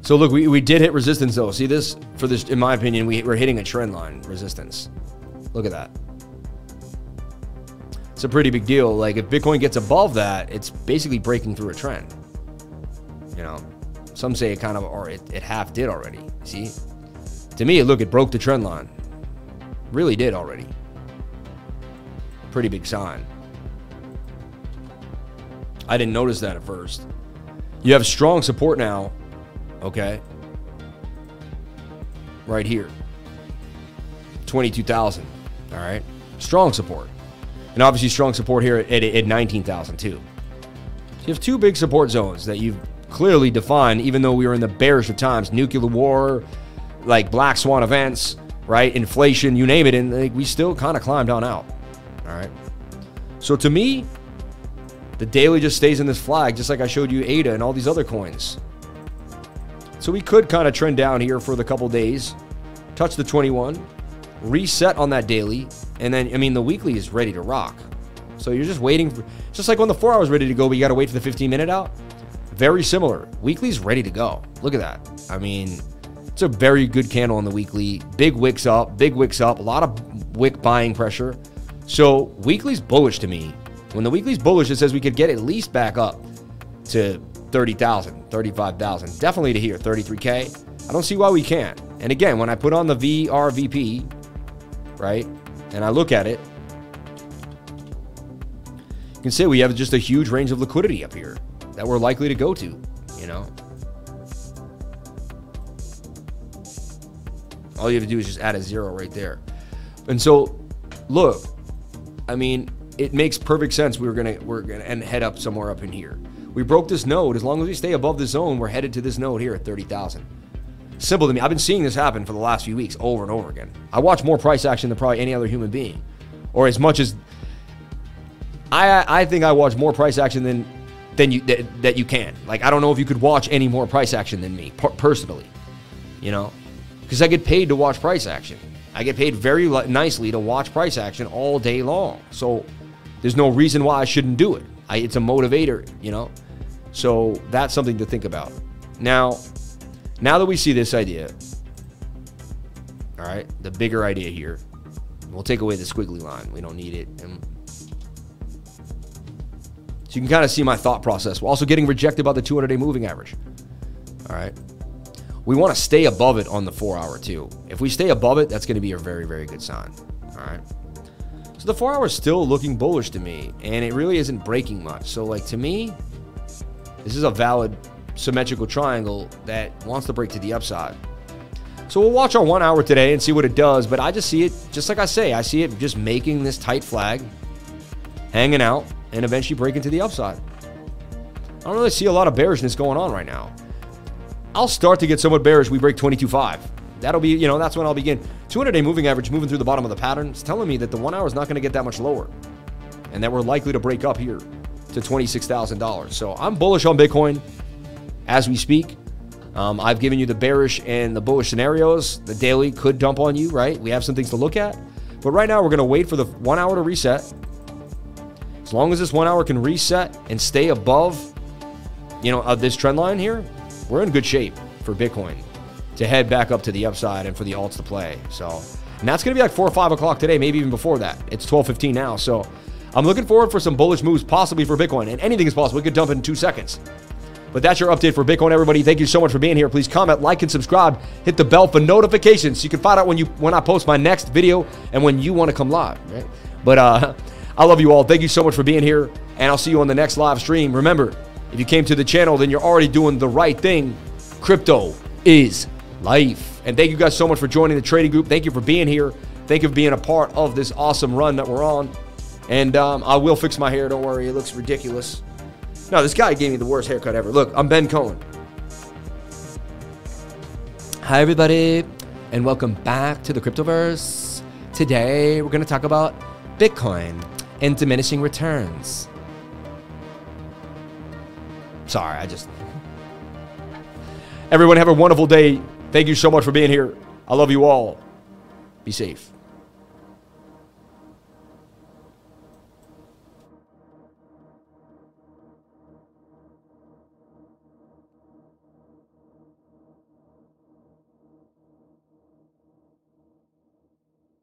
So look, we, we did hit resistance though. See this for this, in my opinion, we, we're hitting a trend line resistance. Look at that. It's a pretty big deal. Like if Bitcoin gets above that, it's basically breaking through a trend. You know, some say it kind of, or it, it half did already. See, to me, look, it broke the trend line. Really did already. Pretty big sign. I didn't notice that at first. You have strong support now okay? Right here. 22,000, all right? Strong support. And obviously strong support here at, at 19,000 too. You have two big support zones that you've clearly defined, even though we were in the bearish of times, nuclear war, like black swan events, right? Inflation, you name it, and like, we still kind of climbed on out. All right. So to me, the daily just stays in this flag, just like I showed you ADA and all these other coins. So we could kind of trend down here for the couple days, touch the 21, reset on that daily, and then, I mean, the weekly is ready to rock. So you're just waiting for, just like when the four hours ready to go, but you got to wait for the 15 minute out. Very similar. Weekly's ready to go. Look at that. I mean, it's a very good candle on the weekly. Big wicks up, big wicks up, a lot of wick buying pressure. So weekly's bullish to me. When the weekly's bullish, it says we could get at least back up to 30,000, 35,000. Definitely to here, 33K. I don't see why we can't. And again, when I put on the VRVP, right, and I look at it, you can see we have just a huge range of liquidity up here that we're likely to go to, you know. All you have to do is just add a zero right there. And so, look, I mean, it makes perfect sense. We are gonna we're gonna and head up somewhere up in here. We broke this node. As long as we stay above the zone, we're headed to this node here at 30,000. Simple to me. I've been seeing this happen for the last few weeks over and over again. I watch more price action than probably any other human being. Or as much as I I think I watch more price action than than you that, that you can. Like I don't know if you could watch any more price action than me personally. You know? Cuz I get paid to watch price action. I get paid very nicely to watch price action all day long. So there's no reason why I shouldn't do it. I, it's a motivator, you know? So that's something to think about. Now, now that we see this idea, all right, the bigger idea here, We'll take away the squiggly line. We don't need it. And so you can kind of see my thought process. We're also getting rejected by the 200 day moving average. All right. We want to stay above it on the four hour too. If we stay above it, that's going to be a very, very good sign. All right. So the four hour is still looking bullish to me, and it really isn't breaking much. So, like, to me, this is a valid symmetrical triangle that wants to break to the upside. So we'll watch our one hour today and see what it does. But I just see it, just like I say, I see it just making this tight flag, hanging out, and eventually breaking to the upside. I don't really see a lot of bearishness going on right now. I'll start to get somewhat bearish. We break 22.5. That'll be, you know, that's when I'll begin. 200 day moving average moving through the bottom of the pattern. It's telling me that the one hour is not going to get that much lower and that we're likely to break up here to $26,000. So I'm bullish on Bitcoin as we speak. Um, I've given you the bearish and the bullish scenarios. The daily could dump on you, right? We have some things to look at. But right now, we're going to wait for the one hour to reset. As long as this one hour can reset and stay above, you know, uh, this trend line here, we're in good shape for Bitcoin to head back up to the upside and for the alts to play. So, and that's going to be like four or five o'clock today, maybe even before that. It's 12:15 now, so I'm looking forward for some bullish moves, possibly for Bitcoin. And anything is possible. We could dump in two seconds. But that's your update for Bitcoin, everybody. Thank you so much for being here. Please comment, like, and subscribe. Hit the bell for notifications so you can find out when you when I post my next video and when you want to come live. Right? But uh, [LAUGHS] I love you all. Thank you so much for being here, and I'll see you on the next live stream. Remember, if you came to the channel, then you're already doing the right thing. Crypto is life. And thank you guys so much for joining the trading group. Thank you for being here. Thank you for being a part of this awesome run that we're on. And um, I will fix my hair. Don't worry, it looks ridiculous. No, this guy gave me the worst haircut ever. Look, I'm Ben Cowen. Hi, everybody, and welcome back to the Cryptoverse. Today, we're going to talk about Bitcoin and diminishing returns. Sorry, I just. Everyone, have a wonderful day. Thank you so much for being here. I love you all. Be safe.